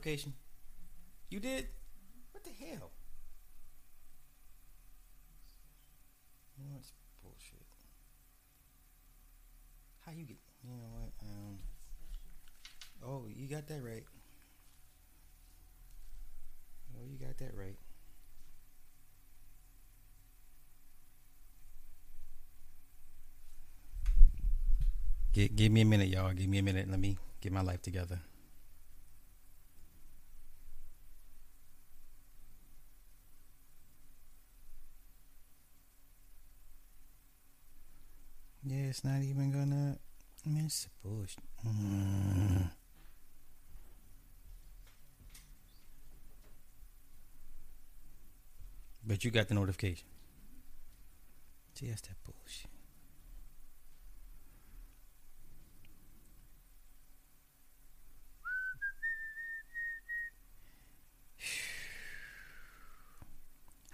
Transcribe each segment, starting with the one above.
notification. You did? What the hell? What's bullshit? How you get? You know what? Um. Oh, you got that right. Oh, you got that right. Give, give me a minute, y'all. Give me a minute. Let me get my life together. It's not even gonna. miss bullshit. Mm. But you got the notification. See, that's that bullshit.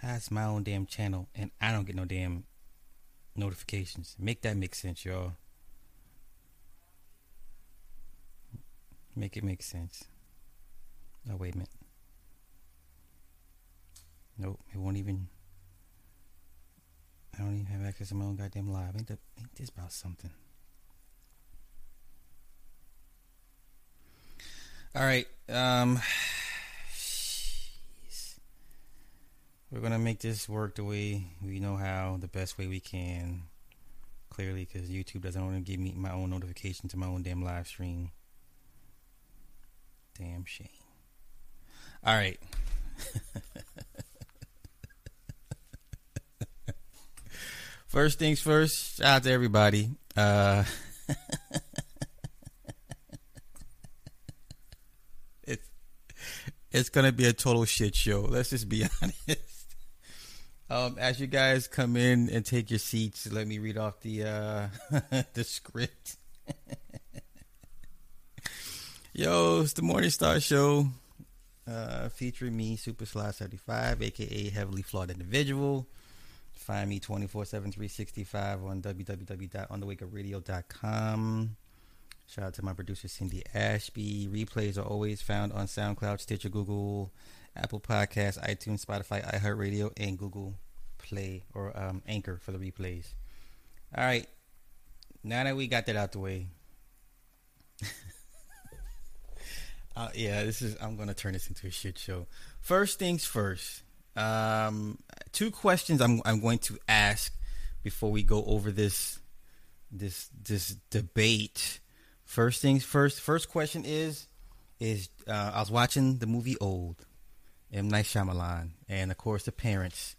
That's my own damn channel, and I don't get no damn notifications. Make that make sense, y'all. Make it make sense. Oh, wait a minute. Nope, it won't even. I don't even have access to my own goddamn live. Ain't, that, ain't this about something? All right. Um. Jeez. We're gonna make this work the way we know how, the best way we can. Clearly, because YouTube doesn't want to give me my own notification to my own damn live stream. Damn shame. All right. first things first, shout out to everybody. Uh, it's it's gonna be a total shit show. Let's just be honest. Um, as you guys come in and take your seats, let me read off the uh, the script. Yo, it's the Morning Star Show, uh, featuring me, Super Sly 75, aka Heavily Flawed Individual. Find me 24 7 365 on www.onthewakeupradio.com. Shout out to my producer, Cindy Ashby. Replays are always found on SoundCloud, Stitcher, Google, Apple Podcasts, iTunes, Spotify, iHeartRadio, and Google Play or um, Anchor for the replays. All right. Now that we got that out the way, uh, yeah, this is. I'm gonna turn this into a shit show. First things first. Um, two questions I'm I'm going to ask before we go over this this this debate. First things first. First question is is uh, I was watching the movie Old, M Night Shyamalan, and of course the parents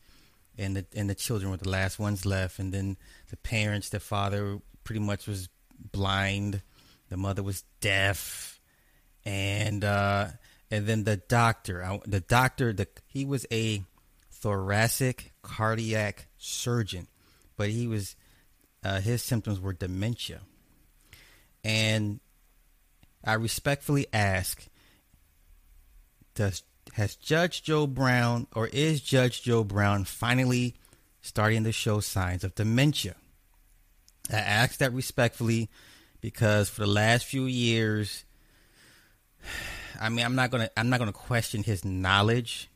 and the and the children were the last ones left, and then the parents, the father pretty much was blind, the mother was deaf, and uh, and then the doctor, the doctor, the he was a thoracic cardiac surgeon, but he was uh, his symptoms were dementia, and I respectfully ask, does has Judge Joe Brown or is Judge Joe Brown finally starting to show signs of dementia? I ask that respectfully because for the last few years, I mean, I'm not gonna I'm not gonna question his knowledge,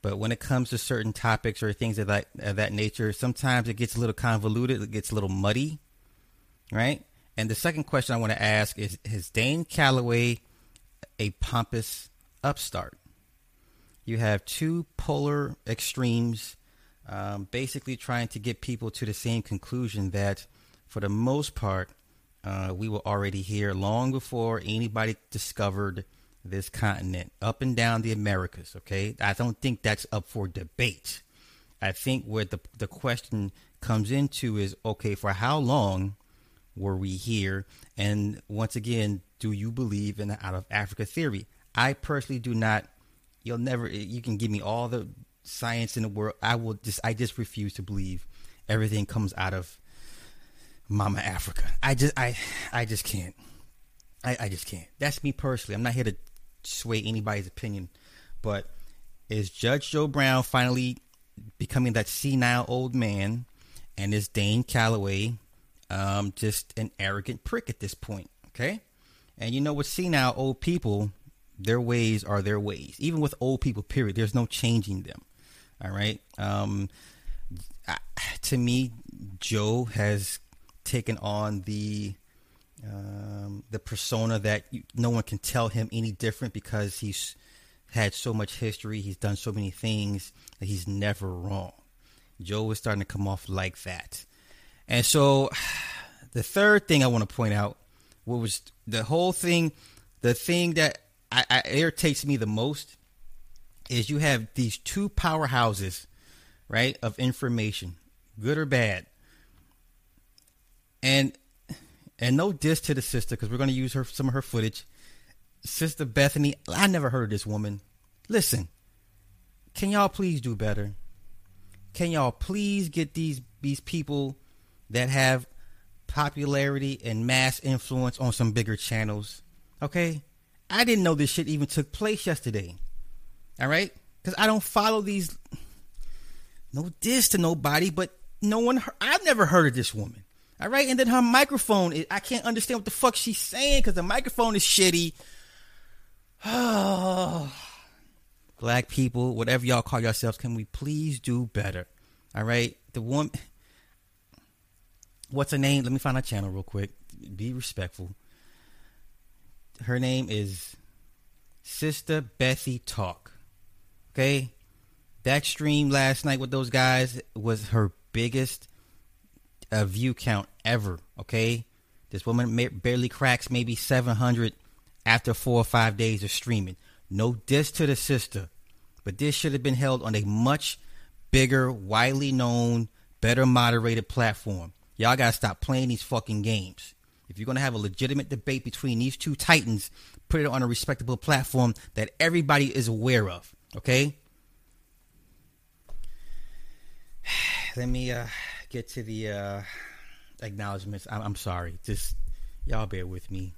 but when it comes to certain topics or things of that of that nature, sometimes it gets a little convoluted. It gets a little muddy, right? And the second question I want to ask is: Is Dane Calloway a pompous upstart? You have two polar extremes, um, basically trying to get people to the same conclusion that, for the most part, uh, we were already here long before anybody discovered this continent, up and down the Americas. Okay, I don't think that's up for debate. I think where the the question comes into is okay, for how long were we here? And once again, do you believe in the out of Africa theory? I personally do not. You'll never. You can give me all the science in the world. I will just. I just refuse to believe everything comes out of Mama Africa. I just. I. I just can't. I, I just can't. That's me personally. I'm not here to sway anybody's opinion, but is Judge Joe Brown finally becoming that senile old man, and is Dane Calloway um, just an arrogant prick at this point? Okay, And you know what? Senile old people, their ways are their ways. Even with old people, period. There's no changing them. All right. Um, I, to me, Joe has taken on the um, the persona that you, no one can tell him any different because he's had so much history. He's done so many things that he's never wrong. Joe is starting to come off like that. And so the third thing I want to point out what was the whole thing, the thing that I, I irritates me the most is you have these two powerhouses, right, of information, good or bad. And and no diss to the sister because we're going to use her some of her footage. Sister Bethany, I never heard of this woman. Listen, can y'all please do better? Can y'all please get these these people that have popularity and mass influence on some bigger channels? Okay? I didn't know this shit even took place yesterday. All right? Cuz I don't follow these no diss to nobody, but no one I've never heard of this woman. All right? And then her microphone, is, I can't understand what the fuck she's saying cuz the microphone is shitty. Oh black people, whatever y'all call yourselves, can we please do better? All right. The woman, what's her name? Let me find her channel real quick. Be respectful. Her name is Sister Bethy Talk. Okay. That stream last night with those guys was her biggest uh, view count ever. Okay. This woman barely cracks maybe 700 after four or five days of streaming. No diss to the sister, but this should have been held on a much bigger, widely known, better moderated platform. Y'all gotta stop playing these fucking games. If you're gonna have a legitimate debate between these two titans, put it on a respectable platform that everybody is aware of. Okay. Let me uh, get to the uh, acknowledgments. I'm, I'm sorry. Just y'all bear with me.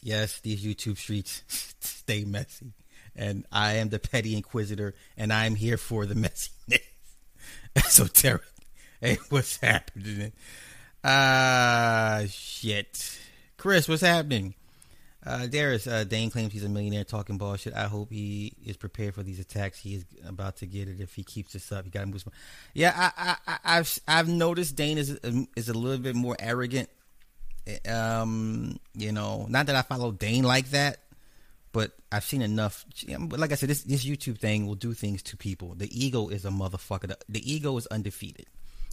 Yes, these YouTube streets stay messy. And I am the petty inquisitor, and I'm here for the messiness. so Esoteric. Hey, what's happening? Uh, shit. Chris, what's happening? Uh, Darius, uh, Dane claims he's a millionaire talking bullshit. I hope he is prepared for these attacks. He is about to get it if he keeps this up. He got to move. Yeah, I, I, I've, I've noticed Dane is is a little bit more arrogant um, you know, not that I follow Dane like that, but I've seen enough. But like I said, this this YouTube thing will do things to people. The ego is a motherfucker. The, the ego is undefeated.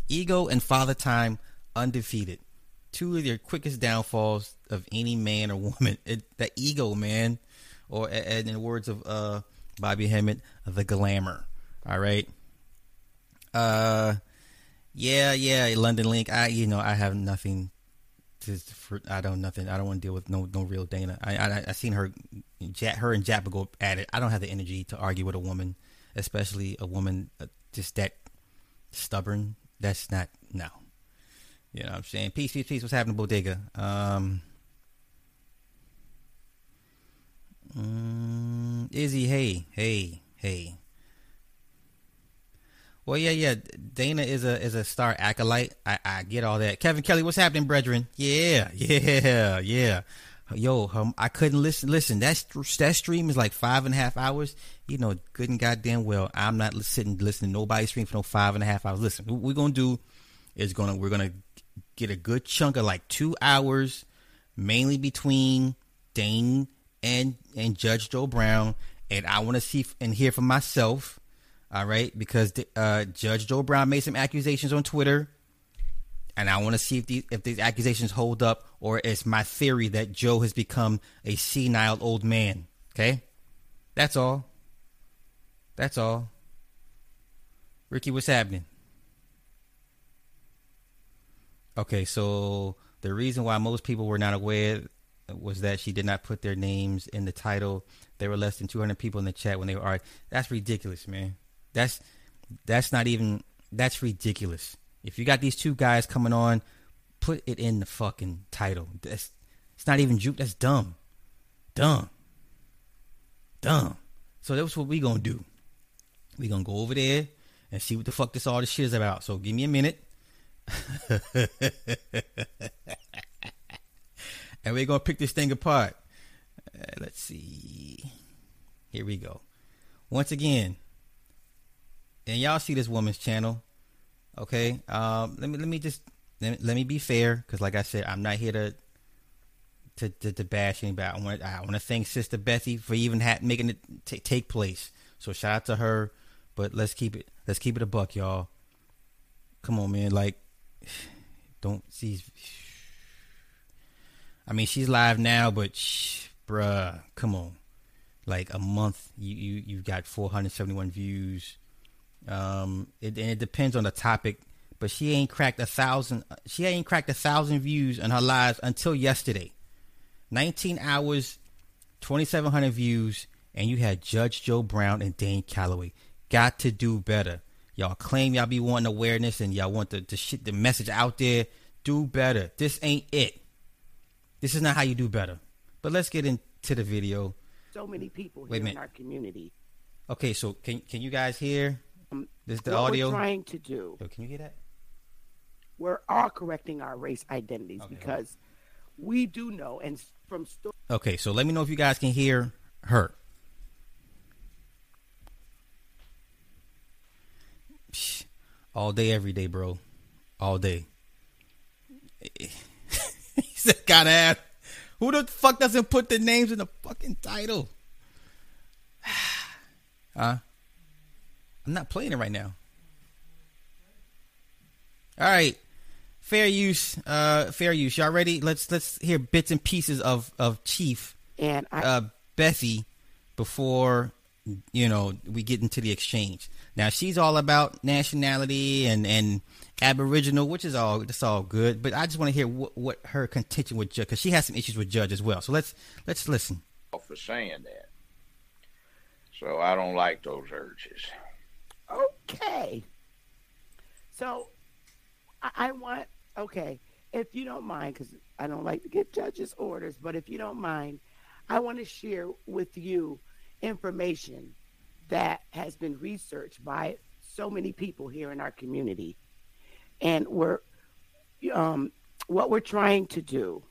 Ego and Father Time undefeated. Two of their quickest downfalls of any man or woman. It, the ego, man, or in the words of uh, Bobby Hemmitt, the glamour. All right. Uh, yeah, yeah, London Link. I, you know, I have nothing just for I don't nothing. I don't want to deal with no no real Dana. I I, I seen her, her and Jappa go at it. I don't have the energy to argue with a woman, especially a woman uh, just that stubborn. That's not no. You know what I'm saying? Peace, peace, peace. What's happening, Bodega? Um, um, Izzy, hey, hey, hey. Well, yeah, yeah. Dana is a is a star acolyte. I, I get all that. Kevin Kelly, what's happening, brethren? Yeah, yeah, yeah. Yo, um, I couldn't listen. Listen, that that stream is like five and a half hours. You know, good and goddamn well, I'm not sitting listening to nobody stream for no five and a half hours. Listen, what we're gonna do is gonna we're gonna get a good chunk of like two hours, mainly between Dane and and Judge Joe Brown, and I want to see and hear from myself all right, because uh, Judge Joe Brown made some accusations on Twitter, and I want to see if these if these accusations hold up, or it's my theory that Joe has become a senile old man. Okay, that's all. That's all. Ricky, what's happening? Okay, so the reason why most people were not aware was that she did not put their names in the title. There were less than 200 people in the chat when they were. That's ridiculous, man. That's that's not even that's ridiculous. If you got these two guys coming on, put it in the fucking title. That's it's not even juke. That's dumb, dumb, dumb. So that's what we gonna do. We gonna go over there and see what the fuck this all this shit is about. So give me a minute. and we're gonna pick this thing apart. Uh, let's see. Here we go. Once again, and y'all see this woman's channel. Okay, um, let me let me just let me, let me be fair because, like I said, I'm not here to to, to, to bash anybody. I want I want to thank Sister Bethy for even ha- making it t- take place. So shout out to her. But let's keep it let's keep it a buck, y'all. Come on, man. Like, don't see. I mean, she's live now, but shh, bruh, come on. Like a month, you you you got 471 views. Um, it, and it depends on the topic, but she ain't cracked a thousand. She ain't cracked a thousand views on her lives until yesterday. 19 hours, 2,700 views, and you had Judge Joe Brown and Dane Calloway. Got to do better. Y'all claim y'all be wanting awareness and y'all want the, the shit, the message out there. Do better. This ain't it. This is not how you do better. But let's get into the video. So many people here in our community. Okay, so can can you guys hear? Um, this the what audio. we're trying to do. Yo, can you hear that? We're all correcting our race identities Okay, because we do know, and from sto- Okay, so let me know if you guys can hear her. All day, every day, bro. All day. he said, gotta have. Who the fuck doesn't put the names in the fucking title? huh? I'm not playing it right now. All right. Fair use. Uh, fair use. Y'all ready? Let's let's hear bits and pieces of of Chief and I, uh, Bethy before you know we get into the exchange. Now she's all about nationality and and Aboriginal, which is all that's all good. But I just want to hear what, what her contention with Judge because she has some issues with Judge as well. So let's let's listen. for saying that. So I don't like those urges. okay. So I, I want okay, if you don't mind, because I don't like to give judges orders, but if you don't mind, I want to share with you information that has been researched by so many people here in our community, and we're um, what we're trying to do.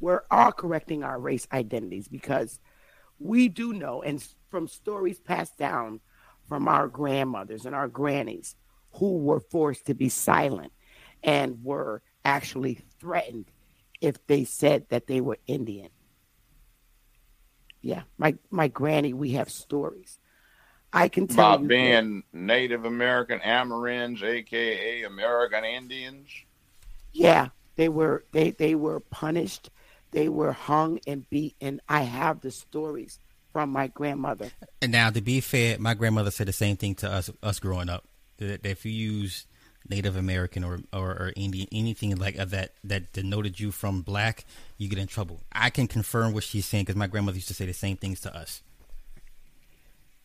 We're all correcting our race identities because we do know, and from stories passed down from our grandmothers and our grannies who were forced to be silent and were actually threatened if they said that they were Indian. Yeah, my my granny, we have stories. I can tell About you being Native American Amerins, aka American Indians. Yeah, they were they they were punished, they were hung and beat, and I have the stories from my grandmother. And now, to be fair, my grandmother said the same thing to us us growing up. That if you use Native American or, or, or Indian anything like that that denoted you from black, you get in trouble. I can confirm what she's saying because my grandmother used to say the same things to us.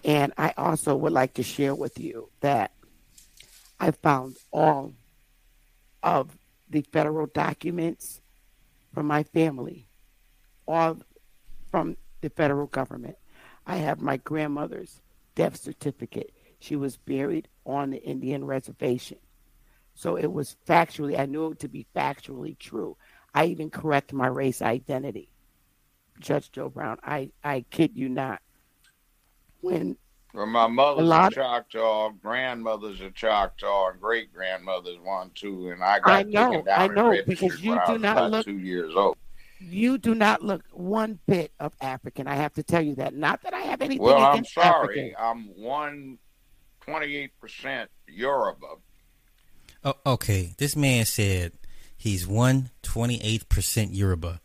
And I also would like to share with you that I found all of the federal documents from my family, all from the federal government. I have my grandmother's death certificate. She was buried on the Indian reservation. So it was factually, I knew it to be factually true. I even correct my race identity. Judge Joe Brown, I, I kid you not. When Well, my mother's A a, Choctaw, grandmother's a Choctaw, and great grandmother's one too. And I got I know, taken down I know, because you do not look- two years old. you do not look one bit of African, I have to tell you that. Not that I have anything Well, I'm sorry. African. I'm one twenty-eight percent Yoruba. Oh, okay, this man said he's one twenty eighth percent Yoruba.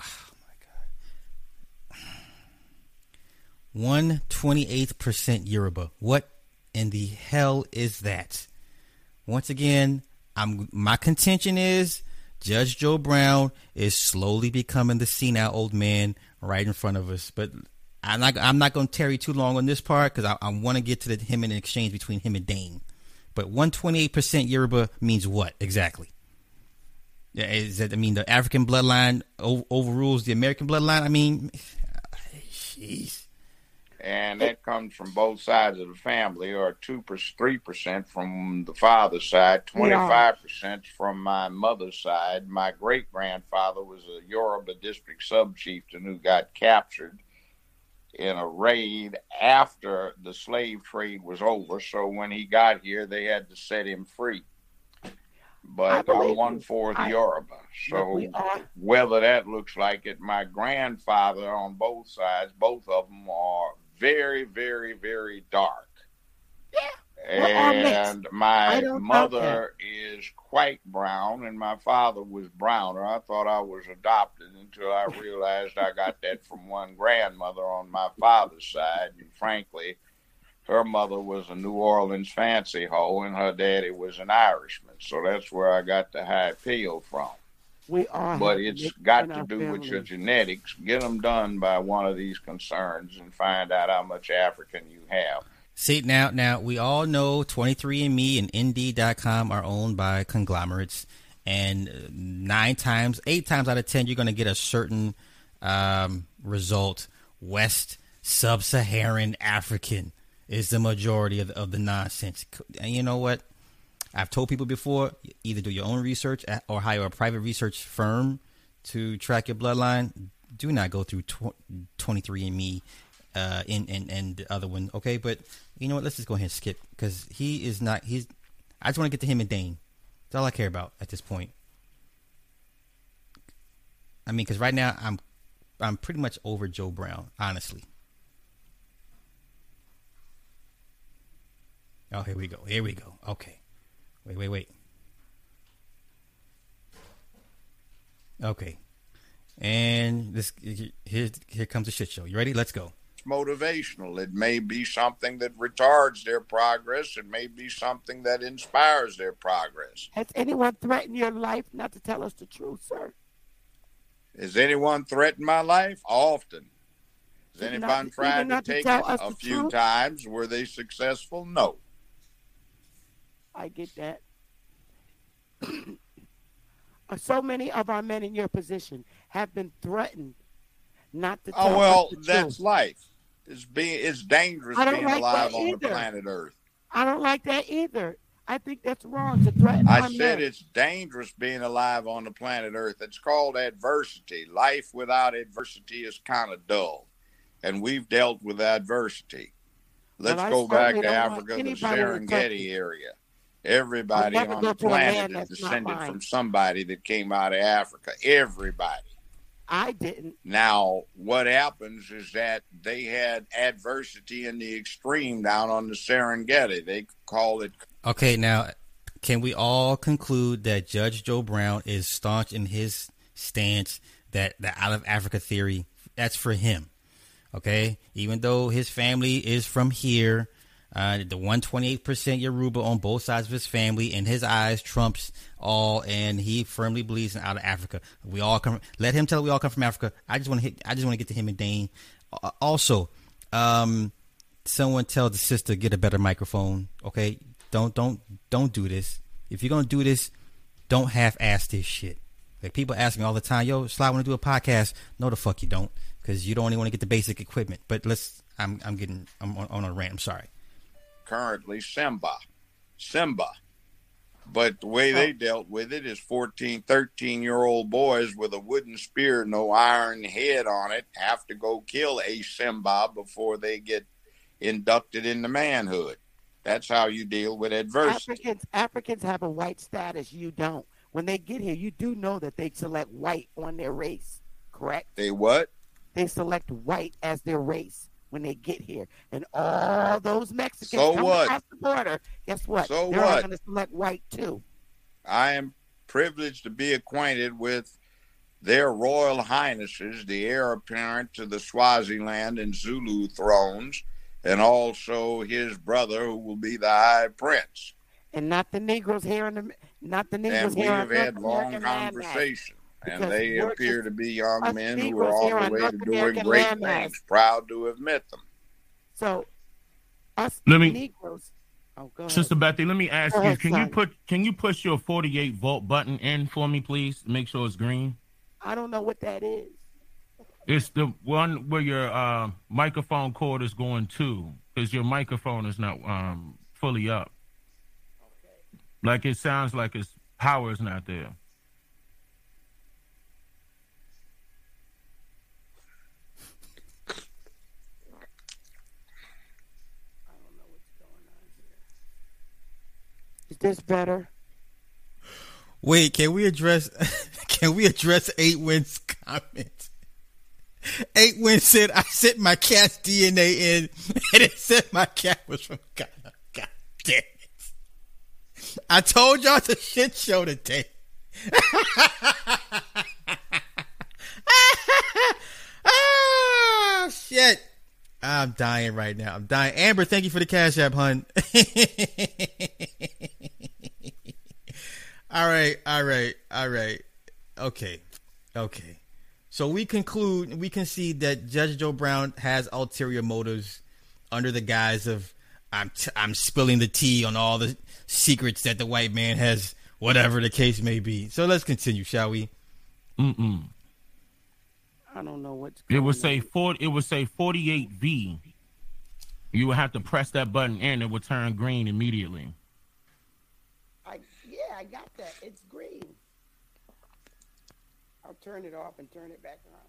Oh my god, one twenty eighth percent Yoruba. What in the hell is that? Once again, I'm my contention is Judge Joe Brown is slowly becoming the senile old man right in front of us. But I'm not I'm not going to tarry too long on this part because I, I want to get to the him the exchange between him and Dane. But 128% Yoruba means what exactly? Is that I mean the African bloodline o- overrules the American bloodline? I mean, jeez. and that comes from both sides of the family, or two percent, three percent from the father's side, twenty five percent from my mother's side. My great grandfather was a Yoruba district sub chieftain who got captured in a raid after the slave trade was over. So when he got here, they had to set him free but I'm one fourth Yoruba. So whether that looks like it, my grandfather on both sides, both of them are very, very, very dark. Yeah. And my mother is quite brown, and my father was browner. I thought I was adopted until I realized I got that from one grandmother on my father's side. And frankly, her mother was a New Orleans fancy hoe, and her daddy was an Irishman. So that's where I got the high peel from. We are, but it's got to do with your genetics. Get them done by one of these concerns and find out how much African you have. See now, now we all know 23andMe and Indeed.com are owned by conglomerates, and nine times, eight times out of ten, you're going to get a certain um, result: West Sub-Saharan African is the majority of the, of the nonsense. And you know what? I've told people before: either do your own research or hire a private research firm to track your bloodline. Do not go through 23andMe uh, and, and the other one. Okay, but you know what? Let's just go ahead and skip because he is not. He's. I just want to get to him and Dane. That's all I care about at this point. I mean, because right now I'm, I'm pretty much over Joe Brown, honestly. Oh, here we go. Here we go. Okay. Wait, wait, wait. Okay. And this here here comes the shit show. You ready? Let's go. Motivational. It may be something that retards their progress. It may be something that inspires their progress. Has anyone threatened your life not to tell us the truth, sir? Has anyone threatened my life? Often. Has anyone tried to take to it a few truth? times? Were they successful? No. I get that. so many of our men in your position have been threatened not to. Oh well, that's truth. life. It's being it's dangerous being like alive on the planet Earth. I don't like that either. I think that's wrong to threaten. I said it's dangerous being alive on the planet Earth. It's called adversity. Life without adversity is kind of dull, and we've dealt with adversity. Let's go back to Africa, the Serengeti area. Everybody on the planet is descended from somebody that came out of Africa. Everybody. I didn't. Now, what happens is that they had adversity in the extreme down on the Serengeti. They call it. Okay, now, can we all conclude that Judge Joe Brown is staunch in his stance that the out of Africa theory, that's for him? Okay, even though his family is from here, uh, the 128% Yoruba on both sides of his family, in his eyes, trumps all, and he firmly believes in out of Africa. We all come. Let him tell we all come from Africa. I just want to. I just want to get to him and Dane. Uh, also, um, someone tell the sister get a better microphone. Okay, don't don't don't do this. If you're gonna do this, don't half-ass this shit. Like people ask me all the time, "Yo, Sly, want to do a podcast?" No, the fuck you don't, because you don't only want to get the basic equipment. But let's. I'm I'm getting. I'm on, on a rant. I'm sorry currently Simba. Simba. But the way they oh. dealt with it is 14, 13 year old boys with a wooden spear, no iron head on it, have to go kill a Simba before they get inducted into manhood. That's how you deal with adversity. Africans, Africans have a white status. You don't. When they get here, you do know that they select white on their race, correct? They what? They select white as their race when they get here. And all those Mexicans so come what? across the border, guess what? So They're what? going to select white too. I am privileged to be acquainted with their royal highnesses, the heir apparent to the Swaziland and Zulu thrones, and also his brother, who will be the high prince. And not the Negroes here in the not the Negroes and we here. have had long conversations and they appear to be young men who are on the way to doing great things. Proud to have met them. So, us let me, Negroes. Oh, go. Sister Bethy, let me ask go you: ahead, Can son. you put can you push your forty-eight volt button in for me, please? Make sure it's green. I don't know what that is. It's the one where your uh, microphone cord is going to, because your microphone is not um, fully up. Okay. Like it sounds like its power is not there. This better? Wait, can we address can we address eight wins comment? Eight wins said I sent my cat's DNA in and it said my cat was from God. God damn it. I told y'all it's a shit show today. ah shit. I'm dying right now. I'm dying. Amber, thank you for the cash app, hun. all right, all right, all right. Okay, okay. So we conclude, we concede that Judge Joe Brown has ulterior motives under the guise of I'm t- I'm spilling the tea on all the secrets that the white man has, whatever the case may be. So let's continue, shall we? Mm-mm. I don't know what's. It would say four. It would say forty-eight V. You would have to press that button and it would turn green immediately. I yeah, I got that. It's green. I'll turn it off and turn it back on.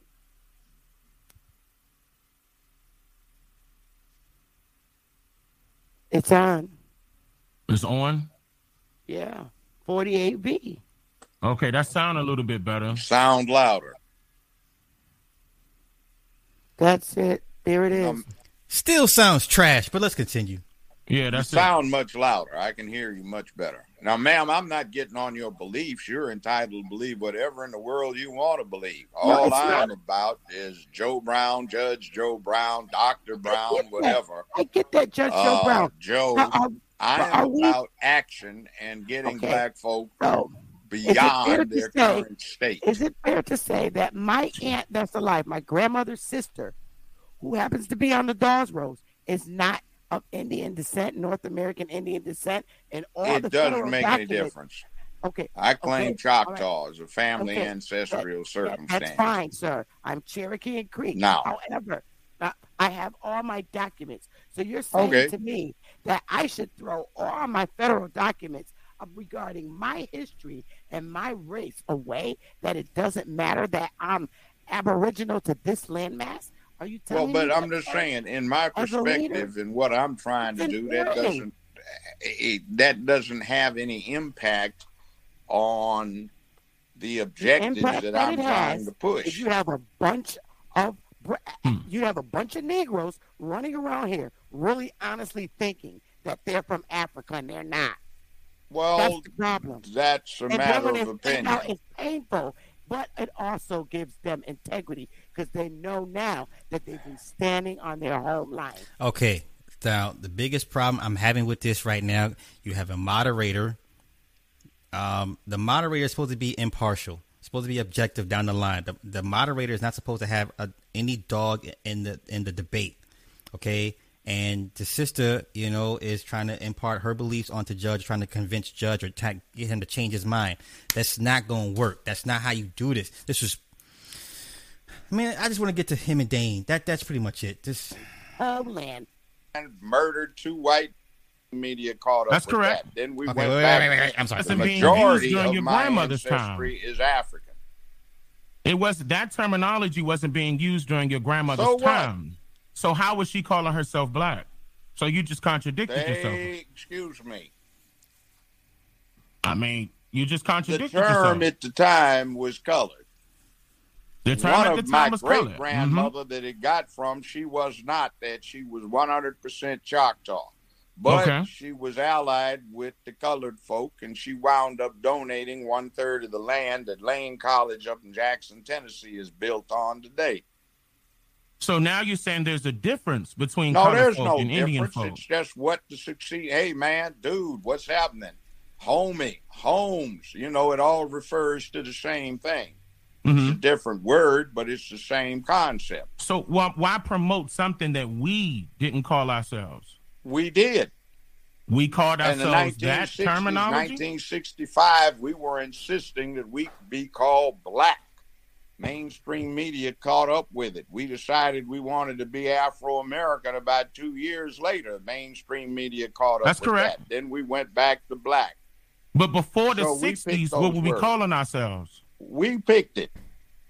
It's on. It's on. Yeah, forty-eight V. Okay, that sound a little bit better. Sound louder. That's it. There it is. Um, Still sounds trash, but let's continue. Yeah, that's you sound it. much louder. I can hear you much better. Now, ma'am, I'm not getting on your beliefs. You're entitled to believe whatever in the world you want to believe. All no, I'm not. about is Joe Brown, Judge Joe Brown, Doctor Brown, I whatever. I get that, Judge uh, Joe Brown. Joe, I am about action and getting okay. black folk so, beyond their say, current state. Is it fair to say that my aunt that's alive, my grandmother's sister, who happens to be on the Dawes Rolls, is not of Indian descent, North American Indian descent, and all it the doesn't make any difference. Okay. I claim okay. Choctaw as a family okay. ancestral that, circumstance. That's fine, sir. I'm Cherokee and Creek. Now, however, I have all my documents. So you're saying okay. to me that I should throw all my federal documents regarding my history and my race away? That it doesn't matter that I'm Aboriginal to this landmass? Are you telling me well, but I'm just saying, in my perspective, and what I'm trying to do, that doesn't it, that doesn't have any impact on the objectives the that I'm trying to push. You have a bunch of hmm. you have a bunch of Negroes running around here, really honestly thinking that they're from Africa and they're not. Well, that's the problem. That's a and matter of opinion. Now It's painful but it also gives them integrity because they know now that they've been standing on their home line. Okay. Now, the biggest problem I'm having with this right now, you have a moderator. Um, the moderator is supposed to be impartial, supposed to be objective down the line. The, the moderator is not supposed to have a, any dog in the in the debate. Okay, and the sister, you know, is trying to impart her beliefs onto Judge, trying to convince Judge or get him to change his mind. That's not going to work. That's not how you do this. This was, I mean, I just want to get to him and Dane. That that's pretty much it. Just oh man, and murdered two white media caught up. That's correct. That. Then we okay, went wait, back. Wait, wait, wait, I'm sorry. The majority of your my grandmother's ancestry time. is African. It was that terminology wasn't being used during your grandmother's so time. So how was she calling herself black? So you just contradicted they, yourself. Excuse me. I mean, you just contradicted yourself. the term yourself. at the time was colored. The term One at the of my great grandmother mm-hmm. that it got from, she was not that. She was 100% Choctaw. But okay. she was allied with the colored folk, and she wound up donating one third of the land that Lane College up in Jackson, Tennessee is built on today. So now you're saying there's a difference between no, there's folk no and difference. Indian folk. It's just what to succeed. Hey, man, dude, what's happening? Homie, homes. You know, it all refers to the same thing. Mm-hmm. It's a different word, but it's the same concept. So why, why promote something that we didn't call ourselves? We did. We called ourselves that terminology. 1965, we were insisting that we be called black Mainstream media caught up with it. We decided we wanted to be Afro American about two years later. Mainstream media caught up That's with correct. that. Then we went back to black. But before the So we '60s, those what were we words. calling ourselves? We picked it.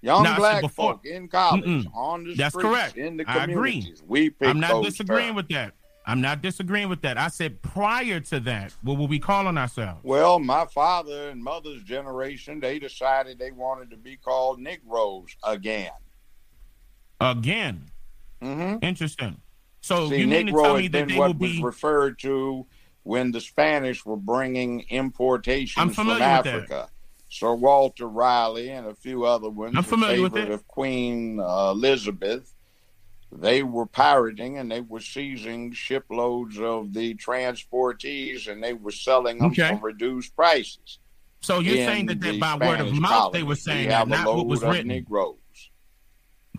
Young No, I said black before- folk in college, Mm-mm. on the That's streets, correct. in the I agree. communities. We picked I'm not disagreeing terms. with that. I'm not disagreeing with that. I said prior to that, what were we calling ourselves? Well, my father and mother's generation, they decided they wanted to be called Negroes again. Again, hmm interesting. So See, you mean to tell me that been they will was be? referred to when the Spanish were bringing importations from with. Africa. Sir Walter Raleigh and a few other ones, I'm a familiar with favorite it. of Queen uh, Elizabeth. They were pirating and they were seizing shiploads of the transportees and they were selling them Okay. for reduced prices. So you're saying that they, by word of Spanish mouth they were saying that, not what was written. Negroes.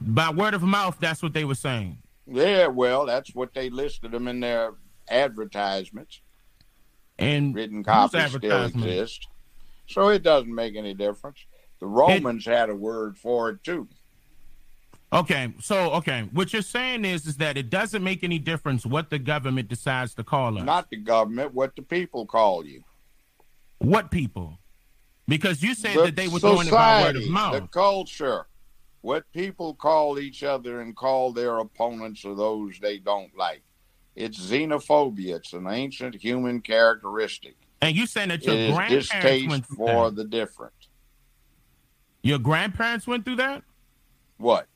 By word of mouth, that's what they were saying. Yeah, well, that's what they listed them in their advertisements. And written copies still exist. So it doesn't make any difference. The Romans had a word for it too. Okay, so okay, what you're saying is is that it doesn't make any difference what the government decides to call us. Not the government, what the people call you. what people? Because you said The that they were doing it by word of mouth. The culture. What people call each other and call their opponents or those they don't like. It's xenophobia. It's an ancient human characteristic. and you saying that your is grandparents distaste went through for that. the different. Your grandparents went through that? What?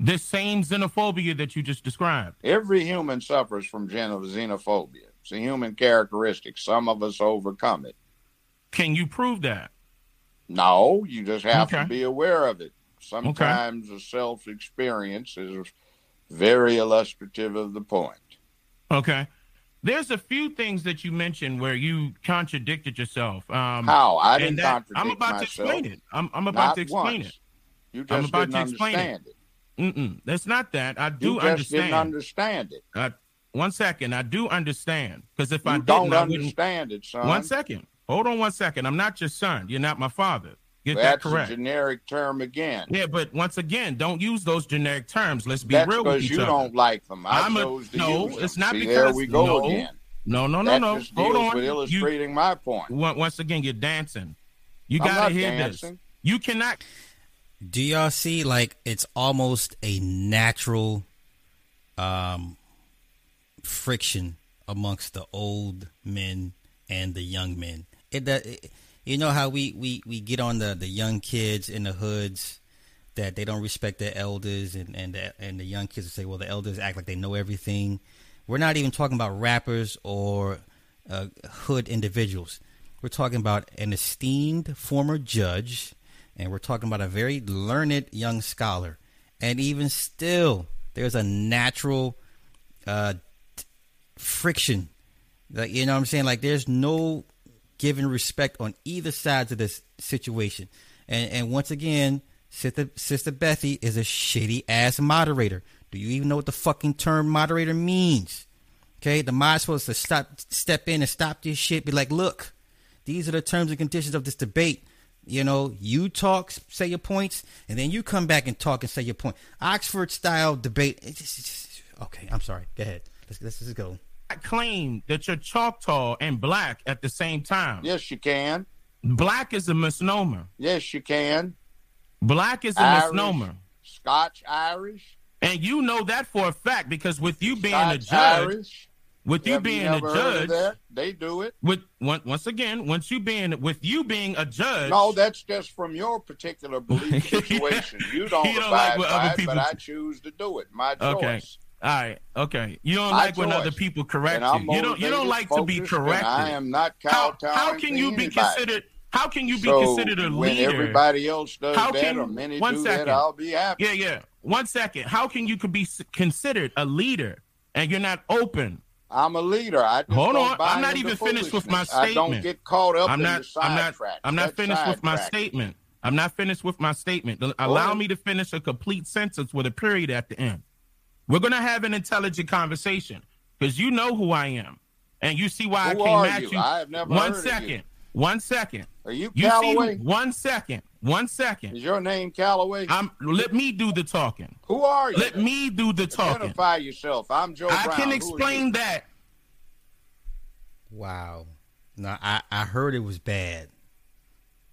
This same xenophobia that you just described. Every human suffers from xenophobia. It's a human characteristic. Some of us overcome it. Can you prove that? No, you just have Okay. to be aware of it. Sometimes a self experience is very illustrative of the point. Okay. There's a few things that you mentioned where you contradicted yourself. Um, How? I didn't that, contradict I'm about myself. to explain it. I'm, I'm about Not to explain once. it. You I'm about to explain it. understand it. Mm-mm. That's not that. I do You just understand. didn't understand it. Uh, one second. I do understand. Because if I You didn't, don't I wouldn't. understand it, son. One second. Hold on one second. I'm not your son. You're not my father. Get That's that correct. a generic term again. yeah, but once again, don't use those generic terms. Let's be That's real with because each you other. don't like them. I I'm a- to no, use them. it's not See, because- there we go no. again. No, no, no, that no. just Hold on. with You, illustrating my point. once again, you're dancing. You I'm gotta hear dancing. this. You cannot. Do y'all see like it's almost a natural um friction amongst the old men and the young men? It, that you know how we, we, we get on the, the young kids in the hoods that they don't respect their elders and and the, and the young kids say well the elders act like they know everything. We're not even talking about rappers or uh, hood individuals. We're talking about an esteemed former judge, and we're talking about a very learned young scholar. And even still, there's a natural uh, friction. Like you know what I'm saying? Like there's no giving respect on either sides of this situation. And and once again, Sister Sister Bethy is a shitty ass moderator. Do you even know what the fucking term moderator means? Okay, the mod's supposed to stop, step in and stop this shit. Be like, look, these are the terms and conditions of this debate. You know, you talk, say your points, and then you come back and talk and say your point. Oxford style debate. It's just- it's just- okay, I'm sorry. Go ahead. Let's let's just go. I claim that you're Choctaw and black at the same time. Yes, you can. Black is a misnomer. Yes, you can. Black is a Irish, misnomer. Scotch Irish. And you know that for a fact because with you being a judge, Irish. With you Have being a never heard of judge? They do it. with once again, once you being with you being a judge, No, that's just from your particular belief situation. You don't, You don't abide like what by other it, people- but I choose to do it. My choice. Okay. all right, okay. You don't My like when other people correct you. You don't. You don't like to be corrected. I am not how, how can you be anybody. considered? How can you be so considered a when leader? everybody else does How that can- or many one do second. that, I'll be happy. Yeah, yeah. One second. How can you could be considered a leader and you're not open? I'm a leader. I Hold don't on. I'm not even finished with my foolishness. I don't get caught up I'm in not. I'm not. I'm not finished with my statement. I'm not finished with my statement. Allow me to finish a complete sentence with a period at the end. We're gonna have an intelligent conversation because you know who I am, and you see why Who I came at you? you. I have never One heard of you. second. One second. Are you You Calloway? see, one second. One Is your name Calloway? I'm. Let me do the talking. Who are you? Let me do the talking. Identify yourself. I'm Joe I Brown. can explain that. Wow. No, I I heard it was bad.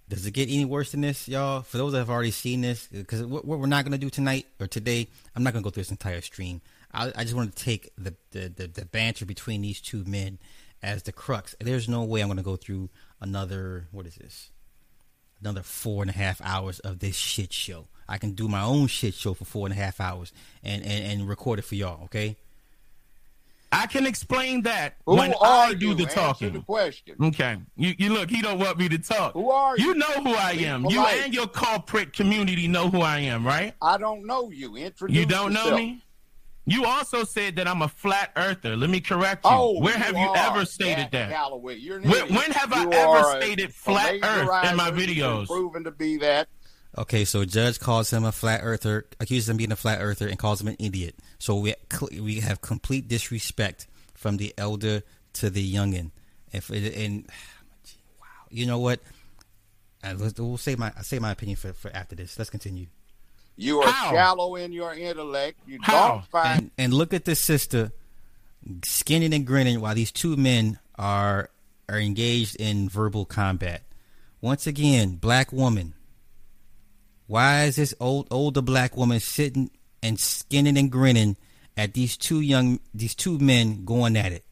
Does it get any worse than this, y'all? For those that have already seen this, because what, what we're not gonna do tonight or today, I'm not gonna go through this entire stream. I, I just want to take the, the the the banter between these two men as the crux. There's no way I'm gonna go through another what is this? Another four and a half hours of this shit show. I can do my own shit show for four and a half hours and and, and record it for y'all. Okay. I can explain that Who when are I do you? the Answer talking. the question. Okay. You you look, he don't want me to talk. Who are you? You know who I Be am. You polite. and your corporate community know who I am, right? I don't know you. Introduce You don't know me? You also said that I'm a flat earther. Let me correct you. Oh, Where have you ever stated Jack that? Calloway. You're an When- when have I You ever are a- stated a flat earth in my laserizer. You've been videos? Proven to be that. Okay, so judge calls him a flat earther, accuses him of being a flat earther, and calls him an idiot. So we we have complete disrespect from the elder to the youngin. If it, and wow, you know what? Let's- we'll say my I say my opinion for, for after this. Let's continue. You are How? shallow in your intellect. You How? don't find And and look at this sister, skinning and grinning while these two men are are engaged in verbal combat. Once again, black woman. Why is this old older black woman sitting and skinning and grinning at these two young these two men going at it?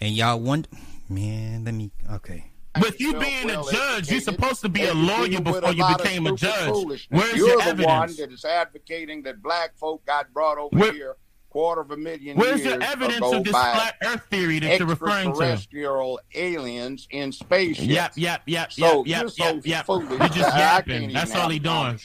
And y'all wonder, man, let me okay. With you being a judge, you're supposed to be a lawyer before you became a judge. Where's You're your the evidence? one that is advocating that black folk got brought over Where- here quarter of a million Where's your evidence of this flat earth theory that you're referring to? extraterrestrial aliens in spaceships. Yep, yep, yep, So yep, yep, you're so yep, yep. foolish You're just yapping. That's all he doing.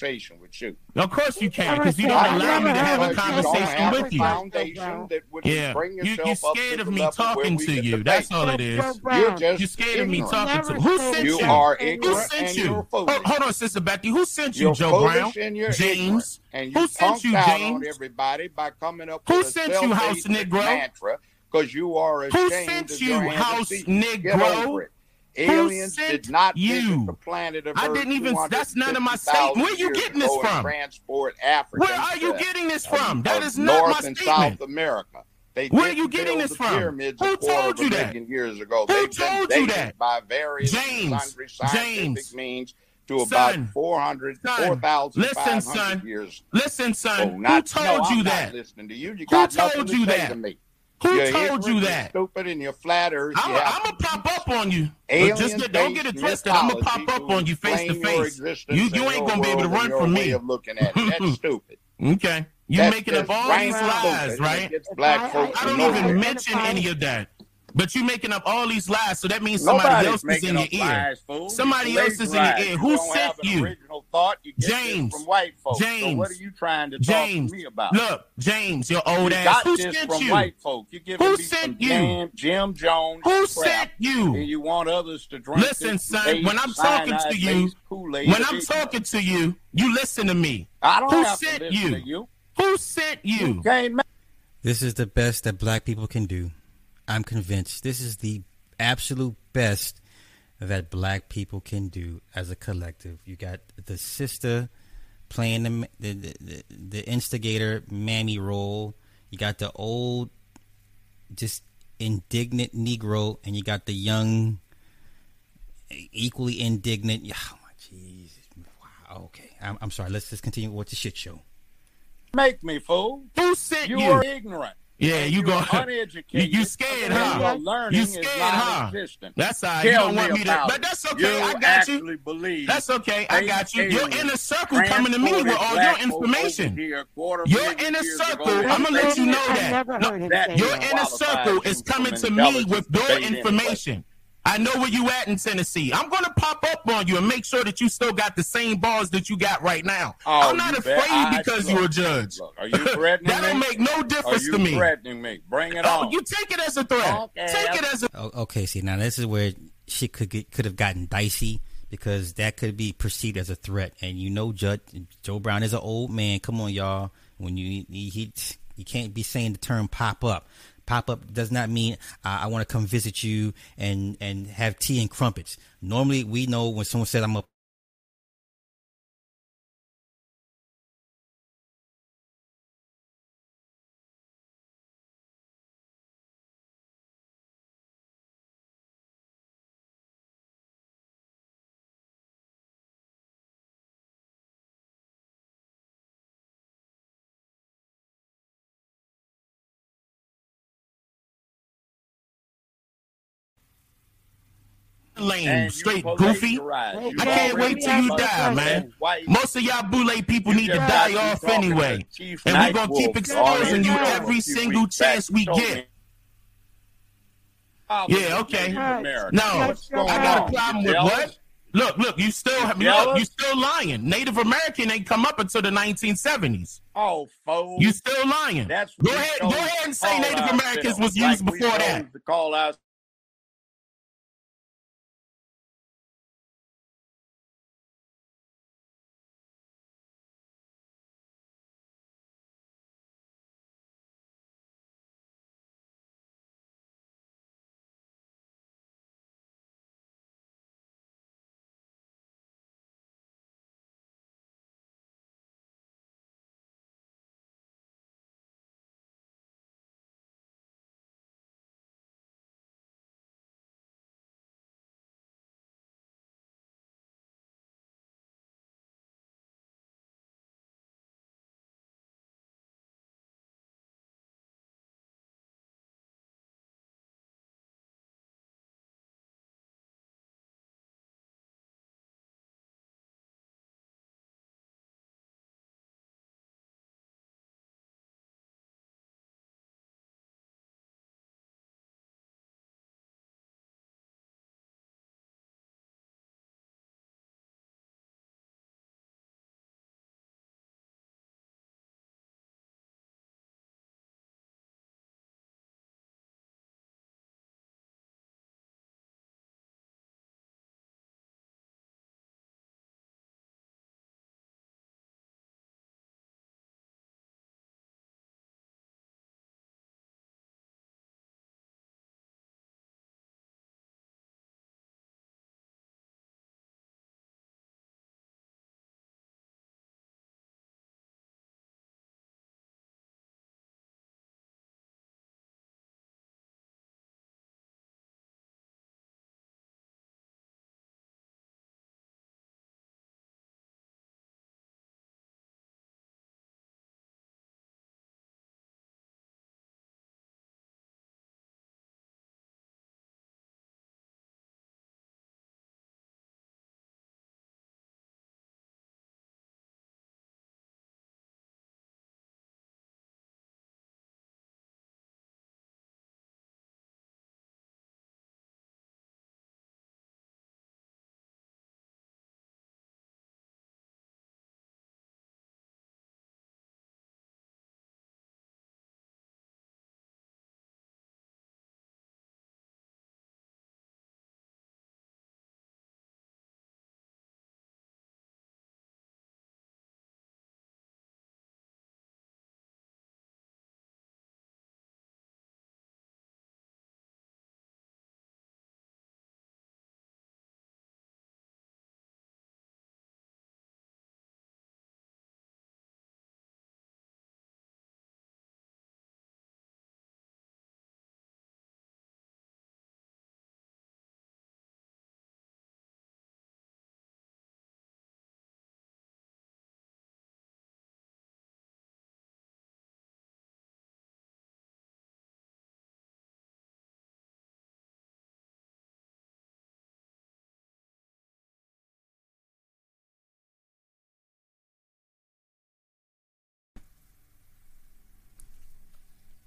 Conversation with you. Of course you can, Never because you don't allow me to have a you. You don't conversation have with a you. that would Yeah, bring you, you're scared of me talking to can you. debate. That's all it is. You're just You're scared of me talking to Never Who sent You you? are Who sent you? Hold, hold on, Sister Becky. Who sent you, You're Joe Brown? you're James. And you Who sent punked you, out on James? everybody by coming up Who with a sent you, House self-hatred Negro? because you are ashamed Who sent you, House antecedents. Get Negro? Over it. Who Aliens did not you? visit the planet of I Earth didn't even- that's none of my 250,000 statement. Where you getting this from? Transport Africa. Where are you getting this from? That is not North my and. South America. They Where are you getting this from? Who told you that? years ago. Who They've told you that? by various James, and sundry scientific James, means to about son, 400, son, 4,500 listen, son. years. Listen, son, not, who told no, you I'm that? Not listening to you. You Who told to you that? to me. Who You're told ignorant, you you're that? Stupid and you're flat earth. I'm, You have I'm gonna pop up on you. Just get, don't get it twisted. I'm gonna pop up on you face to face. You you ain't gonna be able to run from me. Of looking at it. That's stupid. Okay, you That's making up all these lies, right? Black I- I don't even mention any of that. But you're making up all these lies, so that means somebody Nobody's else is in your ear. lies. Somebody You else is in your ear. Who you sent you? Original thought. You get James. from white folks. So James. what are you trying to James, talk to me about? look, James, your old you ass. got Who this sent from you? white folk. You giving Who sent you? Jim, Jim Jones. Who sent you? And you want others to drink Listen, son, when I'm talking to you, Kool-Aid When I'm talking to you, you listen to me. I don't who have sent to you? to you. Who sent you? You can't This is the best that black people can do. I'm convinced. This is the absolute best that black people can do as a collective. You got the sister playing the the, the, the instigator mammy role. You got the old, just indignant Negro, and you got the young, equally indignant. Oh my Jesus! Wow. Okay. I'm, I'm sorry. Let's just continue with the shit show. make me fool. Who sent You you? are ignorant. Yeah, you go. uneducated. You, you scared, huh? You scared, huh? That's all right. You don't want me me to, but that's okay. I got you. believe That's okay. I got you. Your aliens inner circle coming to me with all your information. here a quarter Your million inner circle. I'ma let you know that. No, that- say Your that. inner circle is coming to me with intelligent your debate anyway. information. I know where you at in Tennessee. I'm gonna pop up on you and make sure that you still got the same bars that you got right now. Oh, I'm not afraid bet. I- because look, you're a judge. Look, are you threatening that don't make no difference to me. threatening me? Bring it Oh, on. you take it as a threat. Okay, Take it as a Oh, okay, see now this is where shit could get could have gotten dicey because that could be perceived as a threat, and you know, Judge Joe Brown is an old man. Come on, y'all. When you he he, you can't be saying the term pop up. Pop up does not mean uh, I want to come visit you and and have tea and crumpets. Normally, we know when someone says I'm a lame, And straight goofy. garage. Hey, You I can't wait till you die, man. Most of y'all boule people You need to die off through talking to anyway. And we're gonna keep exposing you every single chance we get. "Oh, Yeah, okay. No, I got a problem with what? Look, look, you still have, look, you still lying. Native American ain't come up until the 1970s. Oh, fool. You still lying. That's go what we ahead, go chose ahead and say Native Americans was used before that. To call us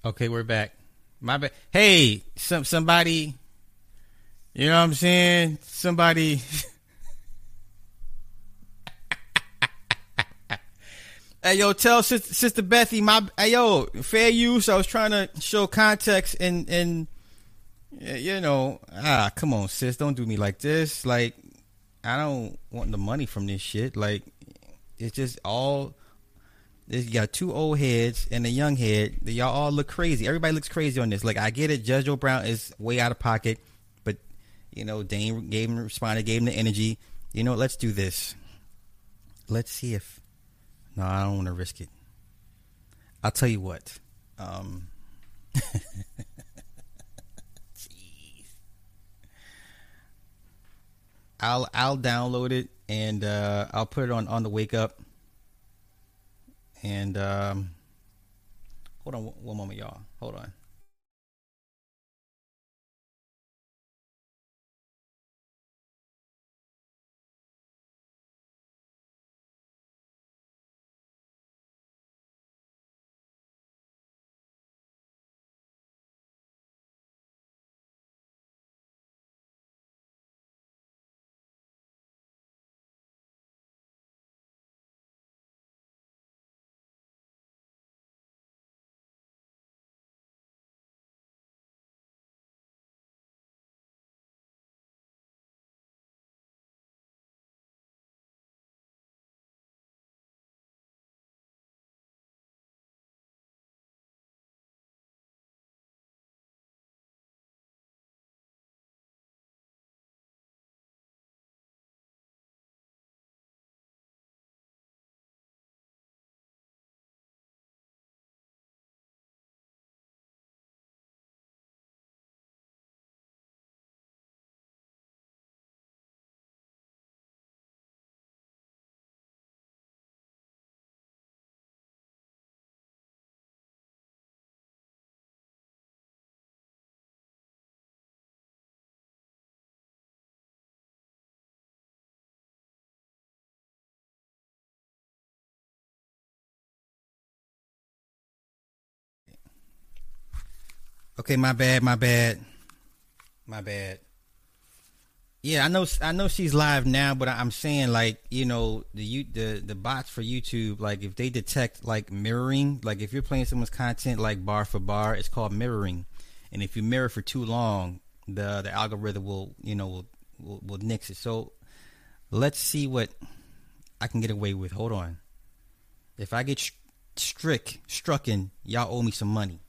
Okay, we're back. My bad. Hey, some somebody. You know what I'm saying? Somebody. hey, yo, tell sister, sister Bethy my. Hey, yo, fair use. I was trying to show context and and you know ah come on sis don't do me like this like I don't want the money from this shit like it's just all you got two old heads and a young head. Y'all all look crazy. Everybody looks crazy on this. Like I get it. Judge Joe Brown is way out of pocket, but you know Dane gave him responded, gave him the energy. You know, let's do this. Let's see if. No, I don't want to risk it. I'll tell you what. Um, Jeez. I'll I'll download it and uh, I'll put it on on the wake up. And um, hold on one moment, y'all. Hold on. Okay, my bad, my bad, my bad. Yeah, I know, I know she's live now, but I'm saying like you know the you the the bots for YouTube, like if they detect like mirroring, like if you're playing someone's content like bar for bar, it's called mirroring, and if you mirror for too long, the the algorithm will you know will will, will nix it. So let's see what I can get away with. Hold on, if I get sh- strict strucken, y'all owe me some money.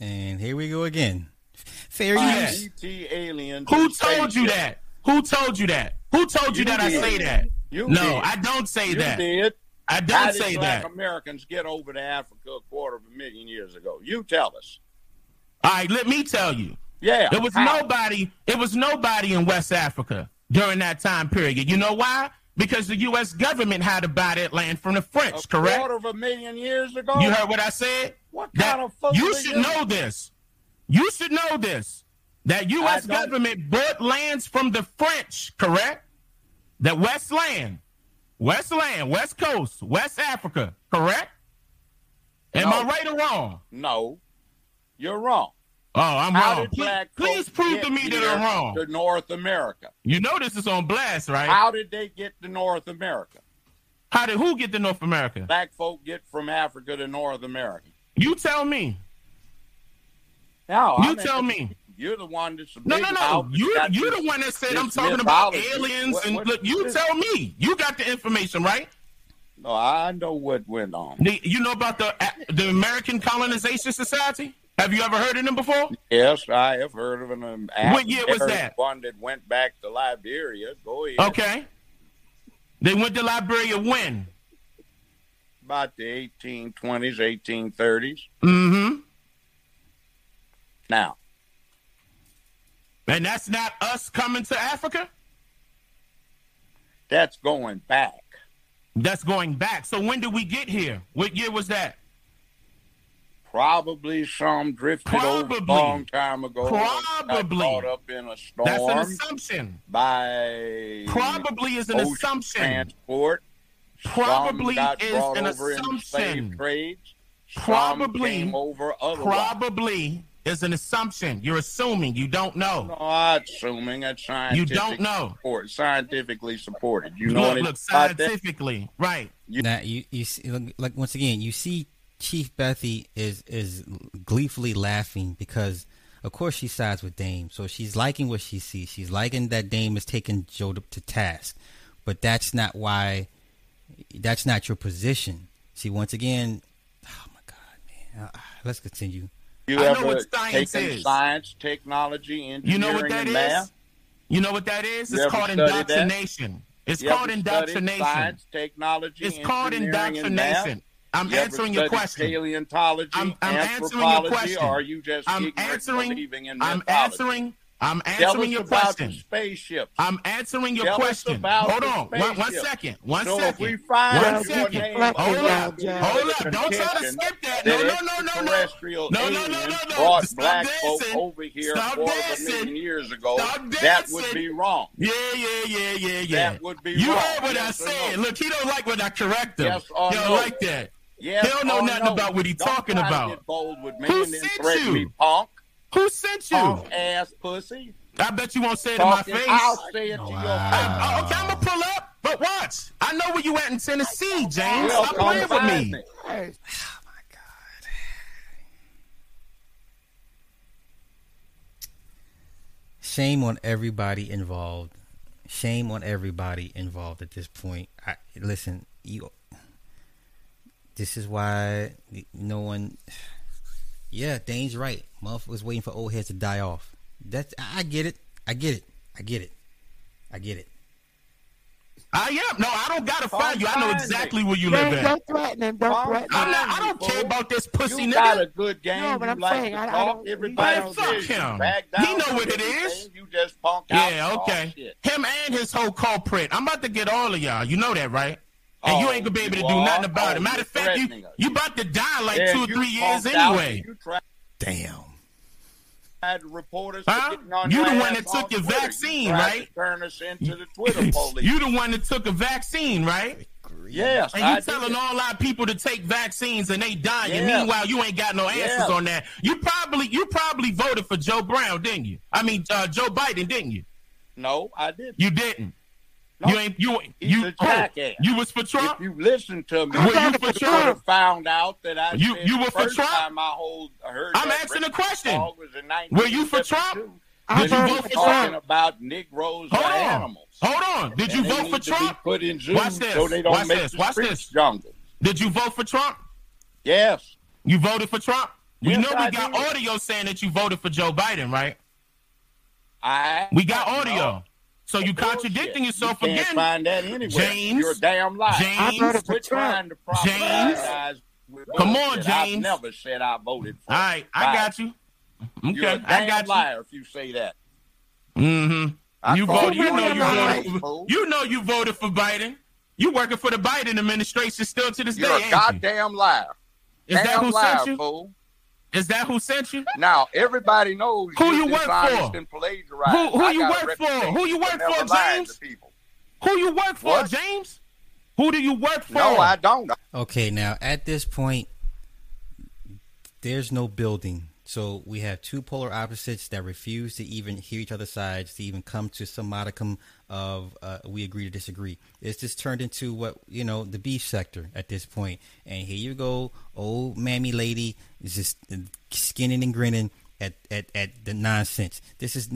And here we go again. Fair use. ET. Who told you that? Who told you that? Who told you, You that I say that? You no, did. I don't say You that. did. I don't did say black that. Americans get over to Africa a quarter of a million years ago? You tell us. All right, let me tell you. Yeah. There was how? nobody. It was nobody in West Africa during that time period. You know why? Because the U.S. government had to buy that land from the French. Correct? A correct? quarter of a million years ago. You heard what I said? What That- kind of fool you should you? know this. You should know this. That U.S. Government bought lands from the French, correct? That West land, West land, West Coast, West Africa, correct? Am No. I right or wrong? No, you're wrong. Oh, I'm How wrong. did Please, black please prove to me that I'm wrong. To North America. You know this is on blast, right? How did they get to North America? How did who get to North America? Black folk get from Africa to North America. You tell me. No, You I'm tell me. You're the one that's No, no, no. You got you this- the one that said I'm talking about aliens What- and what- look. You tell me. You got the information, right? No, I know what went on. You know about the the American Colonization Society? Have you ever heard of them before? Yes, I have heard of them. What year was that? One that went back to Liberia. Go ahead. Okay. They went to Liberia when? About the 1820s, 1830s. Mm-hmm. Now, And that's not us coming to Africa? that's going back. That's going back. So when did we get here? What year was that? Probably some drifted over a long time ago. Probably. caught up in a storm That's an assumption. by Probably is an ocean assumption. transport. Probably some got is an over in slave assumption. trades. Some Probably- came over otherwise. Probably is an assumption. You're assuming. You don't know. No, I'm assuming that's scientific. You don't know. Support, scientifically supported. You know Look, anything look, about scientifically, right? Now you you see like, like once again you see Chief Bethy is is gleefully laughing because of course she sides with Dane, so she's liking what she sees. She's liking that Dane is taking Joe to, to task, but that's not why. That's not your position. See, once again, oh my God, man. Uh, let's continue. You I know what science is. science, technology, engineering, You know what that and is? math? You know what that is? You It's called studied that? indoctrination. It's You called indoctrination. Science, technology, It's called engineering, and math? indoctrination. I'm You answering your question. Paleontology, I'm- I'm answering your question. are you just I'm answering. believing in I'm answering. I'm answering your question. the spaceships. I'm answering your Tell question. Hold on. One, one spaceship. second. One so second. if we find One second. name Hold on up. Hold up. Don't try to skip that. No, no, no, no, no. No, no, no, no, no. Stop dancing. over here Stop quarter of a dancing. years ago. Stop That would dancing. be wrong. Yeah, yeah, yeah, yeah, yeah. That would be You wrong. heard what Yes I said. no? Look, he don't like when I correct him. Yes or he don't no? like that. Yes He don't know or nothing no? about what he Don't talking about. Bold with me Who and then sent threaten you? me, punk, Who sent you? punk ass pussy. I bet you won't say it in my face. I'll say it to your face. Oh, okay, I'm gonna pull up, but watch. I know where you at in Tennessee, James. Stop playing with find me. Oh my God. Shame on everybody involved. Shame on everybody involved at this point. I listen, you this is why no one Yeah, Dane's right. Motherfucker was waiting for old heads to die off. That's I I get it. I get it. I get it. I get it. I am. No, I don't gotta find you. I know exactly where you live at. don't threaten him. Don't threaten I'm him. not, I don't care about this pussy You got a good game. No, but I'm like saying, I- I don't- Everybody Man, fuck him. He know what it everything. is. You just punk out. Yeah, okay. Him and his whole culprit. I'm about to get all of y'all. You know that, right? And you Oh, ain't gonna be able to do are? nothing about Oh, it. Matter of fact, you us. you about to die like Yeah, two or three years anyway. and You try Damn. reporters Huh? for getting on You the one that took your Twitter. Vaccine, tried right? Turn us into the Twitter police. you the one that took a vaccine, right? yes, And I you telling did. all our people to take vaccines and they dying. Yeah. Meanwhile, you ain't got no answers Yeah. on that. You probably you probably voted for Joe Brown, didn't you? I mean uh, Joe Biden, didn't you? No, I didn't. You didn't. No. You ain't you you oh, you was for Trump. If you listen to me, Were you for Trump? found out that I You- you were for Trump? I hold, heard I'm asking a question. Dog was in Were you for 1972. Trump? Did you vote for Trump. about Negroes Hold on. animals. Hold on. Did you vote for Trump? put in Watch this. so they don't Watch make this. Watch this. jungle. Did you vote for Trump? Yes. You voted for Trump? We Yes, know we I got did. audio saying that you voted for Joe Biden, right? I We got audio. So you Bullshit. contradicting yourself you can't again. find that anywhere. James? You're a damn liar. James? I Quit trying to James? Come on, bullshit. I've James. never said I voted for All right, I Biden. got you. You're a Okay, damn I got liar if you say that. you. Mm-hmm. I You voted. You you know you voted. For, fool. you know you voted for Biden. You working for the Biden administration still to this You're day, a ain't goddamn liar. you? Is that damn who liar, sent you? fool. Is that who sent you? Now everybody knows Who you're work for? And plagiarized. Who- who you work for? Who you work for, James? Who you work for, What? James? Who do you work for? No, I don't. Okay, now at this point, there's no building. So we have two polar opposites that refuse to even hear each other's sides, to even come to some modicum of uh, we agree to disagree. It's just turned into what you know the beef sector at this point. And here you go, old mammy lady just skinning and grinning at, at, at the nonsense. This is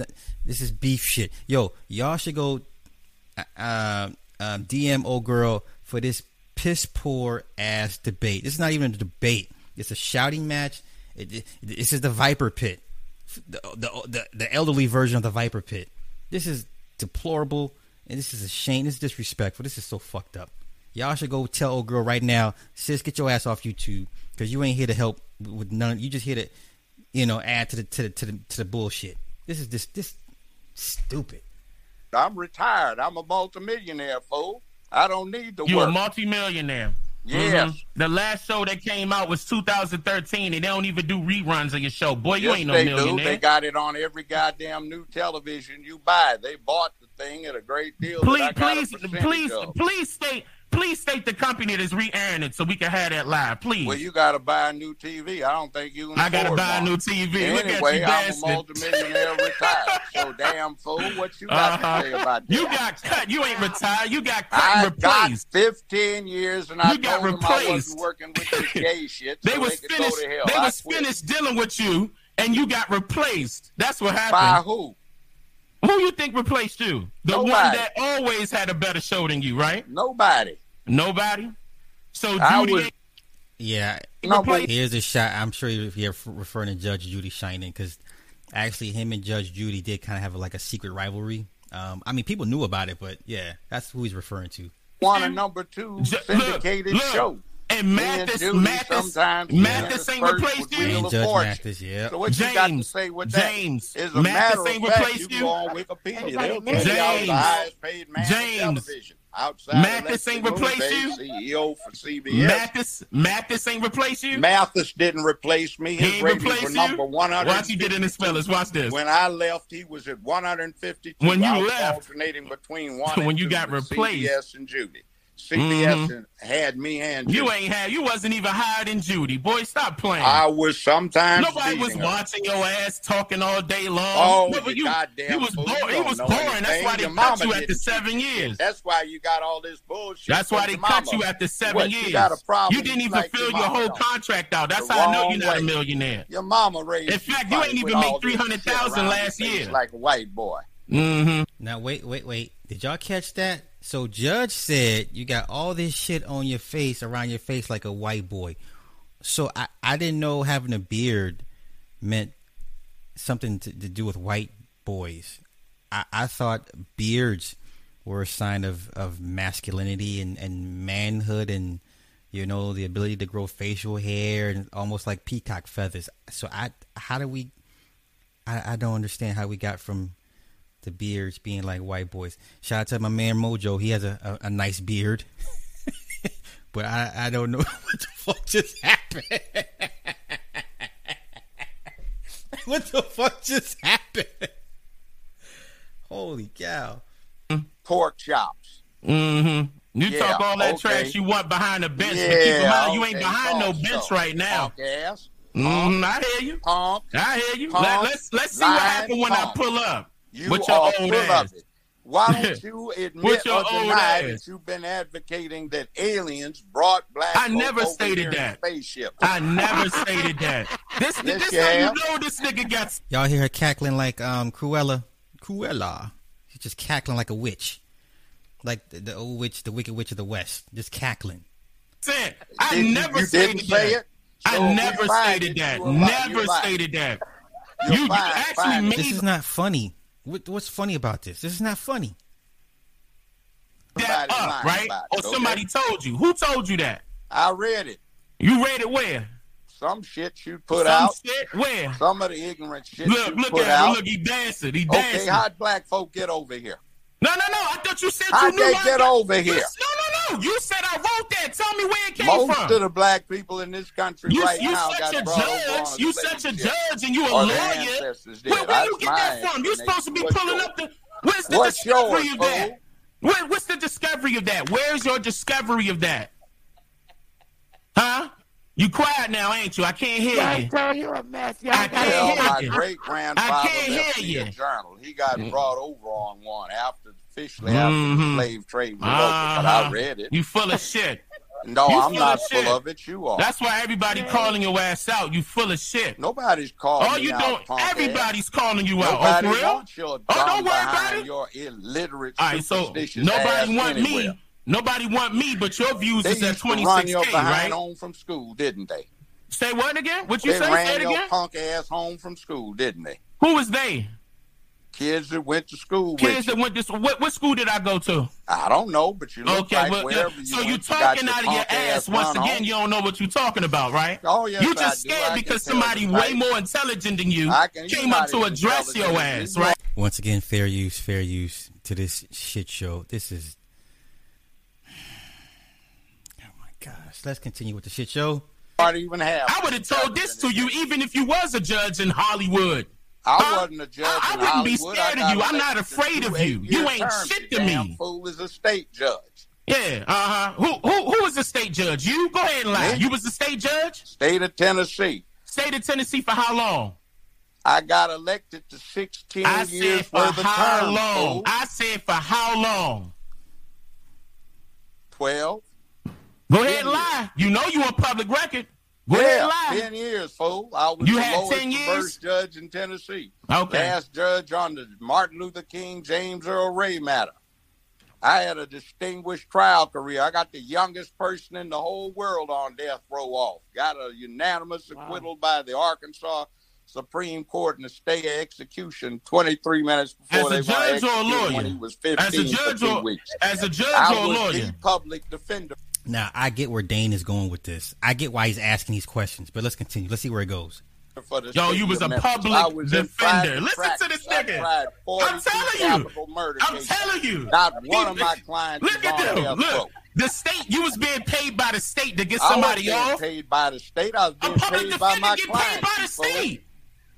this is beef shit. Yo, y'all should go uh, um, DM old girl for this piss poor ass debate. This is not even a debate. It's a shouting match. It, it- this is the Viper Pit, the, the the the elderly version of the Viper Pit. This is deplorable, and this is a shame. This is disrespectful. This is so fucked up. Y'all should go tell old girl right now, sis, get your ass off YouTube because you ain't here to help with none. You just here to, you know, add to the to the to the, to the bullshit. This is this this stupid. I'm retired. I'm a multimillionaire, fool. I don't need to You work. a multimillionaire. Yes. Mhm. The last show that came out was 2013, and they don't even do reruns of your show. Boy, you yes, ain't no they do. They got it on every goddamn new television you buy. They bought the thing at a great deal. please, I got a please, please, of. please state, please state the company that's re-airing it so we can have that live, please. Well, you got to buy a new TV. I don't think you can. I gotta afford buy a new TV. Look at Anyway, you, I'm a multimillionaire retired. So damn fool, what you got Uh-huh. to say about that? You got cut. You ain't retired. You got cut and I got replaced. 15 years, and I You got them I wasn't working with this gay shit. They was they finished. Go to hell. They I was quit. finished dealing with you, and you got replaced. That's what happened. By who? Who you think replaced you? The one that always had a better show than you, right? Nobody. Nobody. So Judy was- Yeah, No, but Here's a shot. I'm sure you're you're referring to Judge Judy Sheindlin because actually, him and Judge Judy did kind of have like a secret rivalry. Um, I mean, people knew about it, but yeah, that's who he's referring to. one a number two Ju- syndicated look, show. And Me Mathis, Mathis, Mathis ain't dispersed replaced you. Wheel And of Judge Mathis, yeah. So what you got to James, say with that? James, As a Mathis matter of ain't fact, replaced you you. go on Wikipedia. They'll knows tell you I was James. the highest paid man James. in television. Outside Mathis ain't Lexington replaced Moon Bay, CEO for CBS. Mathis, Mathis ain't replaced you. Mathis didn't replace me. He ain't ratings replaced you? number 100. Watch you did in the spellers. Watch this. When I left, he was at 152. When you left. alternating between one When and you two got replaced. yes and Judy. CBS Mhm. had me and Judy. You ain't had. You wasn't even hired in Judy. Boy, stop playing. I was sometimes. Nobody was her. watching your ass talking all day long. Oh, No, but you goddamn you was fool. boring. You He was know boring. That's why they Your cut you after seven years. That's why you got all this bullshit. That's why they your cut mama. you after seven What, years. You got a problem. You didn't even like fill your your whole contract out. That's The how I know you're not a millionaire. Your mama raised In fact, you ain't even make all this shit 300,000 around last year. Like a white boy. Mm-hmm. Now wait, wait, wait. Did y'all catch that? So Judge said you got all this shit on your face, around your face, like a white boy. So I, I didn't know having a beard meant something to, to do with white boys. I, I thought beards were a sign of, of masculinity and, and manhood and you know the ability to grow facial hair and almost like peacock feathers. So I how do we I, I don't understand how we got from the beards being like white boys. Shout out to my man Mojo. He has a, a, a nice beard. but I, I don't know what the fuck just happened. what the fuck just happened? Holy cow! Pork chops. Mm-hmm. You Yeah, talk all that okay. trash you want behind the bench, yeah, but keep in mind you ain't okay, behind no bench so. right now. Punk ass. Mm, I hear you. Punk. I hear you. Punk, Let, let's let's see lying what happens when I pull up. You With your are full ass. of it. Why don't you admit or deny that you've been advocating that aliens brought black I folk never over stated here in that. spaceship? I never stated that. This Yes, this you how you know this nigga got Y'all hear her cackling like um Cruella? Cruella. She's just cackling like a witch, like the, the old witch, the Wicked Witch of the West, just cackling. said. I Did you- never you stated didn't say that. it. So I never stated that. you a liar. Never stated that. You're You, you actually fine. made This is not funny. What, what's funny about this? This is not funny. that up, right? about Or it, okay? somebody told you. Who told you that? I read it. You read it where? Some shit you put Some out. shit? Where? Some of the ignorant shit Look, you look put at out. him. Look, he dancing. He dancing. okay, dancing. how'd black folk get over here? no, no, no. I thought you said you How'd knew they I get over here? No, no, no. You said I wrote that. Tell me where it came Most from. of the black people in this country you, right you now such got a brought over judge. on You slave such a judge, and you a lawyer. ancestors did. Where, where you get that from? You're supposed to be pulling yours? up the. Where's the What's discovery yours, of that? fool? Where, what's the discovery of that? Where's your discovery of that? Huh? You quiet now, ain't you? I can't hear Yeah, you. tell you a mess. Y'all I can't Well, hear my you. great I grandfather can't left hear me a you. journal. He got mm. brought over on one after officially after Mhm. the slave trade was over, but Uh-huh. I read it. You full of shit. No, you I'm full not of full of it. You are. That's why everybody calling your ass out. You full of shit. Nobody's calling All me you out, don't. punk ass. Everybody's calling you out. Nobody oh, for real? wants your Oh, don't worry about behind it. your illiterate, All right, so superstitious nobody ass want anywhere. me. Nobody want me, but your views They is at used to run 26K, right? home from school, didn't they? Say what again? What you they say? Say ran it your again. punk ass home from school, didn't they? Who was they? Kids that went to school Kids with you. that went this. What, what school did I go to? I don't know, but you look Okay, like well, wherever you so went, you got talking out of your punk ass once again. home. You don't know what you're talking about, right? Oh, yes, you I just. I scared because somebody the way type. more intelligent than you can- came up to address your ass, You right? Once again, fair use, fair use to this shit show. This is. Oh my gosh. Let's continue with the shit show. Even have. I would have told this to you even if you was a judge in Hollywood. I wasn't a judge. I- I wouldn't be scared of you. I'm not afraid of you. You ain't shit to me. Fool is a state judge. Yeah, uh huh. Who who who was the state judge? You go ahead and lie. Me? You was the state judge. State of Tennessee. State of Tennessee for how long? I got elected to 16 I years said for worth how term. long? fool. I said for how long? 12. Go ahead and lie. You know you on public record. Ahead Yeah. 10 years, fool. I was You the had lowest 10 years? first judge in Tennessee. Okay. Last judge on the Martin Luther King, James Earl Ray matter. I had a distinguished trial career. I got the youngest person in the whole world on death row off. Got a unanimous Wow. acquittal by the Arkansas Supreme Court in the state of execution 23 minutes before As they were judge or a executed lawyer? when he was 15 As a judge two or weeks. as a judge I or a lawyer? public defender. Now, I get where Dane is going with this. I get why he's asking these questions, but let's continue. Let's see where it goes. Yo, you was a Memphis. public was defender. private Listen to this nigga. I'm telling you. murder I'm cases. telling you. Not one of my clients Look at them. Look, row. the state. You was being paid by the state to get I somebody wasn't being off. paid by the state. I was A being public paid by defender my get clients. paid by the fool. state.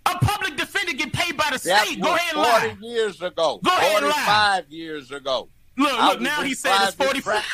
A public defender get paid by the That state. Go ahead and lie. 40 years ago. Go ahead and lie. 45 years ago. Look, look. Now he said it's private 44.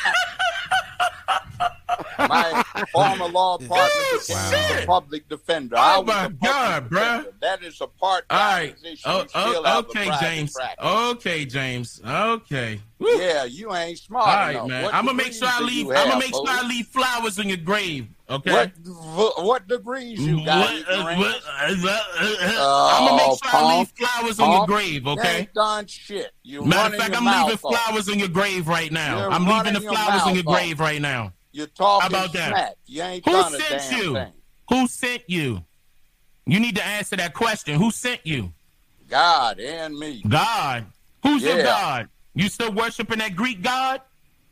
My former law partner Oh, became shit. a public defender. Oh, I was my God, bruh. defender. That is a part-time All right. position. Oh, oh, okay, James. practice. Okay, James. Okay. Woo. Yeah, you ain't smart All right, enough. man. What I'm gonna make sure I leave. I'm gonna have, make sure? I leave flowers on your grave. Okay. What what degrees you got? What- uh, what- uh, uh, uh, I'm gonna make sure I leave flowers on your grave. Okay. ain't done shit. You Matter of fact, I'm leaving flowers on your grave right now. You're I'm leaving the flowers in your off. grave right now. You're talking How about that? You ain't Who done a sent damn you? thing. Who sent you? You need to answer that question. Who sent you? God and me. God. Who's your God? You still worshiping that Greek God?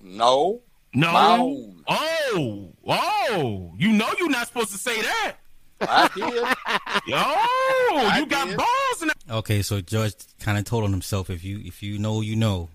No. No. Oh, oh. You know you're not supposed to say that. I did. Oh, I you got did. balls in Okay, so Judge kind of told on himself. If you if you know, you know.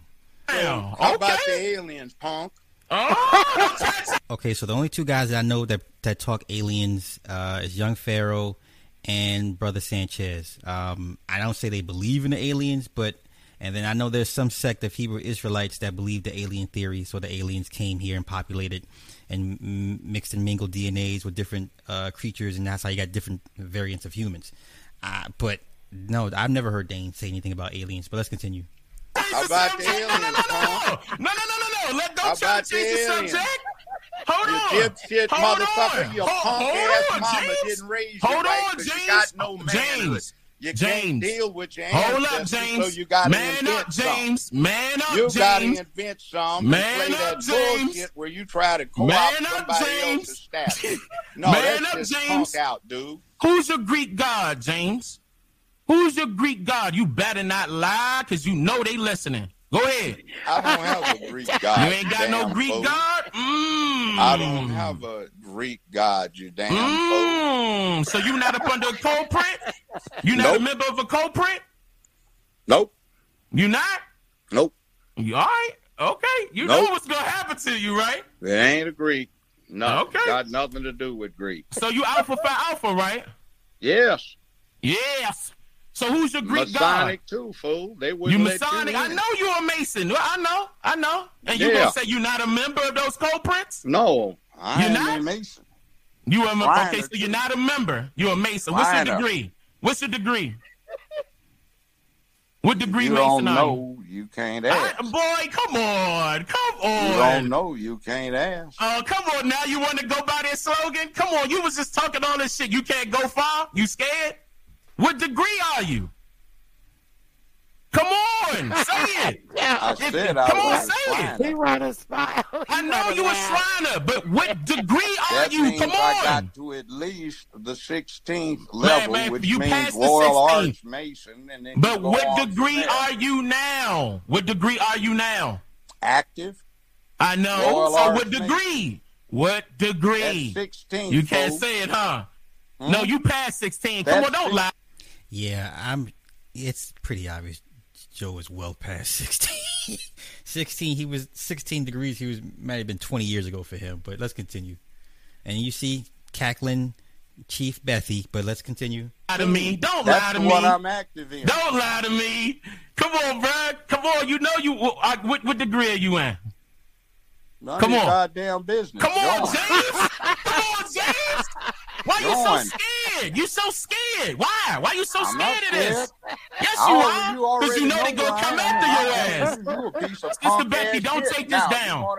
that. How about the aliens, punk? Oh, Okay, so the only two guys that I know that that talk aliens uh, is Young Pharaoh and Brother Sanchez. Um, I don't say they believe in the aliens, but and then I know there's some sect of Hebrew Israelites that believe the alien theory, so the aliens came here and populated and m- mixed and mingled DNAs with different uh, creatures, and that's how you got different variants of humans. Uh, but no, I've never heard Dane say anything about aliens. But let's continue. How about the aliens, No, no, Tom? no, no, no, no, no. Let How don't try about to change the the aliens? subject. Hold You on. dipshit Hold motherfucker, on. your Hold- punk hold ass on, mama James. didn't raise you Hold right on, 'cause James. you got no manhood. James. You James. deal with your Hold up, James. so you gotta Man up. James. Man up, You gotta invent some Man up, James. where you try to co-opt Man up, James. No, Man up, James. out, dude. Who's your Greek god, James? Who's your Greek god? You better not lie, cause you know they listening. Go ahead. I don't have a Greek god. You ain't got no Greek fool. god. Mm. I don't have a Greek god, you damn fool. Mm. So you not up under a cold print? You not a member of a cold print? Nope, You not? nope. You all right? Okay. You Nope. know what's gonna happen to you, right? It ain't a Greek. No, Okay. got nothing to do with Greek. So you Alpha Phi Alpha, right? Yes, Yes. So who's your Greek guy? Masonic too, fool. They god? wouldn't You Masonic? you I know you're a Mason. Well, I know. I know. And you Yeah. gonna say you're not a member of those cold prints? No, I You're not? a Mason. You are a, okay? So you're not a member. You're a Mason. What's your degree? What's your degree? What degree You Mason don't are you? know, you can't ask. I, boy, come on, come on. You don't know, you can't ask. Oh, come on now. You want to go by that slogan? Come on. You was just talking all this shit. You can't go far? You scared? What degree are you? Come on. Say it. I If- said I come on, say it. He run a smile. I know you a Shriner, but what degree are you? Come I on. got to at least the 16th level, man, which you means passed the Royal 16th. Arch Mason. And then But what degree are you now? What degree are you now? active? I know. Royal so Arch what degree? What At degree? 16. You can't say it, huh? Hmm? No, you passed 16. Come on, don't six- lie. Yeah, I'm. It's pretty obvious. Joe is well past sixteen. sixteen. He was sixteen degrees. He was might have been twenty years ago for him. But let's continue. And you see cackling Chief Bethy. But let's continue. Lie to me. Don't lie That's to what me. I'm active in. Don't lie to me. Come on, bruh. Come on. You know you. Uh, what, what degree are you in? None Come of your on. goddamn business. Come on, James. Come on, James. Why you so Join. Scared? You so scared. Why? Why you so I'm scared of this? Yes, you already- are. Because already you know they know gonna come am. after your I ass. You a Sister Becky, don't take this Now, down.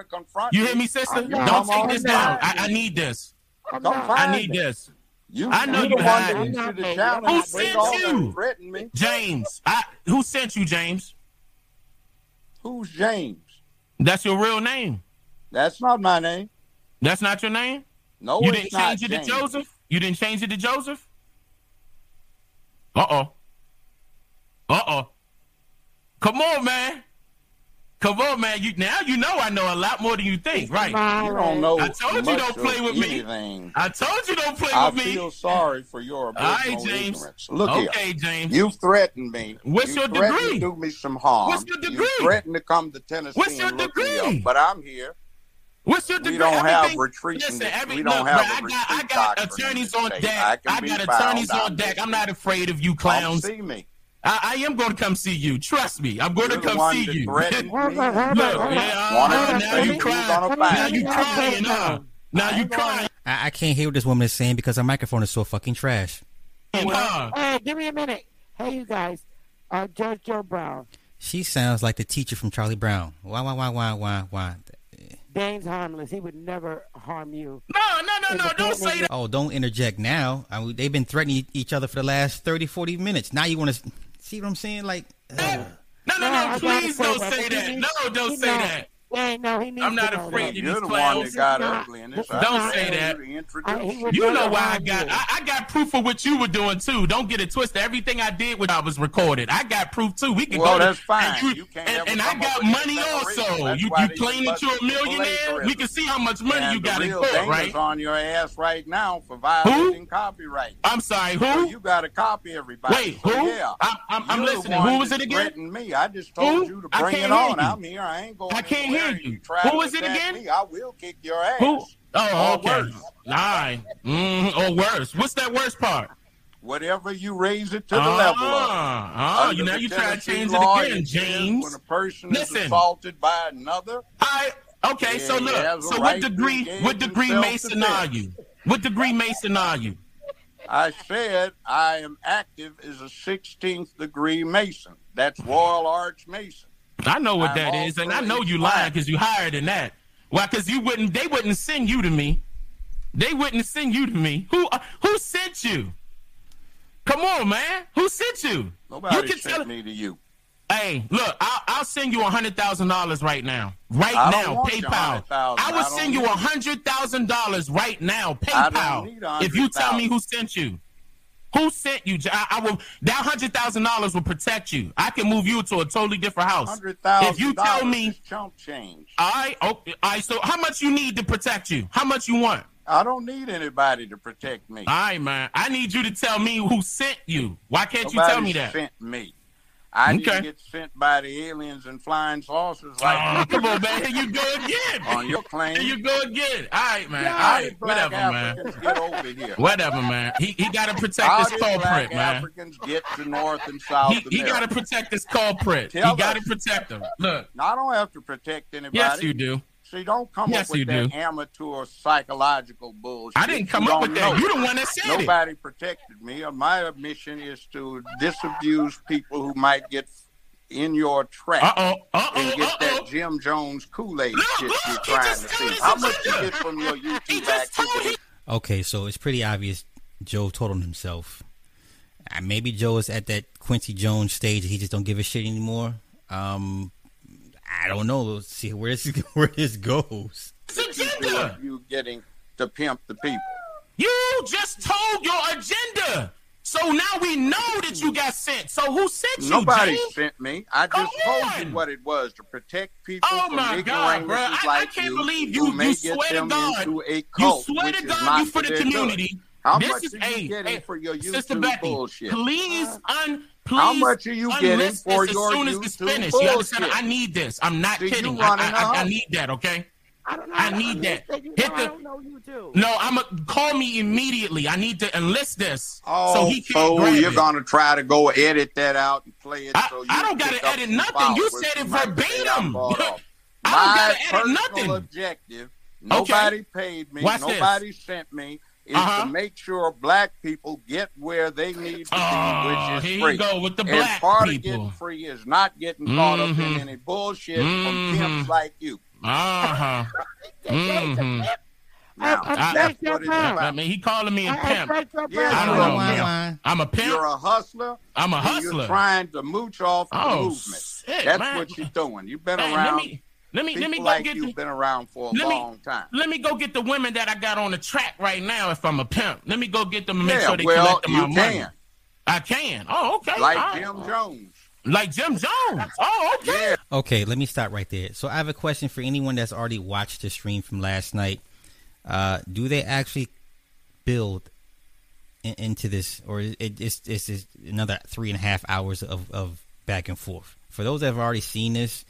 You, You hear me, sister? I'm Don't take this down. I, I need this. I'm Come not- find I need this. You, I know you you the one hiding. that I'm the baby. Who sent you? that threaten me. James. I, who sent you, James? Who's James? That's your real name. That's not my name. That's not your name? No, you it's didn't not change it to Joseph? You didn't change it to Joseph? Uh oh. Uh oh. Come on, man. Come on, man. You now you know I know a lot more than you think, right? You don't know. I told you don't play of with me. I told you don't play I with me. I feel sorry for your All right, abysmal James. ignorance. Look here. okay, James. You threatened me. What's you your threatened degree? To do me some harm. What's your degree? You threatened to come to Tennessee What's your and look me degree? up, but I'm here. What's your We don't have Everything- retreat. Listen, every, we don't have bro, a I got, I got attorneys on deck. I, I got attorneys on deck. I'm not afraid of you Come clowns. see me. I, I am going to come see you. Trust me. I'm going You're to the come one see you. Look, yeah, uh, now you you crying. was on a Now you crying, huh? Now you crying, I, I can't hear what this woman is saying because her microphone is so fucking trash. huh? Hey, give me a minute. Hey, you guys. Uh, Judge Joe Brown. She sounds like the teacher from Charlie Brown. Why, why, why, why, why, why? Dane's harmless. He would never harm you. No, no, no, no. Don't say that. Oh, don't interject now. I mean, they've been threatening each other for the last 30, 40 minutes. Now you want to see what I'm saying? Like, uh, No, no, No, no. Please don't say that. No, don't say that. Yeah, no, he needs I'm not to afraid that. of You're these the clowns. one that got This ugly in this. not- I Don't told say you that. to introduce I- he would You know why I got I, I got proof of what you were doing too. Don't get it twisted. Everything I did when I was recorded, I got proof too. We can Well, go. to- that's fine. And, you, You can't and, ever and I come up got with money separation. also. That's You why you they claim that bust you're a the millionaire? plagiarism. We can see how much money and you got the in real court, danger's right? on your ass right now for violating copyright. I'm sorry. So Who? you got to copy everybody. Wait, So, who? Yeah. I'm, I'm, I'm You're the listening. one Who was that it again? threatened me. I just told Who? you to I bring can't it hear on. you. I'm here. I ain't going I can't anywhere. Hear you. try Who to was it again? Me, I will kick your ass. Who? Oh, Or okay. worse. All right. Mm, or worse. What's that worst part? whatever you raise it to the level of. Ah, oh, you now you try to change it again, James. When a person Listen. is assaulted by another, I okay, so look, so right what degree what degree Mason are you? What degree Mason are you? I said I am active as a 16th degree Mason. That's Royal Arch Mason. I know what I'm that is, and I know you lying because you higher than that. Why? Because you wouldn't. They wouldn't send you to me. They wouldn't send you to me. Who? Uh, who sent you? Come on, man. Who sent you? Nobody you can sent tell. me to you. Hey, look, I'll, I'll send you a hundred thousand dollars right now. Right I now, PayPal. I will I send you a hundred thousand dollars right now, PayPal. If you tell me who sent you. Who sent you? I, I will. That hundred thousand dollars will protect you. I can move you to a totally different house. Hundred thousand. If you tell me, chump change. all right, oh, all right. So, how much you need to protect you? How much you want? I don't need anybody to protect me. All right, man. I need you to tell me who sent you. Why can't you tell me that? sent me. I Okay. didn't get sent by the aliens and flying saucers like Oh, come on, man. Here you go again. on your claim. Here you go again. All right, man. How All right, whatever, man. Get over here? Whatever, man. He he got to protect How this culprit, man. Africans get to North and South He, he got to protect this culprit. Tell he got to protect them. Look, I don't have to protect anybody. yes, you do. See, don't come Yes, up with you that do. amateur psychological bullshit. I didn't come You up with that. know. You the one that said it. Nobody protected me. My mission is to disabuse people who might get in your trap. Uh oh. Uh and get Uh that. Jim Jones Kool-Aid Look, shit you're he trying to told see. his How much you agenda. get from your He YouTube just told activity? Okay, so it's pretty obvious Joe told on himself. Uh, maybe Joe is at that Quincy Jones stage. He just don't give a shit anymore. Um, I don't know. Let's see where this where this goes. It's You agenda. you getting to pimp the people. You just told your agenda. So now we know that you got sent. So who sent you? Nobody James? sent me. I Come just told on. you what it was to protect people Oh from my God, bro! I, like I can't you, believe who you. may You swear to God. into a You swear to God you for the their good. community. How this much is are you hey, getting hey, for your Sister YouTube Becky, bullshit? Please, un, please. How much are you getting for this your as soon as it's YouTube finished? You understand? I need this. I'm not you kidding. I, I, I, need that. Okay. I don't know. I need that. Hit know, the- I don't know you too. No, I'm a call me immediately. I need to enlist this Oh, so he can't grab you're it. gonna try to go edit that out and play it. I- so you I don't gotta edit nothing. You said it who might say I verbatim. I don't gotta edit nothing. objective. Nobody paid me. Watch this. nobody sent me. Is Uh-huh. to make sure black people get where they need to Oh, be, which is you free. go with the and black part people. of getting free is not getting caught up in Mhm. any bullshit Mhm. from pimps like you. Uh huh. hmm Now, I- I that's beg what it's pardon. I mean, he calling me a I- I pimp. beg your Yeah, I don't know. a pimp. I'm a pimp. You're a hustler. I'm a hustler. You're trying to mooch off the Oh, movement. shit, That's man. what you're doing. You've been Hey, around. Let me let me People let me go like get you've the, been around for a let me- time. let me go get the women that I got on the track right now. If I'm a pimp, let me go get them and make Yeah, sure they well, collect my you money. I can. Oh, okay. Like All right. Jim Jones. Like Jim Jones. Oh, okay. Yeah. Okay, let me stop right there. So I have a question for anyone that's already watched the stream from last night. Uh, do they actually build in, into this, or is it, it's, it's just another three and a half hours of, of back and forth? For those that have already seen this,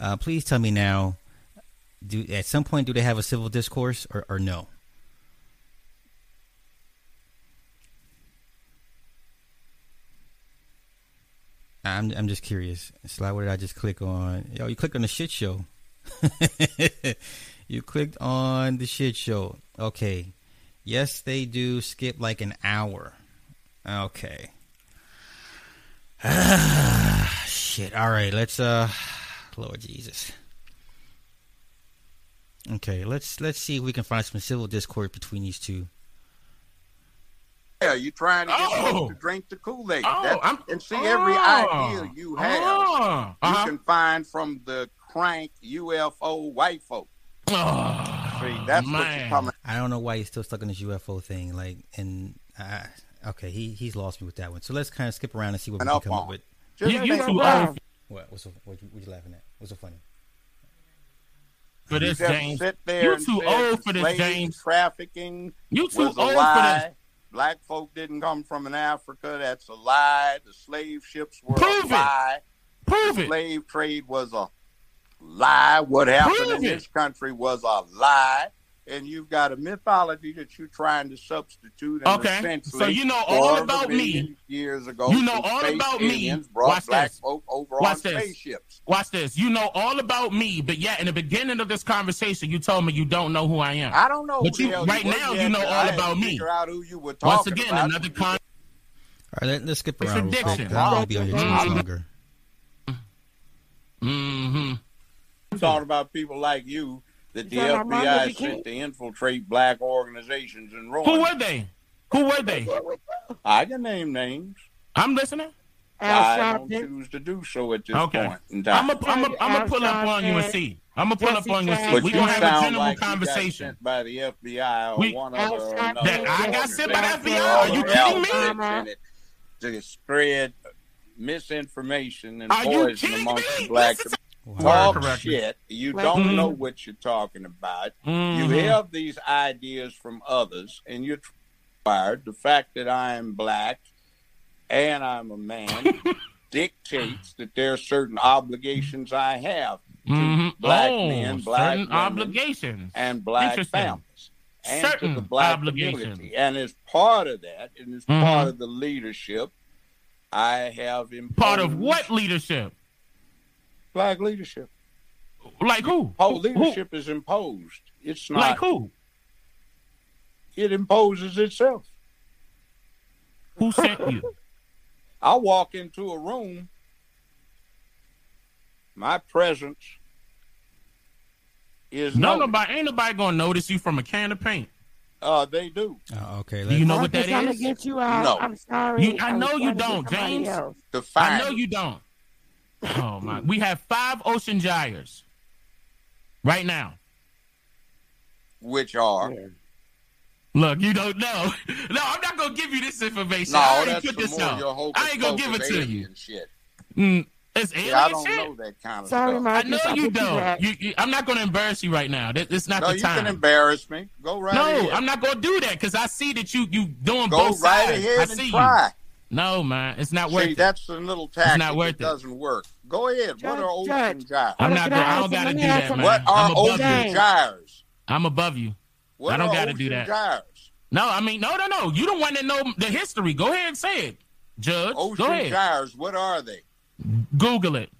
uh, please tell me now. Do at some point do they have a civil discourse or, or no? I'm I'm just curious. Sly, what did I just click on? Yo, you clicked on the shit show. you clicked on the shit show. Okay. Yes, they do skip like an hour. Okay. Ah, shit. All right, let's uh Lord Jesus. Okay, let's let's see if we can find some civil discord between these two. Yeah, you're trying to get Oh. to drink the Kool-Aid. Oh, I'm- and see, every Oh. idea you have, Oh, you uh-huh. can find from the crank UFO white folk. Oh, See, that's what man. you're coming. I don't know why he's still stuck on this UFO thing. Like, and uh, okay, he he's lost me with that one. So let's kind of skip around and see what we can up come up with. Just You, you think too about old it. What? What's so, what, you, what you laughing at? What's so funny? for this, You just James. sit there You and too old for this, slave James. Trafficking You too was old a for this. Black folk didn't come from an Africa. That's a lie. The slave ships were Prove a it. lie. Prove the it. slave trade was a lie. What happened Prove in it. this country was a lie. And you've got a mythology that you're trying to substitute. And Okay, so you know all about me. Years ago, You know all about me. Watch black this. folk over Watch on this. spaceships. Watch this. You know all about me, but yet in the beginning of this conversation, you told me you don't know who I am. I don't know. But who you- hell right were now, you know all I about me. Figure out who you were Once again, about. another con. All right, let, let's skip around. real quick. addiction. I don't be on your team Mhm. longer. Mm-hmm. I'm talking about people like you that the Is that my Martin FBI Luther King? sent to infiltrate black organizations and ruin. Who were they? Who were they? I can name names. I'm listening. Al I don't choose to do so at this Okay. point in I'm time. gonna I'm gonna I'm pull up on you and see. I'm gonna pull up on you and see. We you gonna have a sound general like you got conversation. sent by the FBI or We- one Al other. or another That I got sent by the FBI? Are you kidding me? outfits in uh-huh. it To spread misinformation and Are poison amongst me? the black Listen Wow. Talk Correct. shit. You Right. don't Mhm. know what you're talking about. Mhm. You have these ideas from others, and you're fired. The fact that I am black and I'm a man dictates that there are certain obligations I have to Mhm. black oh, men, black women, obligations. and black families. And to the black obligations. community. And as part of that, and as part of the leadership, I have imposed Part of what leadership? Black leadership. Like who? Oh, leadership is imposed. It's not. Like who? It imposes itself. Who sent you? I walk into a room, my presence is No, noticed. nobody ain't nobody gonna notice you from a can of paint. Uh, they do. Oh, okay. Do you know let's- what that I'm Trying to get you out. No. I'm sorry. You- I was know you trying to get don't, James. else. Define I know you don't. Oh my! We have five Ocean Gyres right now. which are. Yeah. Look, you don't know. No, I'm not gonna give you this information. No, I already put this out. I ain't gonna give it to you. Shit. Mm, it's alien Yeah, I don't shit. know that kind of Sorry, stuff. Marcus. I know you don't. You, you, I'm not gonna embarrass you right now. That, it's not No, the you can embarrass me. Go right no, ahead. I'm not gonna do that because I see that you you doing Go both right sides. ahead I and see try. you. No, man, it's not worth See, it. that's a little tactic not worth that it. doesn't work. Go ahead. Judge, what are ocean Judge. gyres? I'm not. I I don't gotta do that, him. man. What are I'm above ocean you. gyres? I'm above you. What I don't are gotta do that. gyres? No, I mean, no, no, no. You don't want to know the history. Go ahead and say it, Judge. Go Ocean ahead. gyres, what are they? Google it.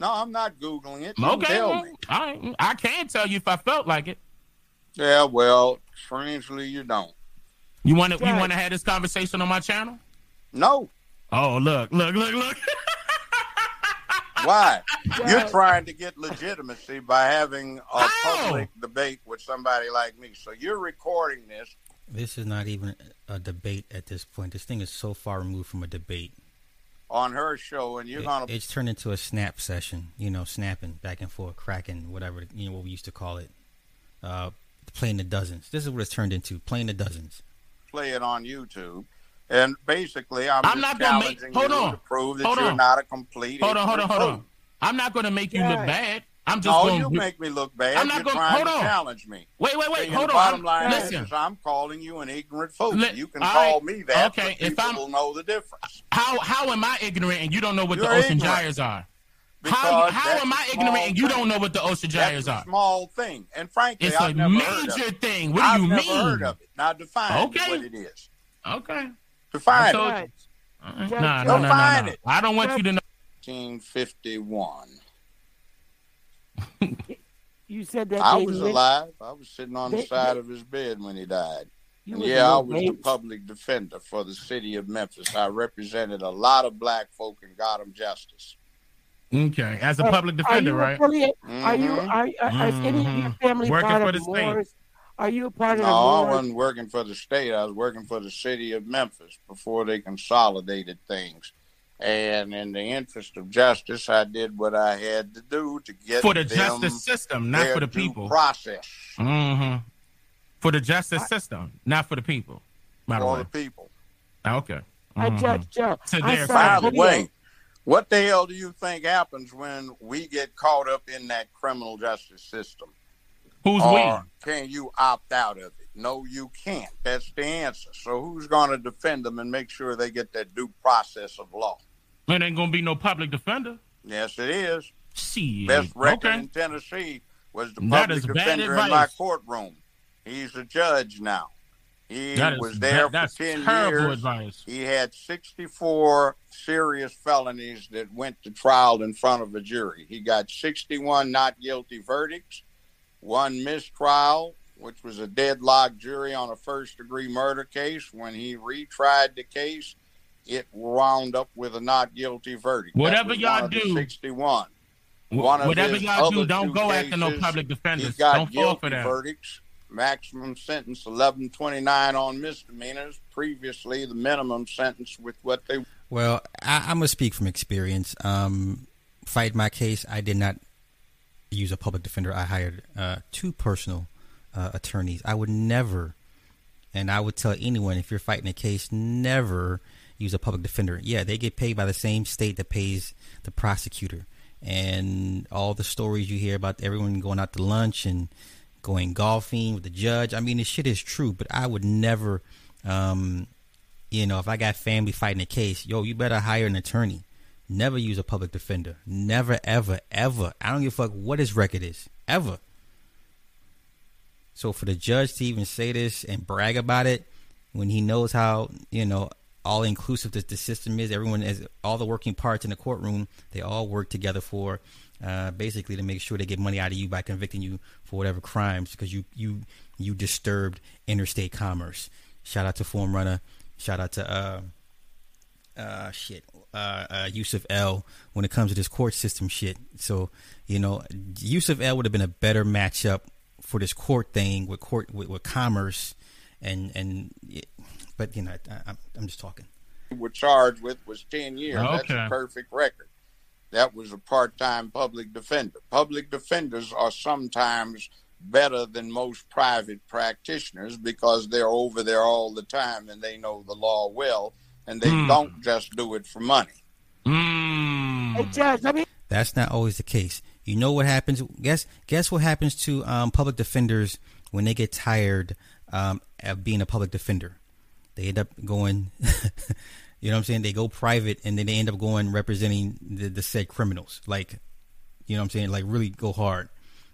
No, I'm not Googling it. You Okay, well. I I can tell you if I felt like it. Yeah, well, strangely, you don't. You want to you want to have this conversation on my channel? No. Oh, look, look, look, look. Why? You're trying to get legitimacy by having a How? public debate with somebody like me. So you're recording this. This is not even a debate at this point. This thing is so far removed from a debate. on her show, and you're It- gonna it's turned into a snap session. You know, snapping back and forth, cracking, whatever you know what we used to call it. Uh, playing the dozens. This is what it's turned into. Playing the dozens. play it on YouTube. And basically, I'm, I'm not gonna make- hold you on. to prove that Hold you're on. not a complete. hold on, hold on, hold ignorant on. I'm not going to make you Judge. look bad. I'm just No, going you make me look bad. I'm not gonna- trying hold to on. challenge me. Wait, wait, wait. and Hold the on. bottom I'm- line listen. is, I'm calling you an ignorant fool. Let- you can all call me that, Okay, but if people I'm- will know the difference. How how am I ignorant and you don't know what the You're ocean ignorant. gyres are? How Because how that's am I small ignorant and you thing. don't know what the ocean gyres are? small thing, and frankly, It's I've a never heard of major it. thing. What I've do you never mean? heard of it. Now define Okay. what it is. Okay. Define So- it. Judge, Uh, Nah, no, no, no, no. it. I don't want you to know. 1951. you said that I was lit- alive. I was sitting on the side of his bed when he died. And yeah, I was the public defender for the city of Memphis. I represented a lot of black folk and got them justice. Okay, as a Uh, public Are defender, you right? affiliate? Are you? Are, are, is any of your Mhm. family Working part for of the state. Moors? Are you a part of No, the I wasn't working for the state. I was working for the city of Memphis before they consolidated things. And in the interest of justice, I did what I had to do to get For the them justice system, not for the people. Process hmm For the justice system, not for the people. By the for way. the people. Okay. I Mhm. Judge Joe. To I their saw By a the way, what the hell do you think happens when we get caught up in that criminal justice system? Who's or can you opt out of it? No, you can't. That's the answer. So who's going to defend them and make sure they get that due process of law? we? It ain't gonna be no public defender. Yes, it is. See, Best record okay. in Tennessee was the public defender in my courtroom. He's a judge now. He That is- was there that- for 10 terrible years. advice. He had 64 serious felonies that went to trial in front of a jury. He got 61 not guilty verdicts, one mistrial, which was a deadlock jury on a first degree murder case. When he retried the case, it wound up with a not guilty verdict. Whatever y'all one of the do- 61. One of Whatever y'all do, don't two go after no public He defenders. got Don't fall for guilty that. verdicts. Maximum sentence 1129 on misdemeanors. Previously, the minimum sentence with what they Well, I, I'm gonna speak from experience. Um, fight my case. I did not use a public defender. I hired uh, two personal uh, attorneys. I would never, and I would tell anyone if you're fighting a case, never use a public defender. Yeah, they get paid by the same state that pays the prosecutor. And all the stories you hear about everyone going out to lunch and going golfing with the judge. I mean, this shit is true, but I would never. Um, you know, if I got family fighting a case, yo, you better hire an attorney. Never use a public defender. Never, ever, ever. I don't give a fuck what his record is. Ever. So for the judge to even say this and brag about it when he knows how, you know, all inclusive the, the system is, everyone is all the working parts in the courtroom, they all work together for uh, basically to make sure they get money out of you by convicting you for whatever crimes because you you you disturbed interstate commerce. Shout out to Form Runner. Shout out to uh uh shit uh, uh Yusuf L when it comes to this court system shit. So you know Yusuf L would have been a better matchup for this court thing with court with, with commerce and and but you know I, I'm I'm just talking. were charged with was 10 years. That's Okay. a perfect record. That was a part time public defender. Public defenders are sometimes better than most private practitioners because they're over there all the time and they know the law well and they Hmm. don't just do it for money. Mm. Hey, Judge, let me That's not always the case. You know what happens? Guess guess what happens to um, public defenders when they get tired um, of being a public defender? They end up going, you know what I'm saying? They go private and then they end up going representing the, the said criminals. Like, you know what I'm saying? Like really go hard.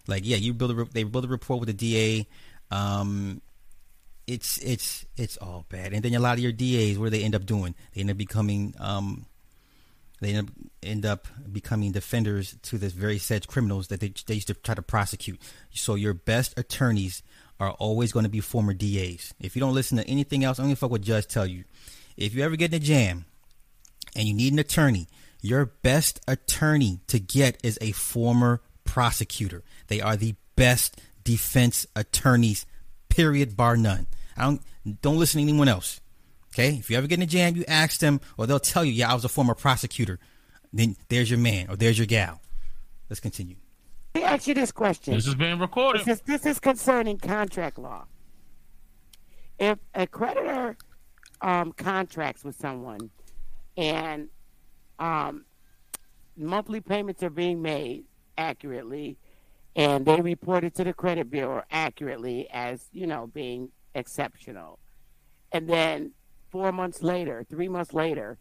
Like yeah, you build a re- they build a rapport with the DA. Um, it's it's it's all bad. And then a lot of your DAs, what do they end up doing? They end up becoming um, they end up, end up becoming defenders to this very said criminals that they, they used to try to prosecute. So your best attorneys are always going to be former DAs. If you don't listen to anything else, I fuck what judge tell you. If you ever get in a jam and you need an attorney, your best attorney to get is a former prosecutor. They are the best defense attorneys, period, bar none. I don't don't listen to anyone else. Okay, if you ever get in a jam, you ask them, or they'll tell you, "Yeah, I was a former prosecutor." Then there's your man, or there's your gal. Let's continue. let me ask you this question. This is being recorded. This is, this is concerning contract law. If a creditor um, contracts with someone and um, monthly payments are being made accurately and they reported to the credit bureau accurately as, you know, being exceptional. And then four months later, three months later,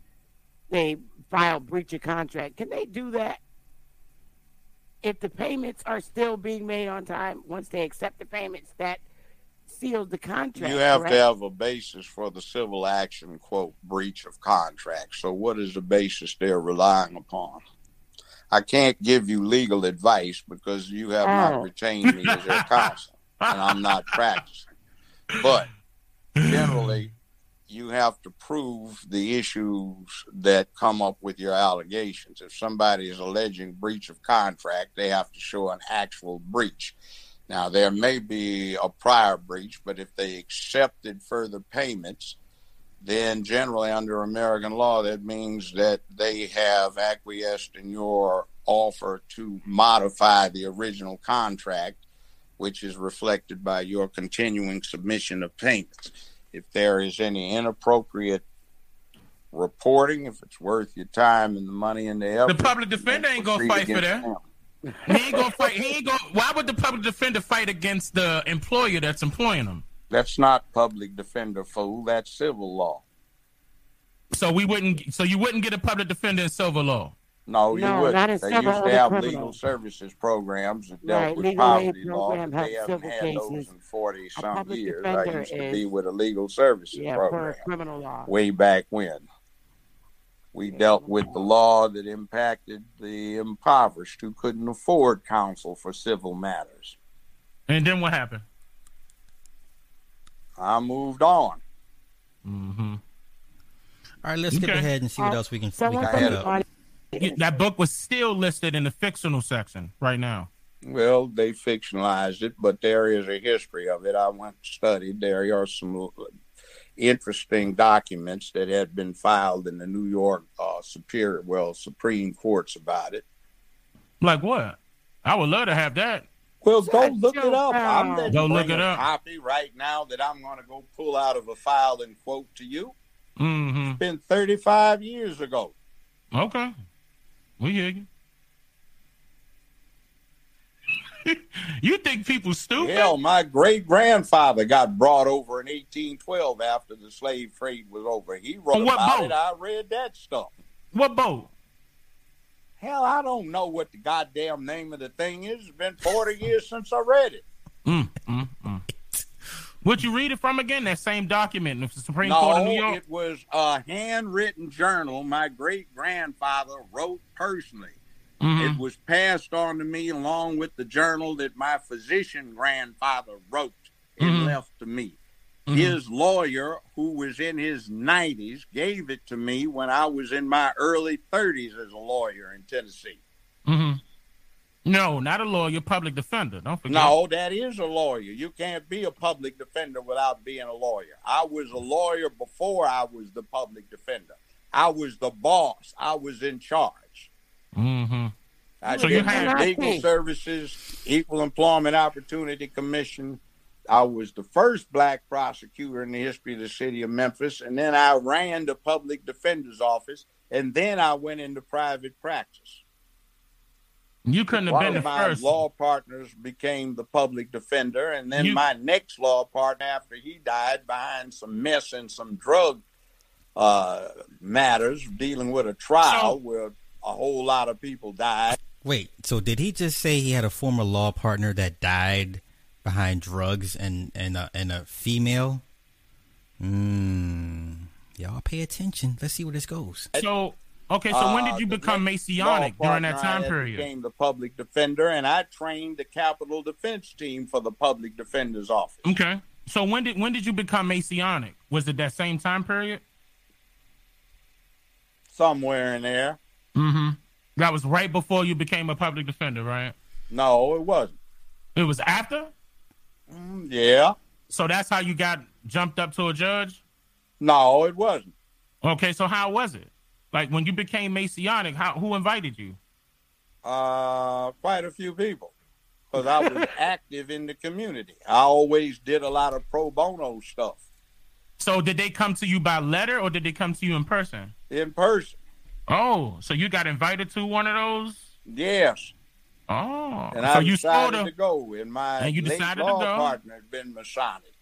they filed breach of contract. Can they do that if the payments are still being made on time, once they accept the payments, that seals the contract. You have correct? to have a basis for the civil action, quote, breach of contract. So, what is the basis they're relying upon? I can't give you legal advice because you have Oh. not retained me as your counsel, and I'm not practicing. But generally, you have to prove the issues that come up with your allegations. If somebody is alleging breach of contract, they have to show an actual breach. Now, there may be a prior breach, but if they accepted further payments, then generally under American law, that means that they have acquiesced in your offer to modify the original contract, which is reflected by your continuing submission of payments. If there is any inappropriate reporting, if it's worth your time and the money and the effort, The public defender ain't gonna fight for that. He ain't gonna fight. He ain't gonna. Why would the public defender fight against the employer that's employing him? That's not public defender fool. That's civil law. So we wouldn't. So you wouldn't get a public defender in civil law. No, you No, wouldn't. not in they civil, used to have criminal. legal services programs that dealt Right, with legal poverty law, but they haven't civil had those in forty A some years. I used to be with a legal services Yeah, for program criminal law. way back when. We dealt with the law that impacted the impoverished who couldn't afford counsel for civil matters. And then what happened? I moved on. Mm-hmm. All right, let's skip ahead and see what else we can, we Someone can I from had pick the up. That book was still listed in the fictional section right now. Well, they fictionalized it, but there is a history of it. I went and studied. There are some interesting documents that had been filed in the New York uh, Superior, well, Supreme Courts about it. Like what? I would love to have that. Well, go look it up. I'm mouth. letting Go look bring it a up. copy right now that I'm going to go pull out of a file and quote to you. Mm-hmm. It's been 35 years ago. Okay. We hear you. you think people stupid? Hell, my great grandfather got brought over in 1812 after the slave trade was over. He wrote what about boat? it. I read that stuff. What boat? Hell, I don't know what the goddamn name of the thing is. It's been 40 years since I read it. Mm, mm, mm. What you read it from again? That same document, the Supreme Court of New York. it was a handwritten journal my great grandfather wrote personally. Mhm. It was passed on to me along with the journal that my physician grandfather wrote and Mhm. left to me. Mhm. His lawyer, who was in his 90s, gave it to me when I was in my early 30s as a lawyer in Tennessee. Mhm. No, not a lawyer, public defender. Don't forget. No, that is a lawyer. You can't be a public defender without being a lawyer. I was a lawyer before I was the public defender. I was the boss. I was in charge. Mm-hmm. I So did you had- the Legal Services, Equal Employment Opportunity Commission. I was the first black prosecutor in the history of the city of Memphis, and then I ran the public defender's office, and then I went into private practice. You couldn't have One been the of my first. law partners became the public defender, and then You- my next law partner, after he died, behind some mess and some drug uh, matters, dealing with a trial So- where a whole lot of people died. Wait, so did he just say he had a former law partner that died behind drugs and and a, and a female? Hmm. Y'all pay attention. Let's see where this goes. So, okay, so when Uh, did you become Masonic during that partner I time period? Became the public defender, and I trained the Capital Defense Team for the public defender's office. Okay. So when did when did you become Masonic? Was it that same time period? Somewhere in there. Mm-hmm. That was right before you became a public defender, right? No, it wasn't. It was after. Mm, Yeah. So that's how you got jumped up to a judge. No, it wasn't. Okay, so how was it? Like when you became Masonic, how who invited you? Uh, quite a few people. Because I was active in the community. I always did a lot of pro bono stuff So did they come to you by letter or did they come to you in person? in person. Oh, so you got invited to one of those? Yes. Oh, And so I you decided sort to go. And my And you late decided to law go? partner had been Masonic.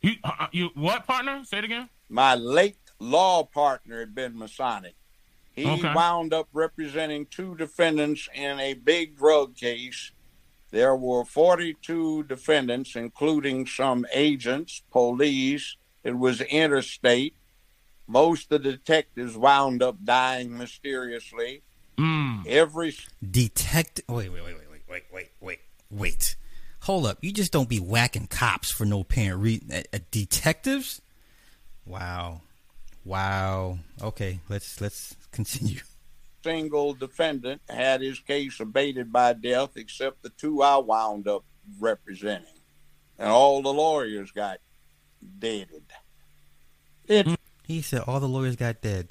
you uh, uh, you what partner? Say it again. My late law partner had been Masonic. He Okay. wound up representing two defendants in a big drug case. There were 42 defendants, including some agents, police. It was interstate. Most of the detectives wound up dying mysteriously. Mm. Every detect. Wait, wait, wait, wait, wait, wait, wait, wait. Hold up! You just don't be whacking cops for no apparent reason. Uh, uh, detectives? Wow, wow. Okay, let's let's continue. Single defendant had his case abated by death, except the two I wound up representing, and all the lawyers got deaded. It, he said all the lawyers got dead.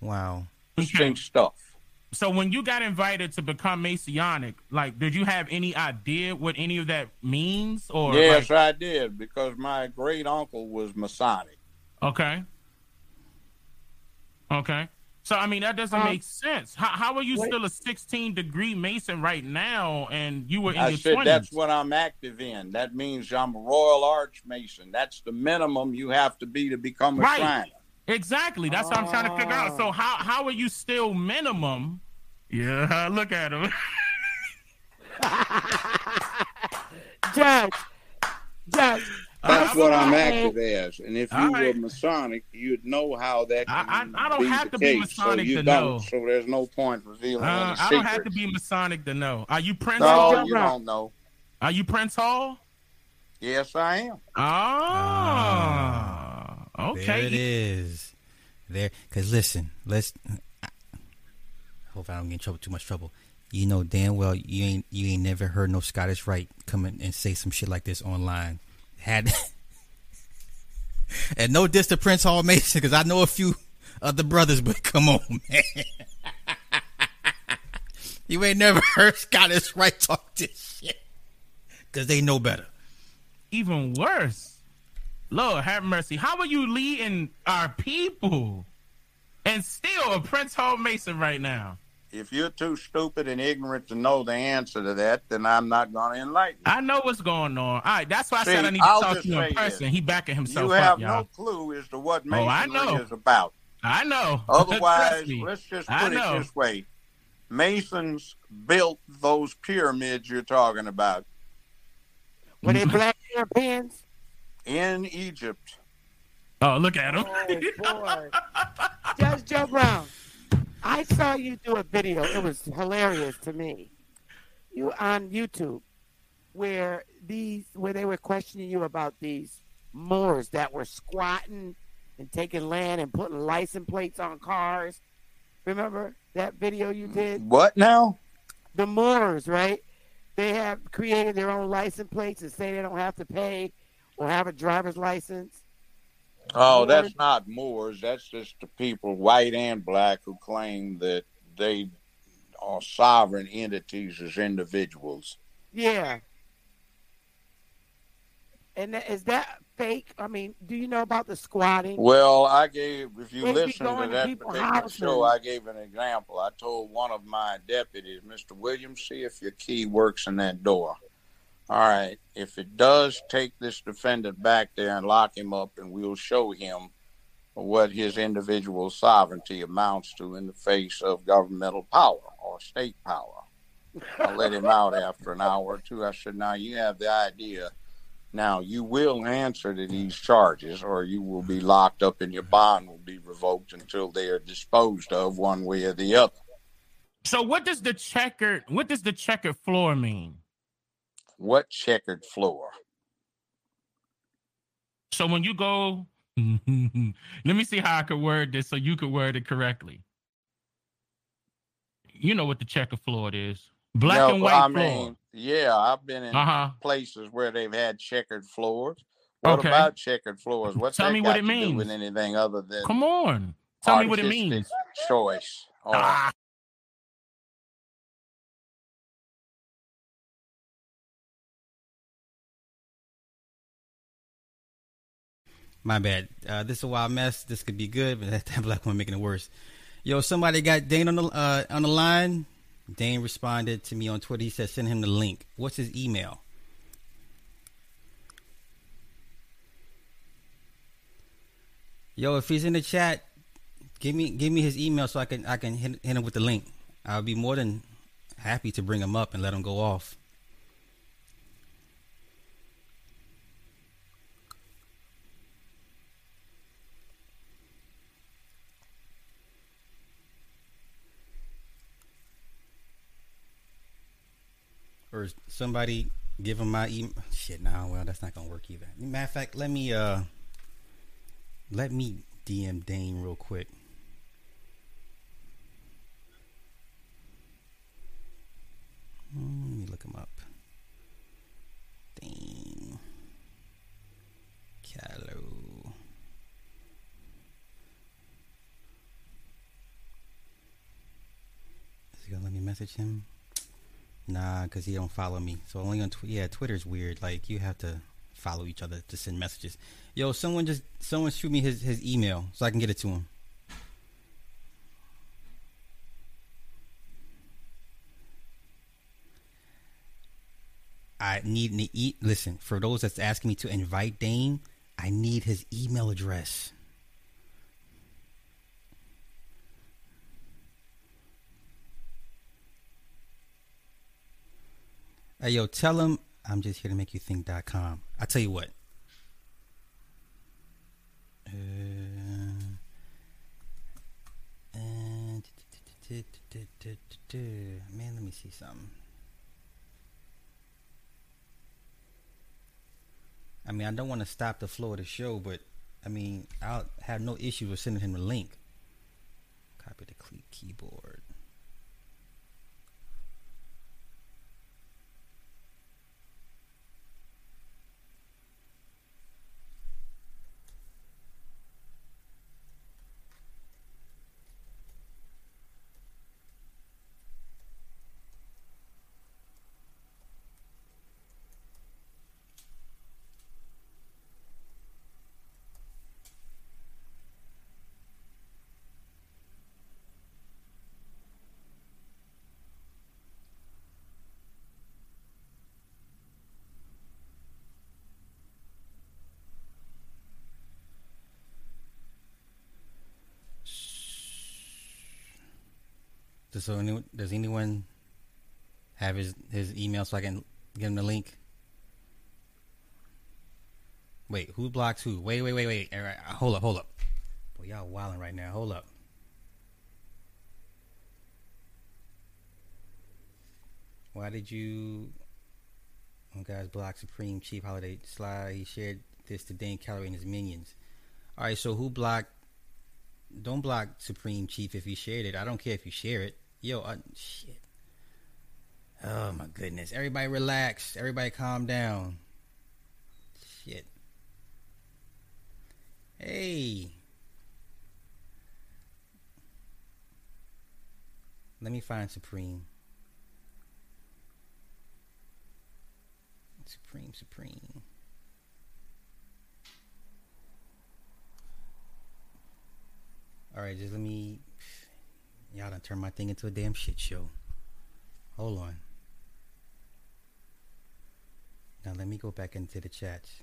Wow. Interesting stuff. So when you got invited to become Masonic, like, did you have any idea what any of that means? Or yes, like- I did because my great uncle was Masonic. okay, okay. So I mean that doesn't Um, make sense. How how are you wait. still a 16 degree Mason right now, and you were in I your said 20s? that's what I'm active in. That means I'm a Royal Arch Mason. That's the minimum you have to be to become a Right. Shriner. Exactly. That's what I'm trying to figure out. So how how are you still minimum Yeah, look at him. Judge, Judge. That's I what I'm active as. And if you All were. Masonic, you'd know how that I- can I- I don't be have the to be. Masonic so to know. So there's no point revealing Uh, any I secrets. don't have to be Masonic to know. Are you Prince No, Hall? you don't know. Are you Prince Hall? Yes, I am. Ah, okay. There it is. There, because listen, let's. I hope I don't get in trouble. Too much trouble. You know damn well you ain't you ain't never heard no Scottish Rite come in and say some shit like this online. Had and no diss to Prince Hall Mason because I know a few other brothers, but come on, man. you ain't never heard Scottish Rite talk this shit because they know better. Even worse. Lord have mercy. How are you leading our people and still a Prince Hall Mason right now? If you're too stupid and ignorant to know the answer to that, then I'm not going to enlighten you. I know what's going on. All right, that's why I said I need to I'll talk to you in person. this. He backing himself You up, have y'all. no clue as to what Oh, I masonry know. is about. I know. Otherwise, let's just I put it this way: Masons built those pyramids you're talking about Were they black Europeans? In Egypt. Oh, look at him. Oh boy. Judge Joe Brown, I saw you do a video. It was hilarious to me. You on YouTube where these where they were questioning you about these Moors that were squatting and taking land and putting license plates on cars. Remember that video you mm, did? What now? The Moors, right? They have created their own license plates and say they don't have to pay or have a driver's license. Oh, that's not Moors. That's just the people, white and black, who claim that they are sovereign entities as individuals. Yeah. And is that fake? I mean, do you know about the squatting? Well, I gave, if you listen to that particular houses. show, I gave an example. I told one of my deputies, Mr. Williams, see if your key works in that door. All right. If it does, take this defendant back there and lock him up, and we'll show him what his individual sovereignty amounts to in the face of governmental power or state power. I let him out after an hour or two. I said, Now you have the idea. Now you will answer to these charges, or you will be locked up and your bond will be revoked until they are disposed of one way or the other. So what does the checkered what does the checkered floor mean? What checkered floor? So when you go let me see how I could word this so you could word it correctly. You know what the checkered floor is. Black No, and white I floor. mean, yeah, I've been in uh-huh. places where they've had checkered floors. What Okay. about checkered floors? What's Tell that me got what it to do means. with anything other than Come on. Tell me what it means. Choice. Or, Ah, My bad. Uh, this is a wild mess. This could be good, but that, that black one making it worse. Yo, somebody got Dane on the uh, on the line. Dane responded to me on Twitter. He said, "Send him the link." What's his email? Yo, if he's in the chat, give me give me his email so I can I can hit, hit him with the link. I'll be more than happy to bring him up and let him go off. Or somebody give him my email. Shit, nah, well, that's not gonna work either. Matter of fact, let me uh, let me DM Dane real quick. Hmm, Let me look him up. Dane Calloway. Is he gonna let me message him? Nah, cause he don't follow me. So only on Tw- yeah, Twitter's weird. Like you have to follow each other to send messages. Yo, someone just someone shoot me his his email so I can get it to him. I need to eat. Listen, for those that's asking me to invite Dane, I need his email address. Hey, yo, tell him I'm just here to make you think.com. I tell you what. Uh, man, let me see something. I mean, I don't want to stop the flow of the show, but I mean, I'll have no issue with sending him the link. Copy the keyboard. Does so anyone, does anyone have his his email so I can give him the link? Wait, who blocks who? Wait, wait, wait, wait. All right, hold up, hold up. Boy, y'all wilding right now. Hold up. Why did you oh, guys block Supreme Chief Holiday Sly. He shared this to Dane Calloway and his minions. All right, so who blocked? Don't block Supreme Chief if you shared it. I don't care if you share it. Yo, uh, shit. Oh my goodness. Everybody relax. Everybody calm down. Shit. Hey. Let me find Supreme. Supreme, Supreme. All right, just let me Y'all done turned my thing into a damn shit show. Hold on. Now let me go back into the chats.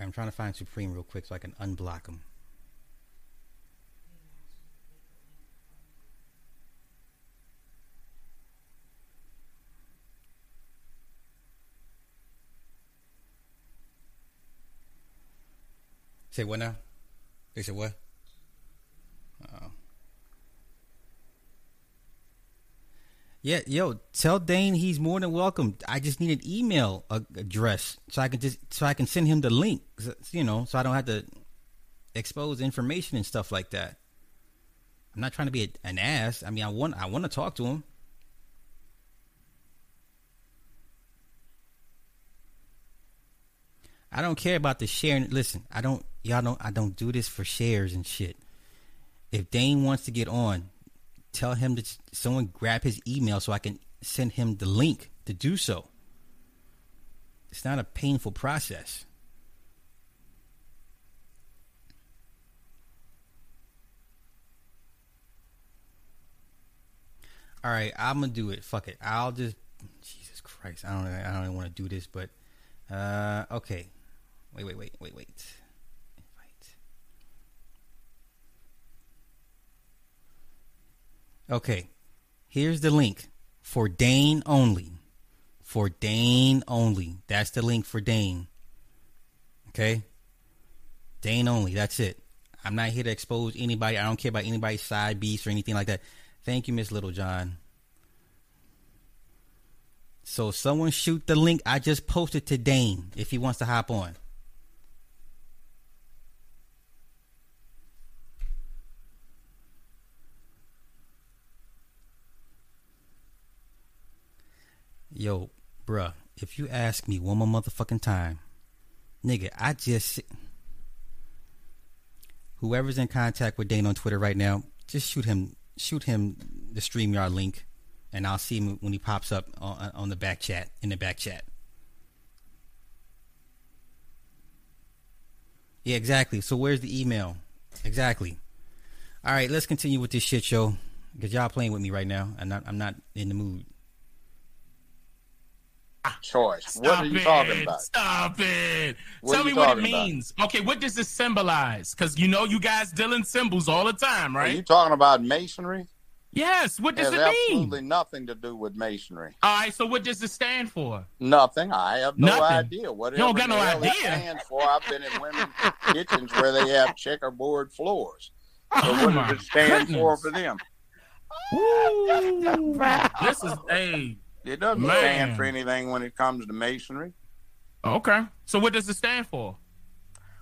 I'm trying to find Supreme real quick so I can unblock him. Say what now? They said what? Oh. Yeah, yo, tell Dane he's more than welcome. I just need an email address so I can just so I can send him the link. You know, so I don't have to expose information and stuff like that. I'm not trying to be a, an ass. I mean, I want I want to talk to him. I don't care about the sharing. Listen, I don't. Y'all don't. I don't do this for shares and shit. If Dane wants to get on, tell him to someone grab his email so I can send him the link to do so. It's not a painful process. All right, I'm gonna do it. Fuck it. I'll just. Jesus Christ, I don't. I don't want to do this, but uh, okay. Wait, wait, wait, wait, wait. Okay. Here's the link for Dane only. For Dane only. That's the link for Dane. Okay? Dane only. That's it. I'm not here to expose anybody. I don't care about anybody's side beast or anything like that. Thank you, Miss Littlejohn. So someone shoot the link I just posted to Dane if he wants to hop on. Yo, bruh, if you ask me one more motherfucking time, nigga, I just. Whoever's in contact with Dane on Twitter right now, just shoot him, shoot him the Streamyard link, and I'll see him when he pops up on, on the back chat in the back chat. Yeah, exactly. So where's the email? Exactly. All right, let's continue with this shit show because y'all playing with me right now. I'm not. I'm not in the mood. Choice. Stop what are you it. talking about? Stop it. What Tell me what it talking about? means. Okay, what does this symbolize? Because you know you guys deal in symbols all the time, right? Are you talking about masonry? yes. What It does has it mean? absolutely nothing to do with masonry. All right. So what does it stand for? Nothing. I have no Nothing. idea. Whatever don't got no it idea. stands for. I've been in women's kitchens where they have checkerboard floors. So Oh what does it stand for goodness. for them? Ooh, this is a It doesn't Man. stand for anything when it comes to masonry. okay. So what does it stand for?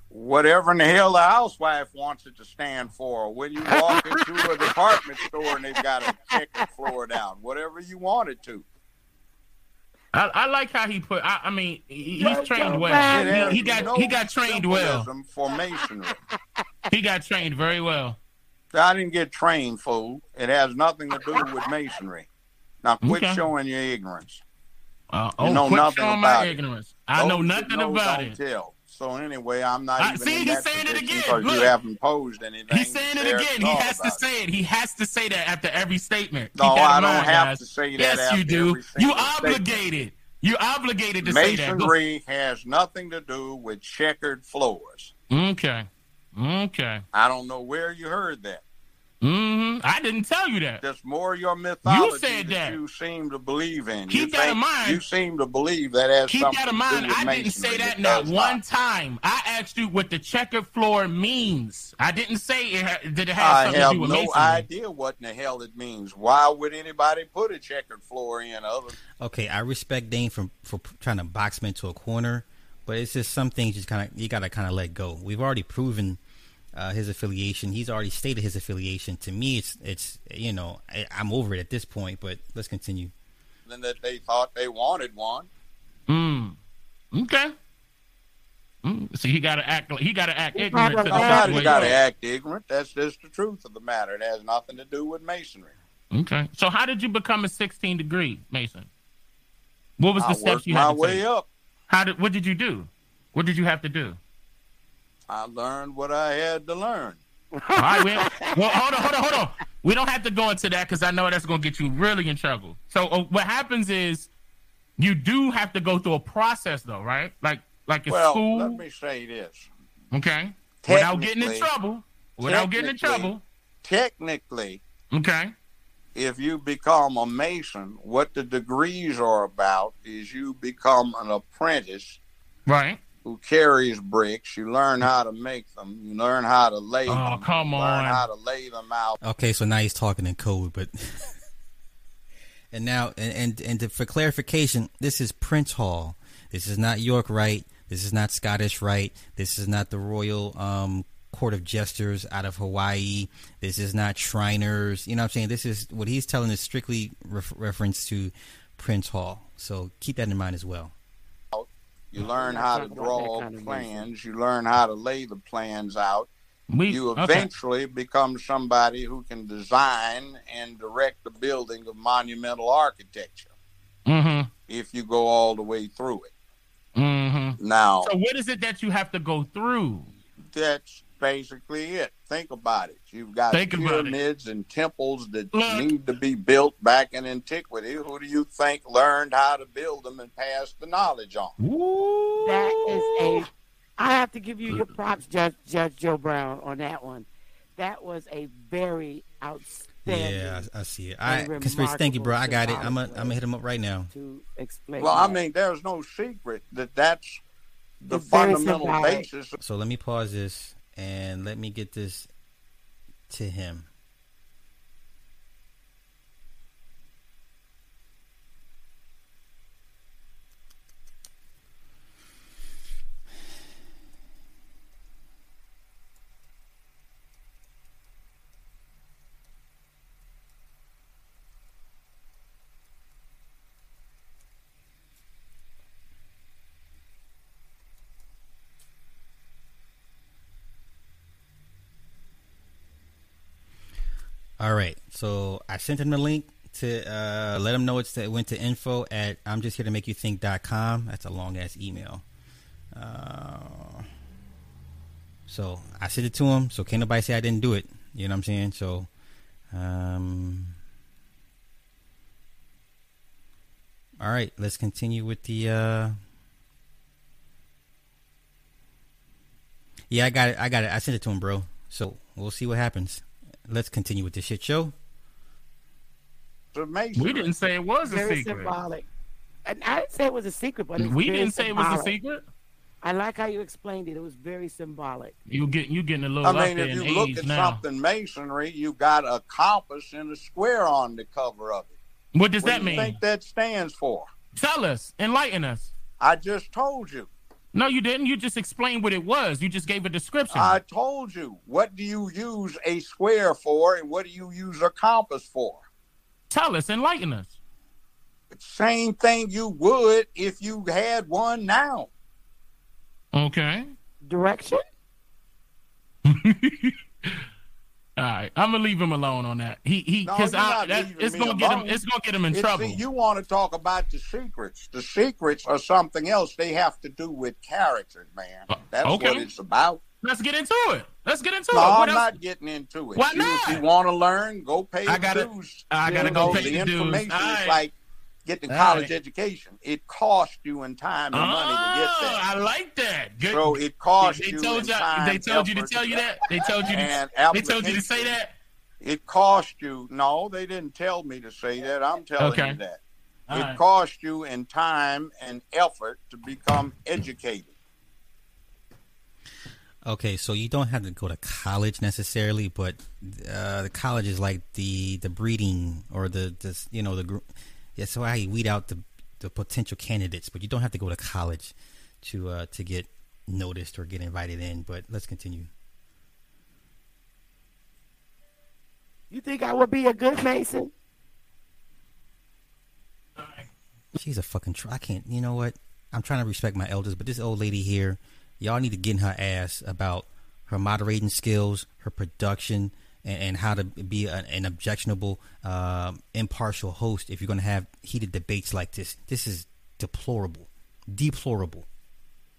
Whatever in the hell the housewife wants it to stand for. When you walk into a department store and they've got a checkered floor down, whatever you want it to. I, I like how he put. I, I mean, he- he's Well, trained well. Brown, It has He, he got no he got trained well. symbolism For masonry. He got trained very well. I didn't get trained, fool. It has nothing to do with masonry. Now quit Okay. showing your ignorance. Uh, You oh, know quit nothing about it. ignorance. I Those know nothing know about don't it. Tell. So anyway, I'm not I- even see, in he's that saying it again. because you haven't posed anything. He's saying it again. He has to about it. say it. He has to say that after every statement. No, I don't mind, have guys. to say that Yes, after you do. You single statement. obligated. You obligated to say that. Masonry has nothing to do with checkered floors. Okay. Okay. I don't know where you heard that. Hmm I didn't tell you that. That's more your mythology you said that. you seem to believe in. Keep you that in mind. You seem to believe that as Keep something that in to mind. do with I didn't say that not does one time. I asked you what the checkered floor means. I didn't say it ha- did it have I something have to do with no masonry. idea what in the hell it means. Why would anybody put a checkered floor in other Okay, I respect Dane for for trying to box me into a corner, but it's just some things just kind of you gotta kind of let go. We've already proven uh, his affiliation. He's already stated his affiliation. To me, it's it's you know I, I'm over it at this point. But let's continue. than that they thought they wanted one? Mm. Okay. Mm. So he got to act. He got to act He ignorant to probably got Nobody's situation. got to act ignorant. That's just the truth of the matter. It has nothing to do with masonry. Okay. So how did you become a 16 degree Mason? What was the I steps worked you my had to way take? up. How did? What did you do? What did you have to do? I learned what I had to learn. All right. We, well, hold on, hold on, hold on. We don't have to go into that because I know that's going to get you really in trouble. So uh, what happens is you do have to go through a process, though, right? Like like in Well, school. let me say this. Okay. Without getting in trouble. Without getting in trouble. Technically, Okay. if you become a mason, what the degrees are about is you become an apprentice Right. Who carries bricks. You learn how to make them. You learn how to lay Oh, them. come you Learn on. how to lay them out. Okay, so now he's talking in code, but and now and and, and to, for clarification, this is Prince Hall. This is not York Rite. This is not Scottish Rite. This is not the Royal um, Court of Jesters out of Hawaii. This is not Shriners. You know what I'm saying? This is what he's telling is strictly ref- reference to Prince Hall. So keep that in mind as well. You learn how to draw kind of plans. You learn how to lay the plans out. We You okay. eventually become somebody who can design and direct the building of monumental architecture Mm-hmm. if you go all the way through it. Mm-hmm. Now, So what is it that you have to go through? that's basically it. Think about it. You've got Think pyramids and temples that Look. need to be built back in antiquity. Who do you think learned how to build them and passed the knowledge on? Ooh. That is a. I have to give you your props, Judge Judge Joe Brown, on that one. That was a very outstanding. Yeah, I, I see it. I and conspiracy. Thank you, bro. I got it. I'm remarkable gonna I'm gonna hit him up right now. To explain. Well, I mean, there's no secret that that's the It's fundamental basis So let me pause this and let me get this to him. All right. So I sent him the link to uh, let him know it's it went to info at I'm just here to make you think.com. That's a long ass email. Uh, so I sent it to him. So can't nobody say I didn't do it. You know what I'm saying? So, um, All right, let's continue with the. uh Yeah, I got it. I got it. I sent it to him, bro. So we'll see what happens. Let's continue with the shit show. It's. We didn't say it was a Very secret. symbolic. And I didn't say it was a secret, but it's We very didn't say it was a secret. I like how you explained it. It was very symbolic. You get you getting a little I mean, if you look at now. something masonry, you got a compass and a square on the cover of it. What does What that do you mean? think that stands for? Tell us, enlighten us. I just told you. No, you didn't. You just explained what it was. You just gave a description. I told you. What do you use a square for, and what do you use a compass for? Tell us, enlighten us. Same thing you would if you had one now. Okay. Direction? All right, I'm gonna leave him alone on that. He he, because you're not that, leaving it's gonna get him. It's gonna get him in It's- trouble. see, you want to talk about the secrets. The secrets are something else. They have to do with character, man. Uh, That's okay. what it's about. Let's get into it. Let's get into No, it. What I'm else? not getting into it. Why You- If not? you want to learn, go pay I gotta- dues. I gotta You go know, pay the the dues. information is like getting a All college right. education. It costs you in time and money to get Oh, there. I like that. Good. So it costs they you told in you. time, They told you to tell you that. They told you. To, and they told you to say that. It cost you. No, they didn't tell me to say that. I'm telling Okay. you that. All it right. costs you in time and effort to become educated. Okay, so you don't have to go to college necessarily, but uh, the college is like the the breeding or the, the you know the gr- why you weed out the the potential candidates, but you don't have to go to college to uh, to get noticed or get invited in. But let's continue. You think I would be a good Mason? She's a fucking. Tr- I can't. You know what? I'm trying to respect my elders, but this old lady here, y'all need to get in her ass about her moderating skills, her production, and, and how to be an, an objectionable, um, impartial host. If you're going to have heated debates like this, this is deplorable, deplorable.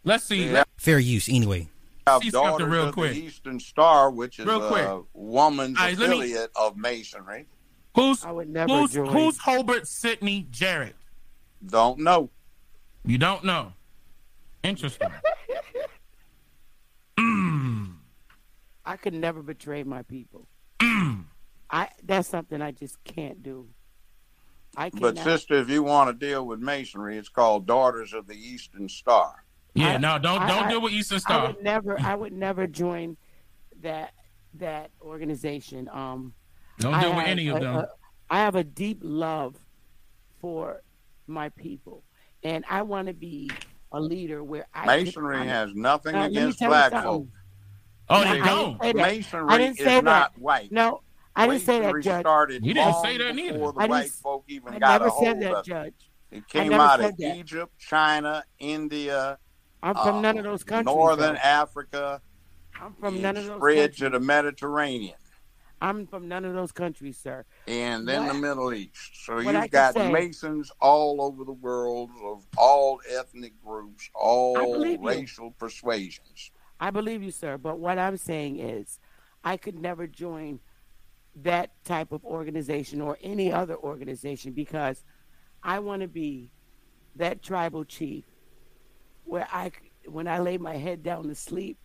Let's see. Yeah. Fair use, anyway. have See something Daughters real of quick. the Eastern Star, which is Real quick. a woman's All right, let me- affiliate of Masonry. who's I would never who's who's Hobart Sidney Jarrett? Don't know. You don't know. Interesting. mm. I could never betray my people. Mm. I that's something I just can't do. I cannot. But sister, if you want to deal with Masonry, it's called Daughters of the Eastern Star. Yeah, I- no, don't don't I- deal with Eastern I Star. would never. I would never join that that organization. Um, Don't I deal with have any of a- them. a- I have a deep love for my people, and I want to be a leader where I. can- Masonry I'm- has nothing Now, against tell you black something. Folk. oh, I they didn't don't. say that. Masonry I didn't is say not white. No, I didn't say that, Judge. started You didn't say that neither. before the I didn't white folk even I got never a hold said that, of. Judge. It came out of that. Egypt, China, India, I'm from uh, none of those countries. Northern though. Africa. I'm from it none of those spread to the Mediterranean I'm from none of those countries, sir. and then the Middle East. So what you've got say- Masons all over the world of all ethnic groups, all believe you. racial persuasions. I believe you, sir. But what I'm saying is, I could never join that type of organization or any other organization because I want to be that tribal chief where I, when I lay my head down to sleep,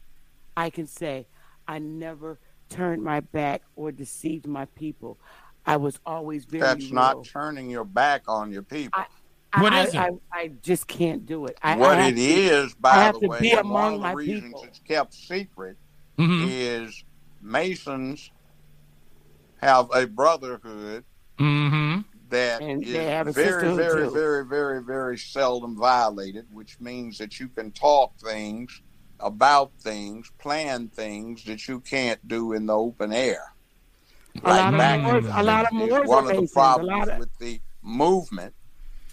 I can say, I never turned my back or deceived my people. I was always very That's not turning your back on your people. I, What I, is it? I, I just can't do it. I, what I it to- is, I by have the to way, be among one of the reasons people. it's kept secret hmm is Masons have a brotherhood hmm that And is they have a very, very, too. very, very, very seldom violated, which means that you can talk things about things, plan things that you can't do in the open air. A lot of back them were- in the a lot of them 60s, were one of the problems of- with the movement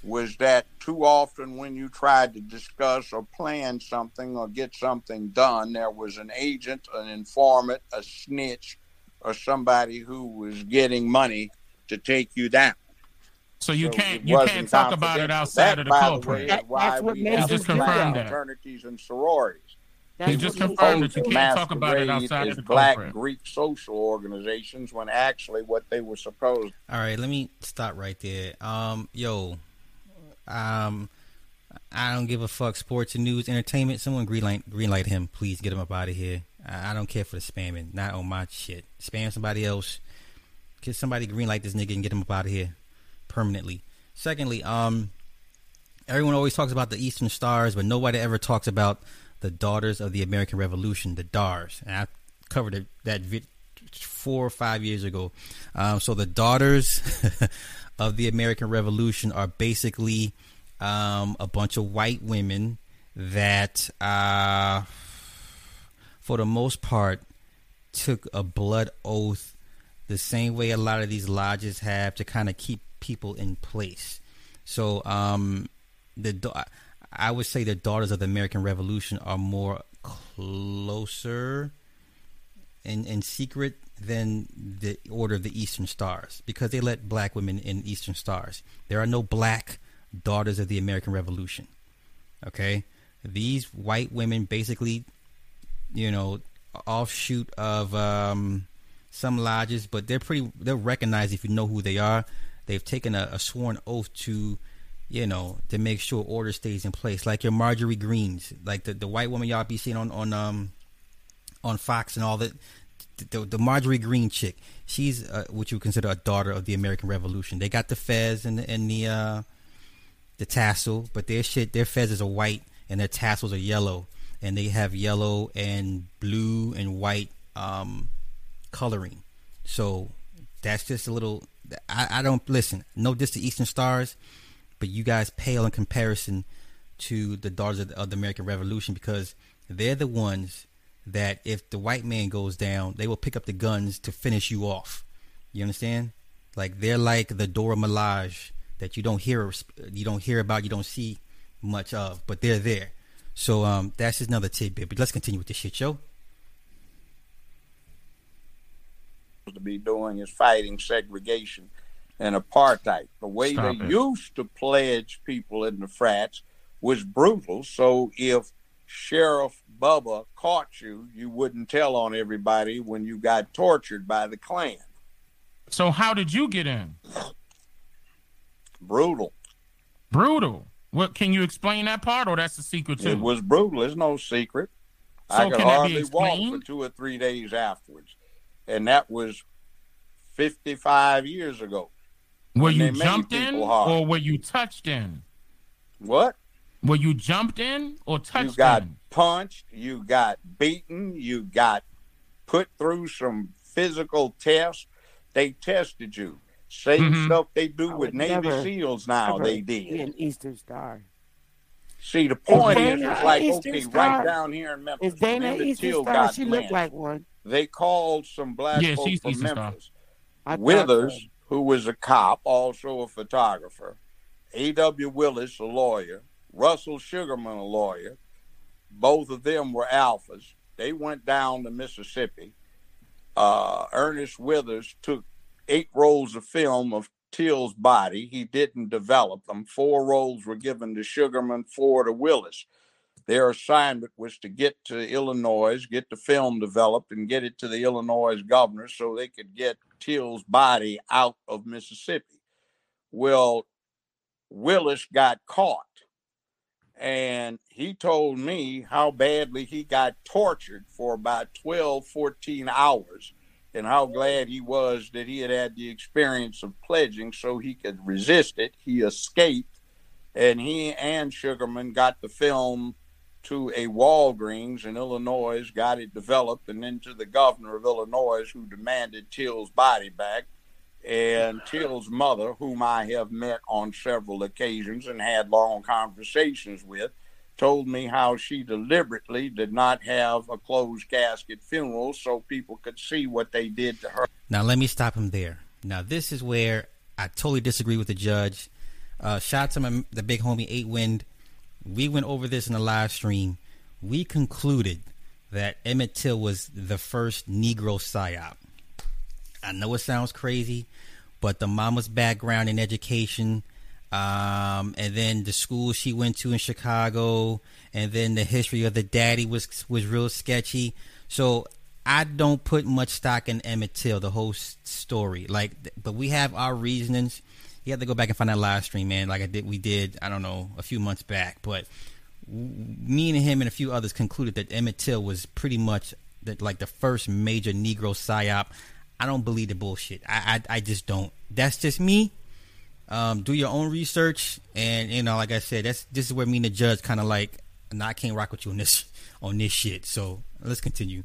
was that too often when you tried to discuss or plan something or get something done, there was an agent, an informant, a snitch, or somebody who was getting money to take you down. So you So can't you can't talk about it outside That, of the by corporate. way, That- that's what we just confirmed that. fraternities and sororities. That's He just confirmed Masons that you can't talk about it outside of the black corporate. Greek social organizations when actually what they were supposed All right, let me stop right there. Um, yo, Um, I don't give a fuck. Sports and news, entertainment. Someone greenlight greenlight him, please. Get him up out of here. I, don't care for the spamming. Not on my shit. Spam somebody else. Get somebody greenlight this nigga and get him up out of here permanently. Secondly, um, everyone always talks about the Eastern Stars, but nobody ever talks about the Daughters of the American Revolution, the DARS. And I covered it, that vid four or five years ago. Um, so the Daughters of the American Revolution are basically um, a bunch of white women that, uh, for the most part, took a blood oath the same way a lot of these lodges have to kind of keep people in place. So um, the I would say the Daughters of the American Revolution are more closer in in secret than the Order of the Eastern Stars because they let black women in Eastern Stars. There are no black Daughters of the American Revolution. Okay, these white women basically, you know, offshoot of um, some lodges, but they're pretty. They're recognized if you know who they are. They've taken a, a sworn oath to, you know, to make sure order stays in place. Like your Marjorie Greenes, like the, the white woman y'all be seeing on on um on Fox and all that. The, the Marjorie Greene chick, she's uh, what you consider a daughter of the American Revolution. They got the fez and the, and the uh, the tassel, but their shit, their feathers are white and their tassels are yellow, and they have yellow and blue and white um, coloring. So that's just a little I, I don't listen. No diss to Eastern Stars, but you guys pale in comparison to the Daughters of the, of the American Revolution because they're the ones that if the white man goes down, they will pick up the guns to finish you off. You understand? Like they're like the Dora Milaje that you don't hear you don't hear about, you don't see much of, but they're there. So um, that's just another tidbit. But let's continue with the shit show. to be doing is fighting segregation and apartheid. The way Stop they it. used to pledge people in the frats was brutal. So if Sheriff Bubba caught you, you wouldn't tell on everybody when you got tortured by the Klan. So how did you get in? Brutal. Brutal. What can you explain that part, or that's a secret too? It was brutal. It's no secret. So I could hardly walk for two or three days afterwards and that was 55 years ago. Were you jumped in or were you touched in? What? Were you jumped in or touched You got in? Punched, you got beaten, you got put through some physical tests. They tested you. Same mm-hmm. stuff they do with Navy SEALs now, they did. An Eastern Star. See, the point is, is, it's like, Eastern okay, Star? right down here in Memphis. Is Dana Eastern Star? She looked like one they called some black yeah, folks from Memphis. Withers, who was a cop, also a photographer, A.W. Willis, a lawyer, Russell Sugarmon, a lawyer. Both of them were alphas. They went down to Mississippi. Uh, Ernest Withers took eight rolls of film of Till's body. He didn't develop them. Four rolls were given to Sugarmon, four to Willis. Their assignment was to get to Illinois, get the film developed, and get it to the Illinois governor so they could get Till's body out of Mississippi. Well, Willis got caught, and he told me how badly he got tortured for about 12, 14 hours, and how glad he was that he had had the experience of pledging so he could resist it. He escaped, and he and Sugarmon got the film to a Walgreens in Illinois, got it developed, and then to the governor of Illinois, who demanded Till's body back. And Till's mother, whom I have met on several occasions and had long conversations with, told me how she deliberately did not have a closed casket funeral so people could see what they did to her. Now, let me stop him there. Now, this is where I totally disagree with the judge. Uh, shout out to my, the big homie, Eight Wind we went over this in the live stream. We concluded that Emmett Till was the first Negro psyop. I know it sounds crazy, but the mama's background in education, um, and then the school she went to in Chicago, and then the history of the daddy was was real sketchy. So I don't put much stock in Emmett Till, the whole story. Like, but we have our reasonings. you have to go back and find that live stream, man. Like I did, we did. I don't know a few months back, but me and him and a few others concluded that Emmett Till was pretty much the, like the first major Negro psyop. I don't believe the bullshit. I, I, I just don't. That's just me. Um, do your own research, and you know, like I said, that's this is where me and the judge kind of like, nah, I can't rock with you on this on this shit. So let's continue.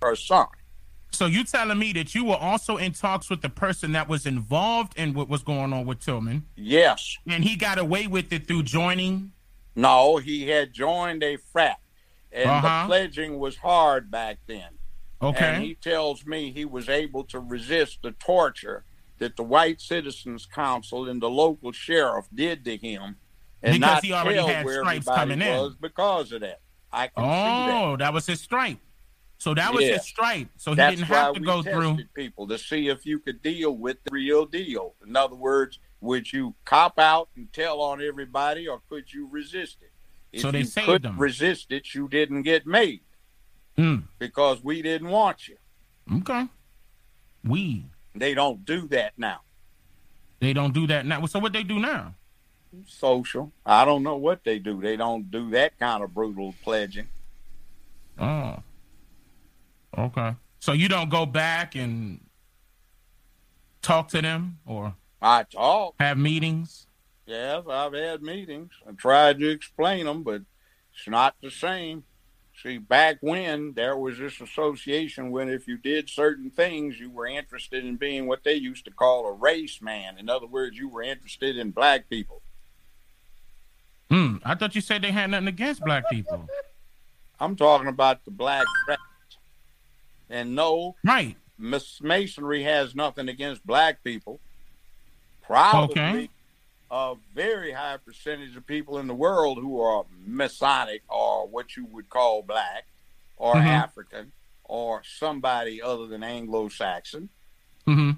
Her son. So you telling me that you were also in talks with the person that was involved in what was going on with Tillman, Yes. and he got away with it through joining? No, he had joined a frat, and Uh-huh. the pledging was hard back then. Okay. And he tells me he was able to resist the torture that the White Citizens Council and the local sheriff did to him, and Because not he already tell had where stripes coming in. was because of that. I can see that. oh, that was his stripe. So that was Yeah. his stripe. So he That's didn't have to go through. people to see if you could deal with the real deal. In other words, would you cop out and tell on everybody, or could you resist it? If So they you saved couldn't him. resist it, you didn't get made Mm, because we didn't want you. okay. We They don't do that now. they don't do that now. So what they do now? Social. I don't know what they do. They don't do that kind of brutal pledging. Oh. Okay. So you don't go back and talk to them or I talk. have meetings? Yes, I've had meetings. I tried to explain them, but it's not the same. See, back when there was this association when if you did certain things, you were interested in being what they used to call a race man. In other words, you were interested in black people. Hmm. I thought you said they had nothing against black people. I'm talking about the black. And no, Right. Miss Masonry has nothing against black people. Probably Okay. A very high percentage of people in the world who are Masonic or what you would call black or Mhm. African or somebody other than Anglo Saxon. Mm-hmm.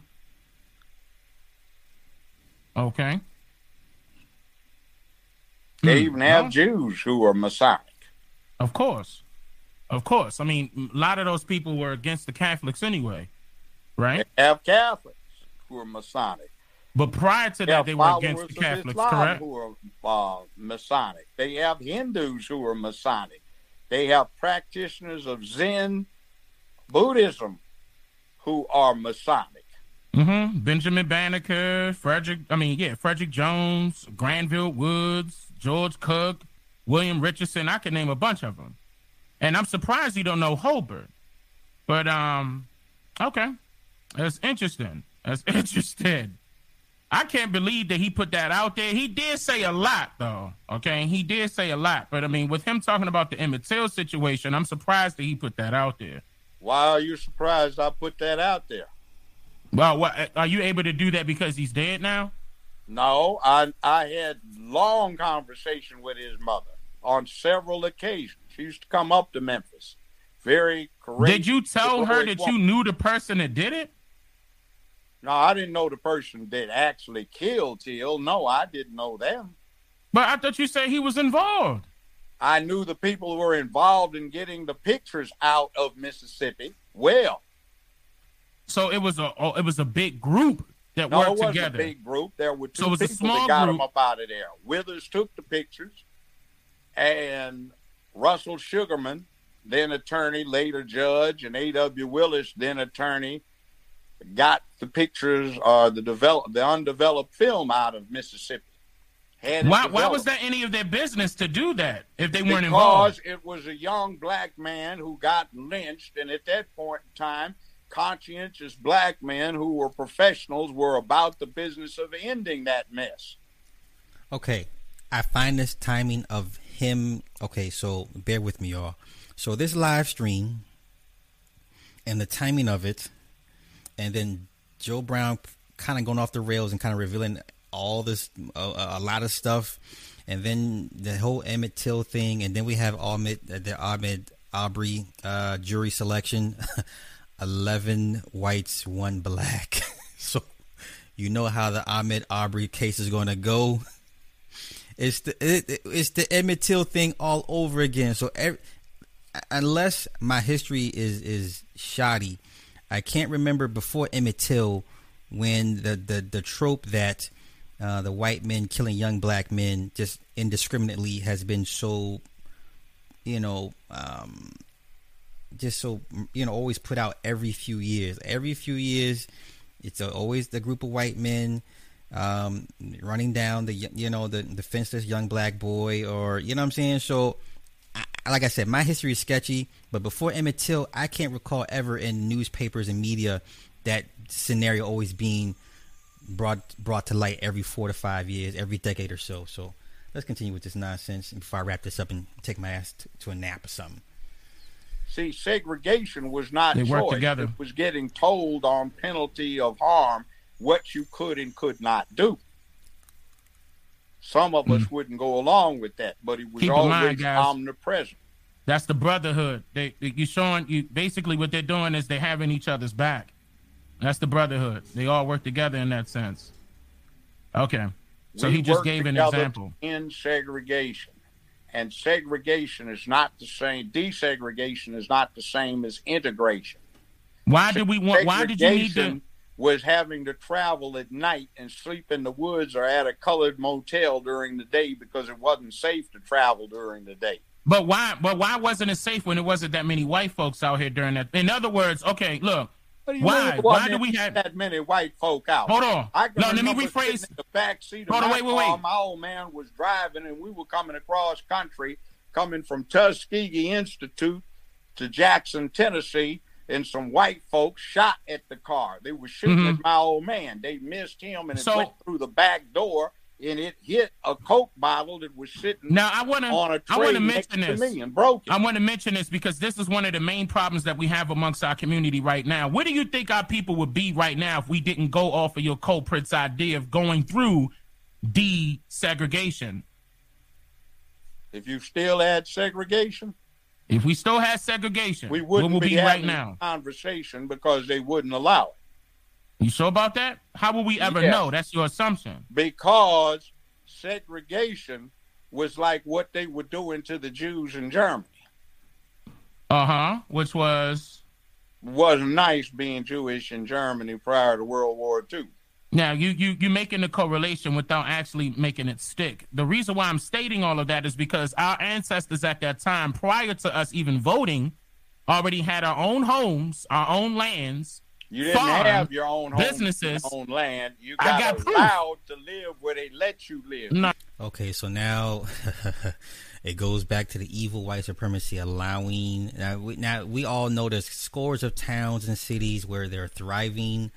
Okay. They Hmm. even have Jews who are Masonic. Of course. Of course. I mean, a lot of those people were against the Catholics anyway, right? They have Catholics who are Masonic. But prior to that, they were against the Catholics, Islam correct? who are uh, Masonic. They have Hindus who are Masonic. They have practitioners of Zen Buddhism who are Masonic. Mm-hmm. Benjamin Banneker, Frederick, I mean, yeah, Frederick Jones, Granville Woods, George Cook, William Richardson. I can name a bunch of them. And I'm surprised you don't know Holbert. But, um, okay. That's interesting. That's interesting. I can't believe that he put that out there. He did say a lot, though. Okay, he did say a lot, but I mean, with him talking about the Emmett Till situation, I'm surprised that he put that out there. Why are you surprised I put that out there? Well, what, uh, are you able to do that because he's dead now? No, I I had long conversation with his mother on several occasions. She used to come up to Memphis. Very courageous. Did you tell her that you knew the person that did it? No, I didn't know the person that actually killed Till. No, I didn't know them. But I thought you said he was involved. I knew the people who were involved in getting the pictures out of Mississippi well. So it was a oh, it was a big group that No, it worked together. a big group. There were two So it was a people small that got group. them up out of there. Withers took the pictures, and Russell Sugarmon, then attorney, later judge, and A.W. Willis, then attorney, got the pictures, or the develop, the undeveloped film out of Mississippi. Had Why why was that any of their business to do that if they weren't involved? Because it was a young black man who got lynched, and at that point in time, conscientious black men who were professionals were about the business of ending that mess. Okay, I find this timing of him. Okay, so bear with me, y'all. So this live stream and the timing of it, and then Joe Brown kind of going off the rails and kind of revealing all this, a, lot of stuff, and then the whole Emmett Till thing, and then we have Ahmaud, uh, the Ahmaud Arbery uh, jury selection, eleven whites, one black. so you know how the Ahmaud Arbery case is going to go. It's the it, it's the Emmett Till thing all over again. So every, unless my history is is shoddy, I can't remember before Emmett Till when the the the trope that uh, the white men killing young black men just indiscriminately has been so, you know, um, just so you know, always put out every few years. Every few years, it's always the group of white men um, running down the you know the the fenceless young black boy, or you know what I'm saying. So, I, like I said, my history is sketchy, but before Emmett Till, I can't recall ever in newspapers and media that scenario always being brought brought to light every four to five years, every decade or so. So let's continue with this nonsense before I wrap this up and take my ass to, to a nap or something. See, segregation was not They choice. together. It was getting told on penalty of harm what you could and could not do. Some of us hmm. wouldn't go along with that, but it was. Keep always mind, omnipresent. That's the brotherhood. They, they you showing you basically what they're doing is they're having each other's back. That's the brotherhood. They all work together in that sense. Okay. So We he just gave an example. in segregation, and segregation is not the same. Desegregation is not the same as integration. Why did we want why did you need to Was having to travel at night and sleep in the woods or at a colored motel during the day because it wasn't safe to travel during the day. But why but why wasn't it safe when there wasn't that many white folks out here during that? In other words, okay, look, What do you Why? Why do we have- that many white folk out? hold on. I No, let me rephrase. the back seat of Hold on, wait, wait, wait. My old man was driving, and we were coming across country, coming from Tuskegee Institute to Jackson, Tennessee, and some white folks shot at the car. They were shooting Mhm. at my old man. They missed him, and it So- went through the back door, and it hit a Coke bottle that was sitting Now I wanna on a I tray wanna next mention to this. me and broke it. I want to mention this because this is one of the main problems that we have amongst our community right now. Where do you think our people would be right now if we didn't go off of your culprit's idea of going through desegregation? if you still had segregation, If we still had segregation, we wouldn't would be, be right having now? conversation because they wouldn't allow it. You sure about that? How will we ever know? That's your assumption. because segregation was like what they were doing to the Jews in Germany. Uh huh. Which was wasn't nice being Jewish in Germany prior to World War II. Now you you you making the correlation without actually making it stick. The reason why I'm stating all of that is because our ancestors at that time, prior to us even voting, already had our own homes, our own lands. You didn't Farm, have your own home, businesses. your own land. You I got, got proof. allowed to live where they let you live. No, Okay, so now it goes back to the evil white supremacy allowing. Now we, now we all know there's scores of towns and cities where they're thriving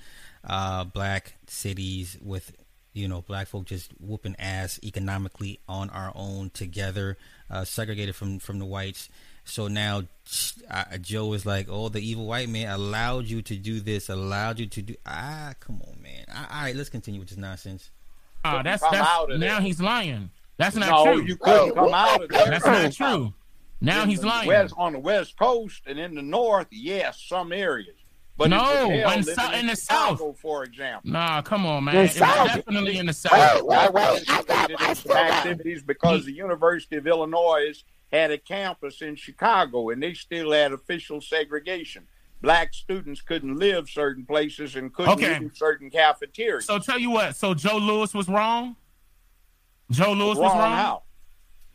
uh, black cities with you know black folk just whooping ass economically on our own together, uh, segregated from from the whites. So now uh, Joe is like, oh, the evil white man allowed you to do this, allowed you to do. Ah, come on, man. All right, let's continue with this nonsense. uh, that's that's now there. he's lying. That's not no, true. you couldn't come out of there. That's not true. Now In he's lying. West, on the West Coast and in the North, yes, some areas. But No, it was in living in the South, Chicago, for example. Nah, come on, man. The It was definitely in the south. wait, wait. I got I still some got activities because the University of Illinois had a campus in Chicago and they still had official segregation. Black students couldn't live certain places and couldn't Okay. use certain cafeterias. So tell you what. So Joe Lewis was wrong. Joe Lewis was wrong wrong. how?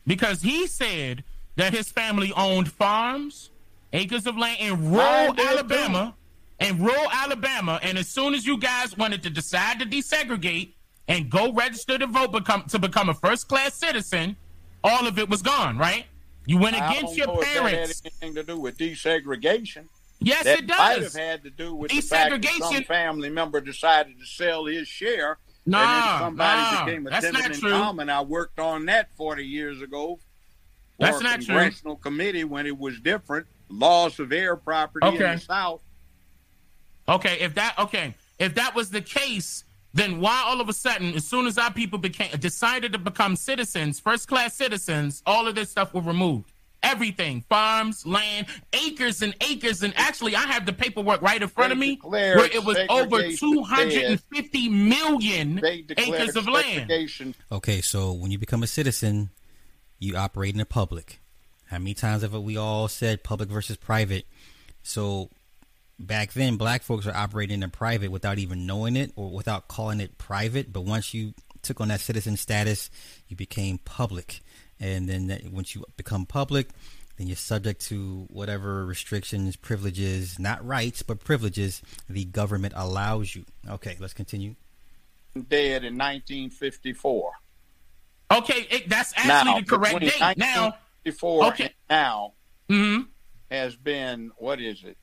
because he said that his family owned farms, acres of land in rural Alabama. did, In rural Alabama, and as soon as you guys wanted to decide to desegregate and go register to vote become to become a first class citizen, all of it was gone, right? You went I against don't your know if that had parents. anything to do with desegregation. Yes, that it might does. have had to do with that some family member decided to sell his share. and Nah, somebody nah, became a that's tenant not in true. common. I worked on that 40 years ago. For That's a not true. congressional committee when it was different. Loss of heir property in the South. Okay, if that okay, if that was the case, then why all of a sudden, as soon as our people became decided to become citizens, first class citizens, all of this stuff was removed. Everything, farms, land, acres and acres, and actually, I have the paperwork right in front of me where it was over two hundred and fifty million acres of land. Okay, so when you become a citizen, you operate in the public. How many times have we all said public versus private? So back then black folks are operating in private without even knowing it or without calling it private. But once you took on that citizen status, you became public, and then that, once you become public, then you're subject to whatever restrictions, privileges, not rights, but privileges the government allows you. Okay, let's continue. Dead in 1954. Okay, it, that's actually Now, the correct date. Now, before Okay. and now mhm, has been what is it?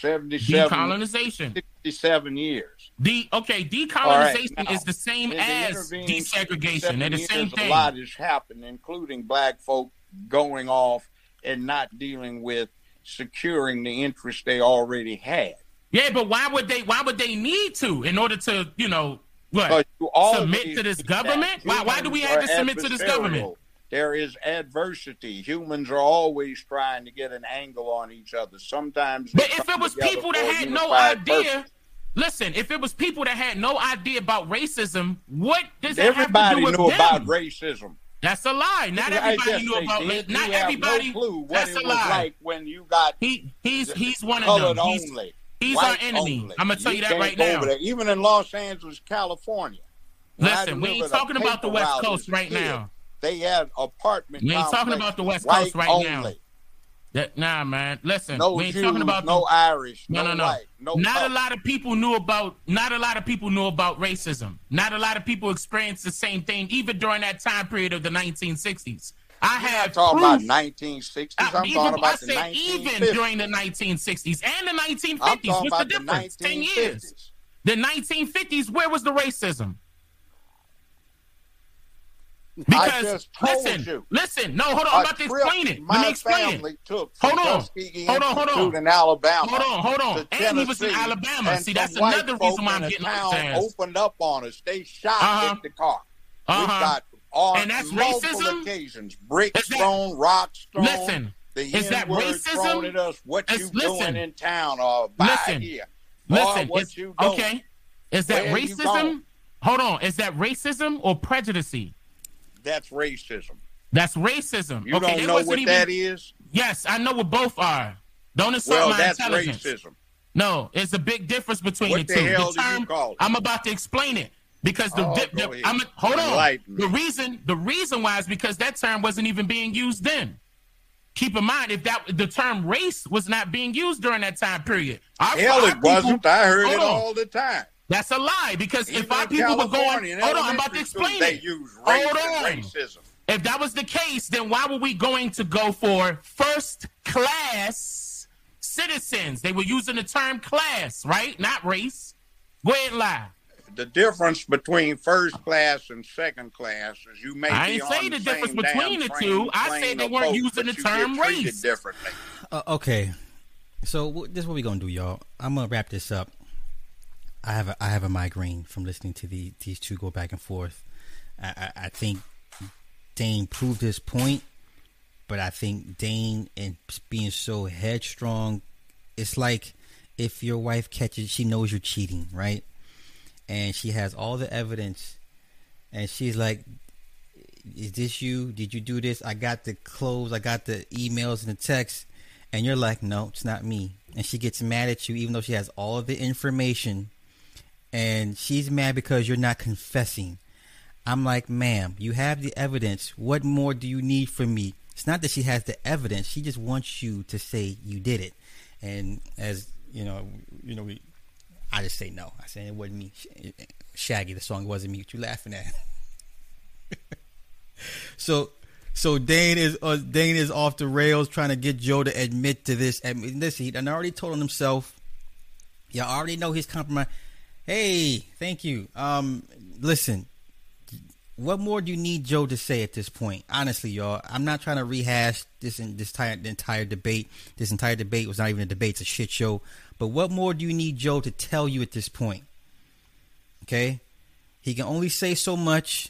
77, decolonization. 67 years. The okay, All right, decolonization now, is the same In the as desegregation. They're the same years, thing. A lot has happened, including black folk going off and not dealing with securing the interest they already had. Yeah, but why would they? Why would they need to in order to, you know, what? Submit to this government? Why- why do we have to submit to this government? There is adversity. Humans are always trying to get an angle on each other. Sometimes, But if it was people that had no idea, purpose. listen, if it was people that had no idea about racism, what does everybody have to do knew with about racism. That's a lie. Not everybody knew about racism. Not You everybody. No clue what That's it a was lie. like when you got He he's he's one of them. He's, only. he's our enemy. only. I'm gonna tell you, that right now. there. Even in Los Angeles, California. Listen, we ain't talking about the West Coast right now. They had apartment. We ain't talking about the West Coast right only. now. That, nah, man. Listen, No we ain't Jews, talking about no the, Irish, No, no, no, no. white, no not a lot of people knew about. Not a lot of people knew about racism. Not a lot of people experienced the same thing, even during that time period of the 1960s. I I'm have talking proof. about 1960s. Uh, I'm even, talking I about the said even during the 1960s and the 1950s. What's the about the difference? Ten years. The 1950s. Where was the racism? Because listen, you. listen. No, hold on. I'm about to explain it. Let me explain it. family took from Hold on. Hold on, hold on. In Alabama. Hold on, hold on. And he was in Alabama. See, that's another reason why I'm getting ass. opened up on us. They shot Uh-huh. the car. Uh-huh. got on And that's racism? occasions. Bricks Is that- thrown, rocks thrown. Listen, the is that racism? at us. What you listen. doing in town or by Listen. here? Boy, Listen, what you doing? okay. Is that Where racism? Hold on. Is that racism or prejudice? That's racism. That's racism. You okay, don't know what even, that is? Yes, I know what both are. Don't insult Well, my that's intelligence. racism. No, it's a big difference between What the the two. the term? I'm about to explain it because the, Oh, the, the- I'm hold on. The reason the reason why is because that term wasn't even being used then. Keep in mind if that the term race was not being used during that time period. Our, Hell, our it wasn't. I heard it on. all the time. That's a lie because Even if our in people were going, hold on, I'm about to elementary explain it. They use race hold on. racism. If that was the case, then why were we going to go for first class citizens? They were using the term class, right? Not race. Go ahead and lie. The difference between first class and second class is you may I be ain't say the the difference between the two. I say they weren't boat, using the term race. differently. Uh, okay, so wh- this is what we're gonna do, y'all. I'm gonna wrap this up. I have a, I have a migraine from listening to the these two go back and forth. I, I, I think Dane proved his point, but I think Dane and being so headstrong, it's like if your wife catches, she knows you're cheating, right? And she has all the evidence, and she's like, is this you? Did you do this? I got the clothes, I got the emails and the texts, and you're like, no, it's not me. And she gets mad at you, even though she has all of the information, and she's mad because you're not confessing. I'm like, ma'am, you have the evidence. What more do you need from me? It's not that she has the evidence; she just wants you to say you did it. And as you know, you know, we, I just say no. I say it wasn't me. Shaggy, the song wasn't me. What you laughing at? So, so Dane is uh, Dane is off the rails trying to get Joe to admit to this. And this he done already told on himself. You already know he's compromised. Hey, thank you. Um, listen, what more do you need Joe to say at this point? Honestly, y'all, I'm not trying to rehash this in this entire, entire debate. This entire debate was not even a debate; it's a shit show. But what more do you need Joe to tell you at this point? Okay, he can only say so much.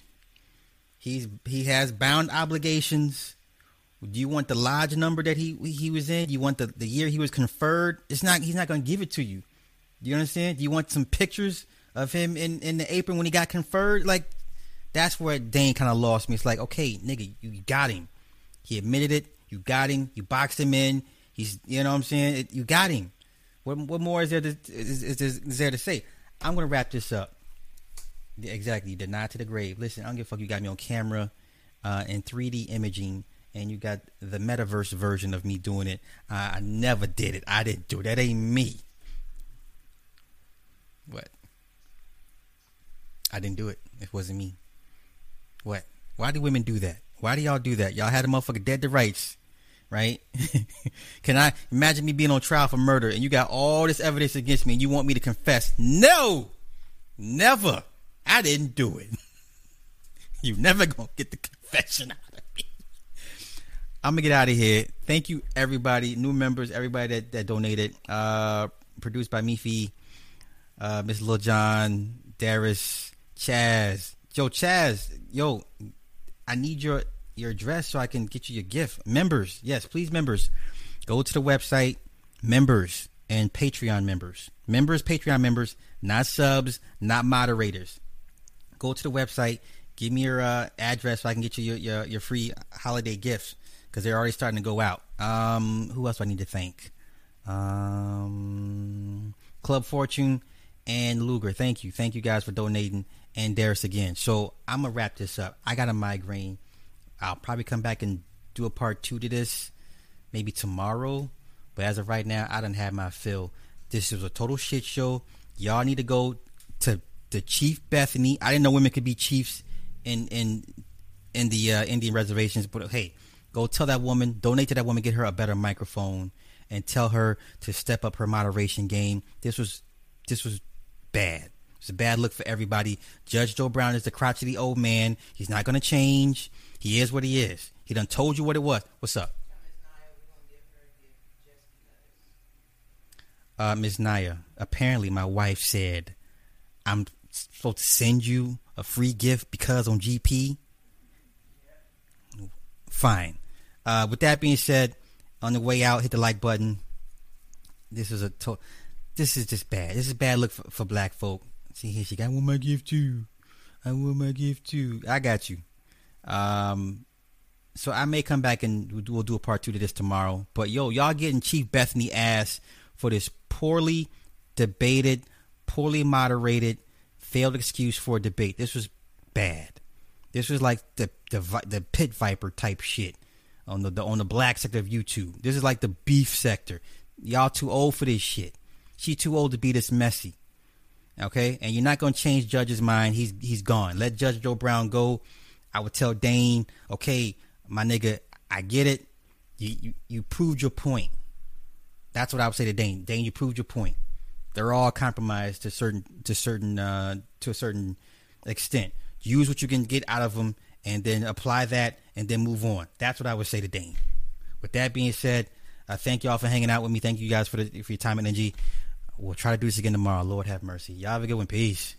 He's he has bound obligations. Do you want the lodge number that he he was in? You want the, the year he was conferred? It's not he's not going to give it to you. You understand? Do you want some pictures of him in, in the apron when he got conferred? Like that's where Dane kind of lost me. It's like, okay, nigga, you got him. He admitted it. You got him. You boxed him in. He's you know what I'm saying? It, you got him. What what more is there to, is, is, is there to say? I'm gonna wrap this up. Exactly. Denied to the grave. Listen, I don't give a fuck. You got me on camera, uh, in 3D imaging, and you got the metaverse version of me doing it. I never did it. I didn't do it. That ain't me. What? I didn't do it. It wasn't me. What? Why do women do that? Why do y'all do that? Y'all had a motherfucker dead to rights, right? Can I imagine me being on trial for murder and you got all this evidence against me and you want me to confess? No! Never. I didn't do it. you never gonna get the confession out of me. I'm gonna get out of here. Thank you, everybody, new members, everybody that, that donated. Uh, produced by Mifi, uh, Miss Lil John, Darius, Chaz, Joe Chaz. Yo, I need your your address so I can get you your gift. Members, yes, please, members, go to the website. Members and Patreon members, members, Patreon members, not subs, not moderators. Go to the website. Give me your uh, address so I can get you your, your, your free holiday gifts because they're already starting to go out. Um, who else do I need to thank? Um, Club Fortune and Luger. Thank you. Thank you guys for donating and Darius again. So I'm gonna wrap this up. I got a migraine. I'll probably come back and do a part two to this, maybe tomorrow. But as of right now, I don't have my fill. This is a total shit show. Y'all need to go to the Chief Bethany. I didn't know women could be chiefs in in in the uh, Indian reservations, but hey, go tell that woman, donate to that woman, get her a better microphone, and tell her to step up her moderation game. This was this was bad. It's a bad look for everybody. Judge Joe Brown is the crotchety old man. He's not going to change. He is what he is. He done told you what it was. What's up? Uh, Ms. Naya, apparently my wife said I'm supposed to send you a free gift because on GP. Fine. Uh, with that being said, on the way out, hit the like button. This is a to- this is just bad. This is bad look for, for black folk. See here, she got want my gift too. I want my gift too. I got you. Um, so I may come back and we'll do, we'll do a part two to this tomorrow. But yo, y'all getting Chief Bethany ass for this poorly debated, poorly moderated, failed excuse for a debate. This was bad. This was like the the the pit viper type shit on the, the on the black sector of YouTube. This is like the beef sector. Y'all too old for this shit. She too old to be this messy. Okay, and you're not gonna change Judge's mind. He's he's gone. Let Judge Joe Brown go. I would tell Dane, okay, my nigga, I get it. You you, you proved your point. That's what I would say to Dane. Dane, you proved your point. They're all compromised to certain to certain uh, to a certain extent. Use what you can get out of them, and then apply that, and then move on. That's what I would say to Dane. With that being said, uh, thank y'all for hanging out with me. Thank you guys for the for your time and energy. We'll try to do this again tomorrow. Lord have mercy. Y'all have a good one. Peace.